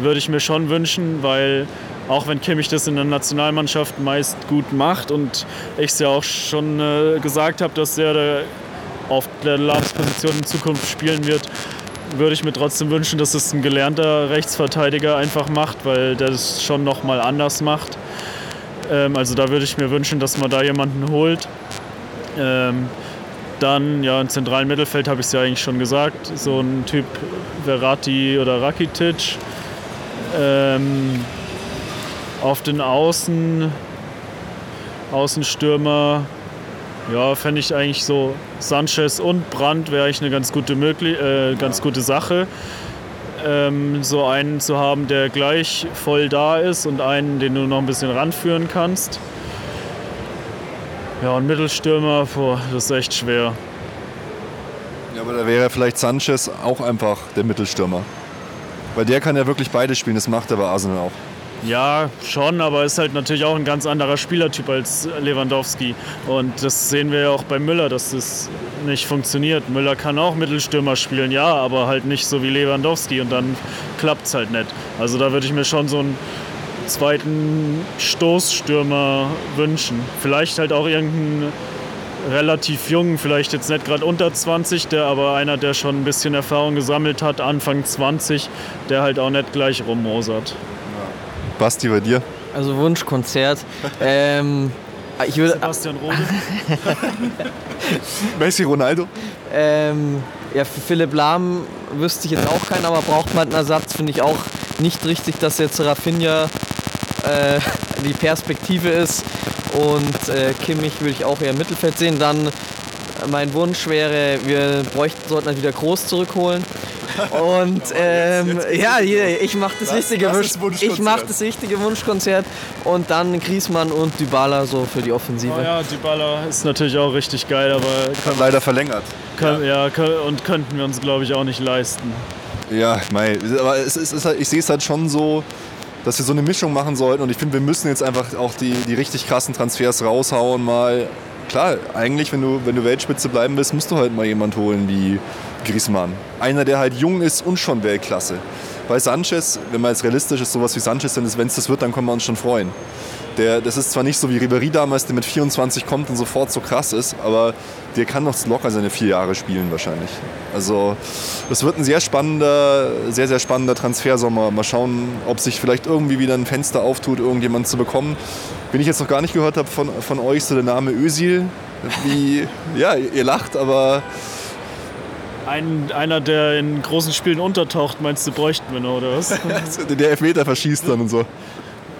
würde ich mir schon wünschen, weil auch wenn Kimmich das in der Nationalmannschaft meist gut macht und ich es ja auch schon äh, gesagt habe, dass er da auf der Lavs-Position in Zukunft spielen wird, würde ich mir trotzdem wünschen, dass es ein gelernter Rechtsverteidiger einfach macht, weil der das schon nochmal anders macht. Ähm, also da würde ich mir wünschen, dass man da jemanden holt. Ähm, dann, ja, im zentralen Mittelfeld habe ich es ja eigentlich schon gesagt, so ein Typ Verratti oder Rakitic. Ähm, auf den Außen, Außenstürmer, ja, fände ich eigentlich so Sanchez und Brandt wäre eigentlich eine ganz gute, möglich äh, ganz gute Sache. Ähm, so einen zu haben, der gleich voll da ist und einen, den du noch ein bisschen ranführen kannst. Ja, und Mittelstürmer, boah, das ist echt schwer. Ja, aber da wäre vielleicht Sanchez auch einfach der Mittelstürmer. Weil der kann ja wirklich beide spielen, das macht er bei Arsenal auch. Ja, schon, aber ist halt natürlich auch ein ganz anderer Spielertyp als Lewandowski. Und das sehen wir ja auch bei Müller, dass das nicht funktioniert. Müller kann auch Mittelstürmer spielen, ja, aber halt nicht so wie Lewandowski und dann klappt es halt nicht. Also da würde ich mir schon so einen zweiten Stoßstürmer wünschen. Vielleicht halt auch irgendeinen relativ jungen, vielleicht jetzt nicht gerade unter 20, der aber einer, der schon ein bisschen Erfahrung gesammelt hat, Anfang 20, der halt auch nicht gleich rummosert. Basti, bei dir? Also Wunschkonzert. ähm, ich würde, Sebastian Rode. Messi, Ronaldo? ähm, ja, für Philipp Lahm wüsste ich jetzt auch keinen, aber braucht man einen Ersatz, finde ich auch nicht richtig, dass jetzt Rafinha äh, die Perspektive ist. Und äh, Kimmich würde ich auch eher im Mittelfeld sehen. Dann äh, mein Wunsch wäre, wir bräuchten, sollten halt wieder Groß zurückholen. Und ähm, ja, hier, ich mache das, richtige das ich mache das richtige Wunschkonzert und dann Griezmann und Dybala so für die Offensive. Oh ja, Dybala ist natürlich auch richtig geil, aber können, Leider verlängert. können, ja. können, und könnten wir uns, glaube ich, auch nicht leisten. Ja, mei, aber es ist, es ist halt, ich sehe es halt schon so, dass wir so eine Mischung machen sollten und ich finde, wir müssen jetzt einfach auch die, die richtig krassen Transfers raushauen mal klar, eigentlich, wenn du, wenn du Weltspitze bleiben willst, musst du halt mal jemand holen wie Griezmann. Einer, der halt jung ist und schon Weltklasse. Bei Sanchez, wenn man jetzt realistisch ist, sowas wie Sanchez, wenn es das wird, dann können wir uns schon freuen. Der, das ist zwar nicht so wie Ribéry damals, der mit 24 kommt und sofort so krass ist, aber der kann noch locker seine vier Jahre spielen wahrscheinlich. Also das wird ein sehr spannender, sehr, sehr spannender Transfersommer. Mal schauen, ob sich vielleicht irgendwie wieder ein Fenster auftut, irgendjemanden zu bekommen. Wenn ich jetzt noch gar nicht gehört habe von, von euch, so der Name Özil, wie, ja, ihr lacht, aber ein, einer, der in großen Spielen untertaucht, meinst du, bräuchten wir noch, oder was? der Elfmeter verschießt dann und so.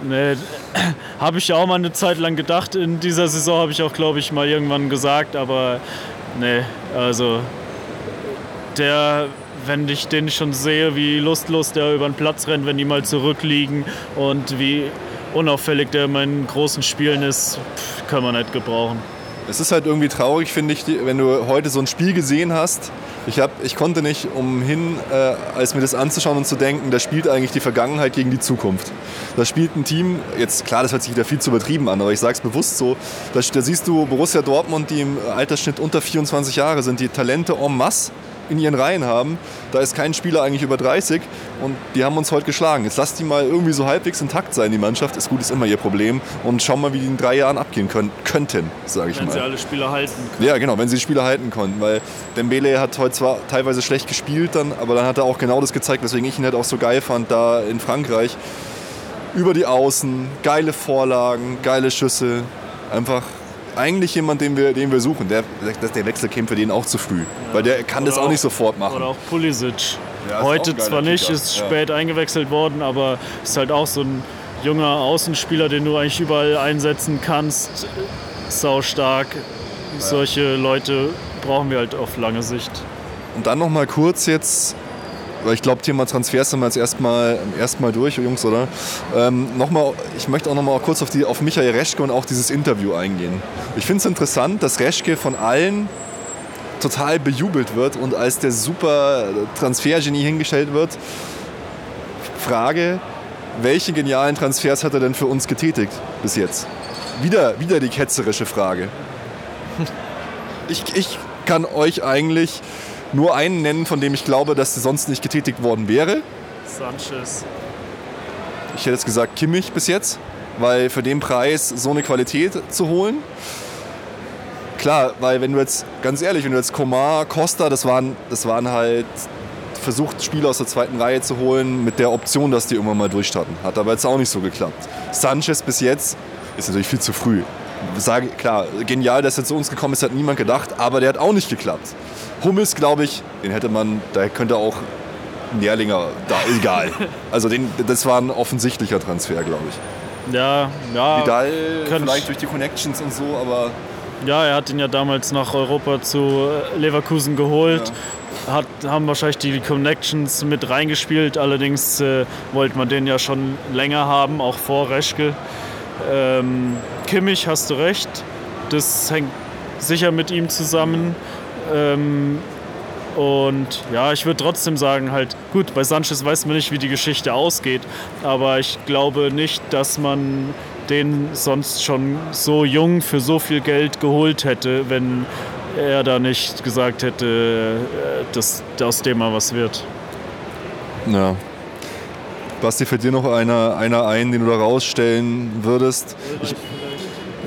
Nee, habe ich ja auch mal eine Zeit lang gedacht. In dieser Saison habe ich auch, glaube ich, mal irgendwann gesagt, aber nee, also der, wenn ich den schon sehe, wie lustlos der über den Platz rennt, wenn die mal zurückliegen und wie unauffällig der in meinen großen Spielen ist, pff, kann man nicht gebrauchen. Es ist halt irgendwie traurig, finde ich, wenn du heute so ein Spiel gesehen hast. Ich, hab, ich konnte nicht umhin, äh, als mir das anzuschauen und zu denken, da spielt eigentlich die Vergangenheit gegen die Zukunft. Da spielt ein Team, jetzt klar, das hört sich wieder viel zu übertrieben an, aber ich sage es bewusst so, da, da siehst du Borussia Dortmund, die im Altersschnitt unter 24 Jahre sind, die Talente en masse in ihren Reihen haben. Da ist kein Spieler eigentlich über 30 und die haben uns heute geschlagen. Jetzt lasst die mal irgendwie so halbwegs intakt sein, die Mannschaft. Ist gut, ist immer ihr Problem. Und schau mal, wie die in drei Jahren abgehen können, könnten, sage ich wenn mal. Wenn sie alle Spieler halten können. Ja, genau, wenn sie die Spieler halten konnten. Weil Dembele hat heute zwar teilweise schlecht gespielt dann, aber dann hat er auch genau das gezeigt, weswegen ich ihn halt auch so geil fand da in Frankreich. Über die Außen, geile Vorlagen, geile Schüsse. Einfach eigentlich jemand, den wir, den wir suchen. Der, der Wechsel käme für den auch zu früh. Ja. Weil der kann oder das auch, auch, nicht sofort machen. Oder auch Pulisic. Ja, Heute zwar nicht, Kicker. ist spät eingewechselt worden, aber ist halt auch so ein junger Außenspieler, den du eigentlich überall einsetzen kannst. Sau stark. Solche Leute brauchen wir halt auf lange Sicht. Und dann noch mal kurz jetzt weil ich glaube, Thema Transfers sind wir jetzt erstmal erstmal durch, Jungs, oder? Ähm, noch mal, ich möchte auch noch mal kurz auf, die, auf Michael Reschke und auch dieses Interview eingehen. Ich finde es interessant, dass Reschke von allen total bejubelt wird und als der super Transfergenie hingestellt wird. Frage, welche genialen Transfers hat er denn für uns getätigt bis jetzt? Wieder, wieder die ketzerische Frage. Ich, ich kann euch eigentlich nur einen nennen, von dem ich glaube, dass sie sonst nicht getätigt worden wäre. Sanchez. Ich hätte jetzt gesagt Kimmich bis jetzt, weil für den Preis so eine Qualität zu holen. Klar, weil wenn du jetzt, ganz ehrlich, wenn du jetzt Komar, Costa, das waren, das waren halt versucht, Spieler aus der zweiten Reihe zu holen, mit der Option, dass die irgendwann mal durchstarten. Hat aber jetzt auch nicht so geklappt. Sanchez bis jetzt ist natürlich viel zu früh. Sage, klar, genial, dass er zu uns gekommen ist, hat niemand gedacht, aber der hat auch nicht geklappt. Hummels, glaube ich, den hätte man, da könnte auch Nährlinger, da, egal. Also den, das war ein offensichtlicher Transfer, glaube ich. Ja, ja. Vidal vielleicht durch die Connections und so, aber... Ja, er hat ihn ja damals nach Europa zu Leverkusen geholt. Ja. Hat, haben wahrscheinlich die Connections mit reingespielt. Allerdings äh, wollte man den ja schon länger haben, auch vor Reschke. Ähm, Kimmich, hast du recht. Das hängt sicher mit ihm zusammen. Ähm, und ja, ich würde trotzdem sagen, halt, gut, bei Sanchez weiß man nicht, wie die Geschichte ausgeht, aber ich glaube nicht, dass man den sonst schon so jung für so viel Geld geholt hätte, wenn er da nicht gesagt hätte, äh, dass aus dem mal was wird. Ja. Basti, fällt dir noch einer, einer ein, den du da rausstellen würdest? Ich,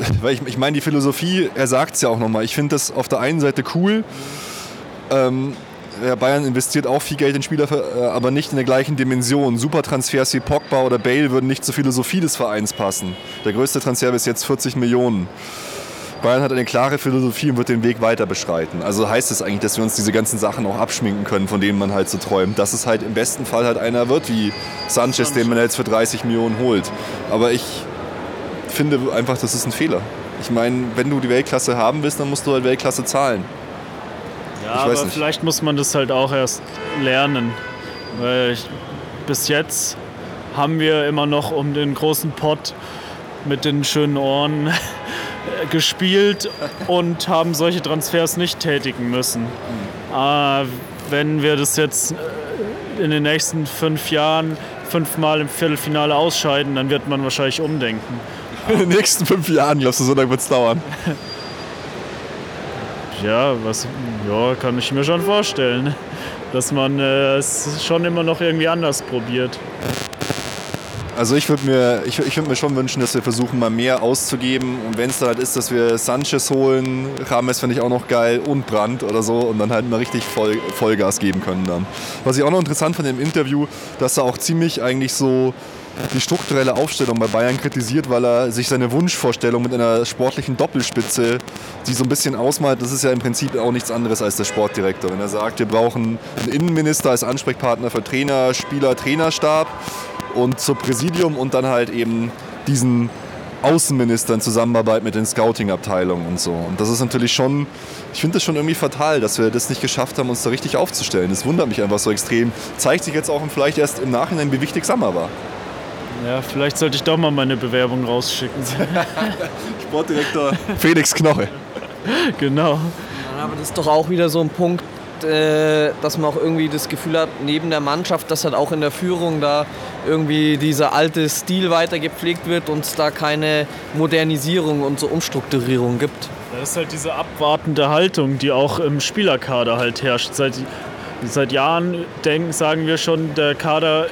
weil ich, ich meine, die Philosophie, er sagt es ja auch nochmal, ich finde das auf der einen Seite cool. Ähm, Bayern investiert auch viel Geld in Spieler, äh, aber nicht in der gleichen Dimension. Supertransfers wie Pogba oder Bale würden nicht zur Philosophie des Vereins passen. Der größte Transfer bis jetzt 40 Millionen. Bayern hat eine klare Philosophie und wird den Weg weiter beschreiten. Also heißt es das eigentlich, dass wir uns diese ganzen Sachen auch abschminken können, von denen man halt so träumt. Dass es halt im besten Fall halt einer wird wie Sanchez, den man jetzt für 30 Millionen holt. Aber ich finde einfach, das ist ein Fehler. Ich meine, wenn du die Weltklasse haben willst, dann musst du halt Weltklasse zahlen. Ja, aber nicht. vielleicht muss man das halt auch erst lernen. Weil ich, bis jetzt haben wir immer noch um den großen Pott mit den schönen Ohren gespielt und haben solche Transfers nicht tätigen müssen. Äh, wenn wir das jetzt in den nächsten fünf Jahren fünfmal im Viertelfinale ausscheiden, dann wird man wahrscheinlich umdenken. In den nächsten fünf Jahren, glaubst du, so lange wird es dauern? ja, was, ja, kann ich mir schon vorstellen, dass man äh, es schon immer noch irgendwie anders probiert. Also ich würde mir, ich, ich würd mir schon wünschen, dass wir versuchen, mal mehr auszugeben. Und wenn es dann halt ist, dass wir Sanchez holen, Rames finde ich auch noch geil und Brandt oder so und dann halt mal richtig Voll, Vollgas geben können dann. Was ich auch noch interessant fand im Interview, dass er auch ziemlich eigentlich so die strukturelle Aufstellung bei Bayern kritisiert, weil er sich seine Wunschvorstellung mit einer sportlichen Doppelspitze, die so ein bisschen ausmalt, das ist ja im Prinzip auch nichts anderes als der Sportdirektor. Wenn er sagt, wir brauchen einen Innenminister als Ansprechpartner für Trainer, Spieler, Trainerstab und zur Präsidium und dann halt eben diesen Außenminister in Zusammenarbeit mit den Scouting-Abteilungen und so. Und das ist natürlich schon, ich finde das schon irgendwie fatal, dass wir das nicht geschafft haben, uns da richtig aufzustellen. Das wundert mich einfach so extrem. Zeigt sich jetzt auch vielleicht erst im Nachhinein, wie wichtig Sammer war. Ja, vielleicht sollte ich doch mal meine Bewerbung rausschicken. Sportdirektor Felix Knoche. genau. Ja, aber das ist doch auch wieder so ein Punkt, äh, dass man auch irgendwie das Gefühl hat, neben der Mannschaft, dass halt auch in der Führung da irgendwie dieser alte Stil weiter gepflegt wird und es da keine Modernisierung und so Umstrukturierung gibt. Das ist halt diese abwartende Haltung, die auch im Spielerkader halt herrscht. Seit, seit Jahren denken, sagen wir schon, der Kader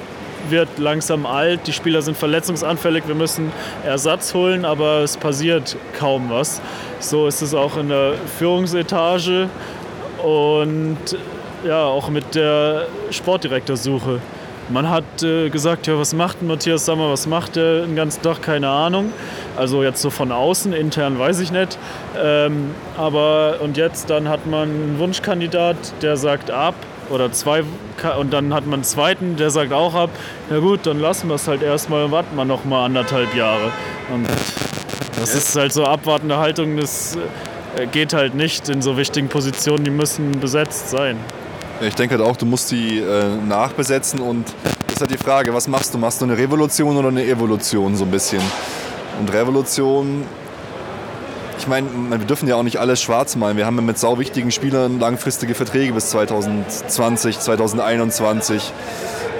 wird langsam alt, die Spieler sind verletzungsanfällig, wir müssen Ersatz holen, aber es passiert kaum was. So ist es auch in der Führungsetage und ja, auch mit der Sportdirektorsuche. Man hat äh, gesagt, ja, was macht Matthias Sammer, was macht er den ganzen Tag, keine Ahnung. Also jetzt so von außen, intern weiß ich nicht. Ähm, aber und jetzt dann hat man einen Wunschkandidat, der sagt ab oder zwei und dann hat man einen zweiten, der sagt auch ab. Na gut, dann lassen wir es halt erstmal und warten wir noch mal anderthalb Jahre. Und das ist halt so abwartende Haltung, das äh, geht halt nicht in so wichtigen Positionen, die müssen besetzt sein. Ich denke halt auch, du musst die äh, nachbesetzen und das ist halt die Frage, was machst du? Machst du eine Revolution oder eine Evolution so ein bisschen? Und Revolution, ich meine, wir dürfen ja auch nicht alles schwarz malen. Wir haben ja mit sau wichtigen Spielern langfristige Verträge bis 2020, 2021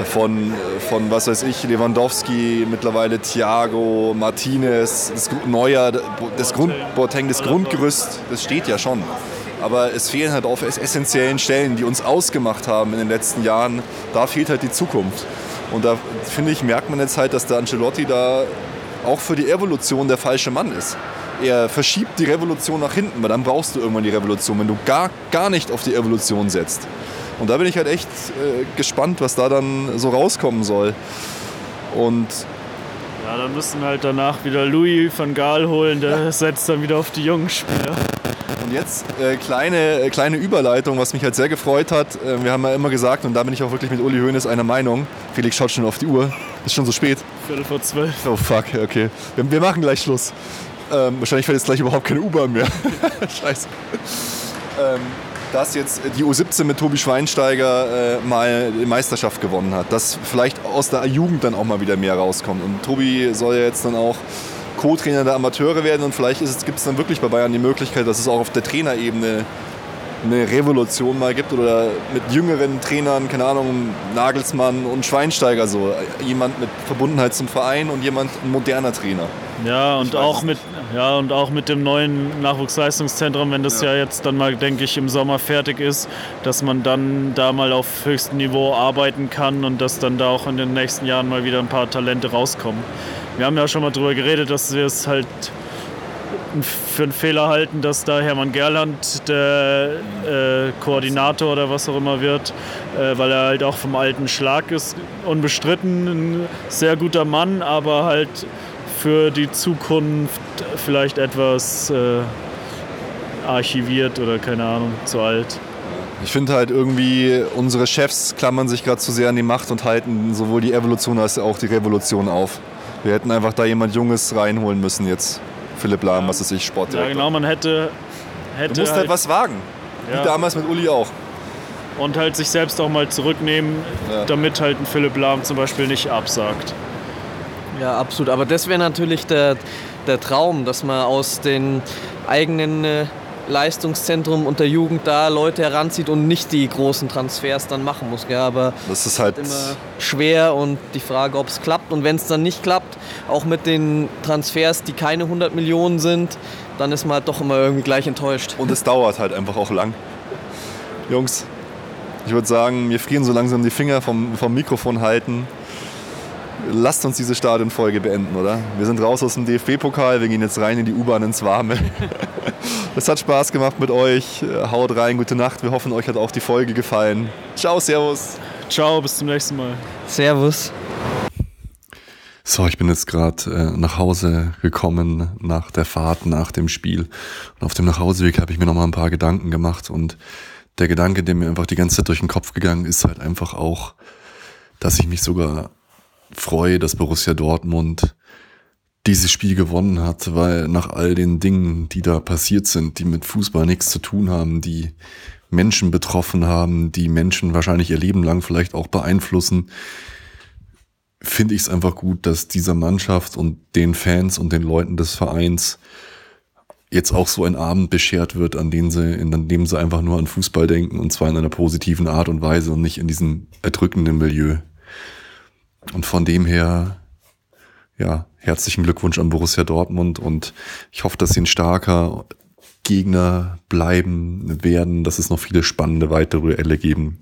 von, von was weiß ich, Lewandowski, mittlerweile Thiago, Martinez, das Neuer, das, Grund, das Grundgerüst, das steht ja schon. Aber es fehlen halt auf essentiellen Stellen, die uns ausgemacht haben in den letzten Jahren. Da fehlt halt die Zukunft. Und da finde ich, merkt man jetzt halt, dass der Ancelotti da auch für die Evolution der falsche Mann ist. Er verschiebt die Revolution nach hinten, weil dann brauchst du irgendwann die Revolution, wenn du gar, gar nicht auf die Evolution setzt. Und da bin ich halt echt äh, gespannt, was da dann so rauskommen soll. Und ja, dann müssen wir halt danach wieder Louis van Gaal holen, der setzt dann wieder auf die jungen Spieler. Und jetzt äh, kleine, äh, kleine Überleitung, was mich halt sehr gefreut hat. Äh, wir haben ja immer gesagt, und da bin ich auch wirklich mit Uli Hoeneß einer Meinung. Felix schaut schon auf die Uhr. Ist schon so spät. Viertel vor zwölf. Oh fuck, okay. Wir, wir machen gleich Schluss. Ähm, wahrscheinlich fährt jetzt gleich überhaupt keine U-Bahn mehr. Scheiße. Ähm, dass jetzt die U17 mit Tobi Schweinsteiger äh, mal die Meisterschaft gewonnen hat. Dass vielleicht aus der Jugend dann auch mal wieder mehr rauskommt. Und Tobi soll ja jetzt dann auch Co-Trainer der Amateure werden und vielleicht gibt es dann wirklich bei Bayern die Möglichkeit, dass es auch auf der Trainerebene eine Revolution mal gibt oder mit jüngeren Trainern, keine Ahnung, Nagelsmann und Schweinsteiger so. Jemand mit Verbundenheit zum Verein und jemand ein moderner Trainer. Ja, und auch mit ja, und auch mit dem neuen Nachwuchsleistungszentrum, wenn das ja. ja jetzt dann mal, denke ich, im Sommer fertig ist, dass man dann da mal auf höchstem Niveau arbeiten kann und dass dann da auch in den nächsten Jahren mal wieder ein paar Talente rauskommen. Wir haben ja schon mal darüber geredet, dass wir es halt für einen Fehler halten, dass da Hermann Gerland der äh, Koordinator oder was auch immer wird, äh, weil er halt auch vom alten Schlag ist. Unbestritten ein sehr guter Mann, aber halt für die Zukunft vielleicht etwas äh, archiviert oder keine Ahnung, zu alt. Ich finde halt irgendwie, unsere Chefs klammern sich gerade zu sehr an die Macht und halten sowohl die Evolution als auch die Revolution auf. Wir hätten einfach da jemand Junges reinholen müssen jetzt. Philipp Lahm, was ist ich, Sportdirektor. Ja, genau, man hätte. hätte du musst halt, halt was wagen. Ja. Wie damals mit Uli auch. Und halt sich selbst auch mal zurücknehmen, ja. damit halt ein Philipp Lahm zum Beispiel nicht absagt. Ja, absolut. Aber das wäre natürlich der, der Traum, dass man aus den eigenen äh, Leistungszentrum und der Jugend da Leute heranzieht und nicht die großen Transfers dann machen muss. Gell? Aber Das ist halt. immer schwer und die Frage, ob es klappt. Und wenn es dann nicht klappt, auch mit den Transfers, die keine 100 Millionen sind, dann ist man halt doch immer irgendwie gleich enttäuscht. Und es dauert halt einfach auch lang. Jungs, ich würde sagen, mir frieren so langsam die Finger vom, vom Mikrofon halten. Lasst uns diese Stadionfolge beenden, oder? Wir sind raus aus dem DFB-Pokal, wir gehen jetzt rein in die U-Bahn ins Warme. Es hat Spaß gemacht mit euch. Haut rein, gute Nacht. Wir hoffen, euch hat auch die Folge gefallen. Ciao, Servus. Ciao, bis zum nächsten Mal. Servus. So, ich bin jetzt gerade äh, nach Hause gekommen nach der Fahrt, nach dem Spiel. Und auf dem Nachhauseweg habe ich mir noch mal ein paar Gedanken gemacht. Und der Gedanke, der mir einfach die ganze Zeit durch den Kopf gegangen ist, halt einfach auch, dass ich mich sogar freue, dass Borussia Dortmund dieses Spiel gewonnen hat, weil nach all den Dingen, die da passiert sind, die mit Fußball nichts zu tun haben, die Menschen betroffen haben, die Menschen wahrscheinlich ihr Leben lang vielleicht auch beeinflussen, finde ich es einfach gut, dass dieser Mannschaft und den Fans und den Leuten des Vereins jetzt auch so ein Abend beschert wird, an dem sie, in dem sie einfach nur an Fußball denken und zwar in einer positiven Art und Weise und nicht in diesem erdrückenden Milieu. Und von dem her, ja, herzlichen Glückwunsch an Borussia Dortmund und ich hoffe, dass sie ein starker Gegner bleiben werden, dass es noch viele spannende weitere Duelle geben,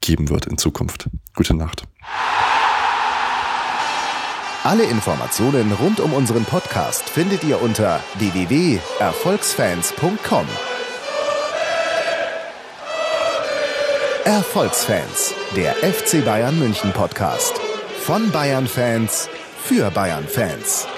geben wird in Zukunft. Gute Nacht. Alle Informationen rund um unseren Podcast findet ihr unter www.erfolgsfans.com. Erfolgsfans, der FC Bayern München Podcast. Von Bayern Fans für Bayern Fans.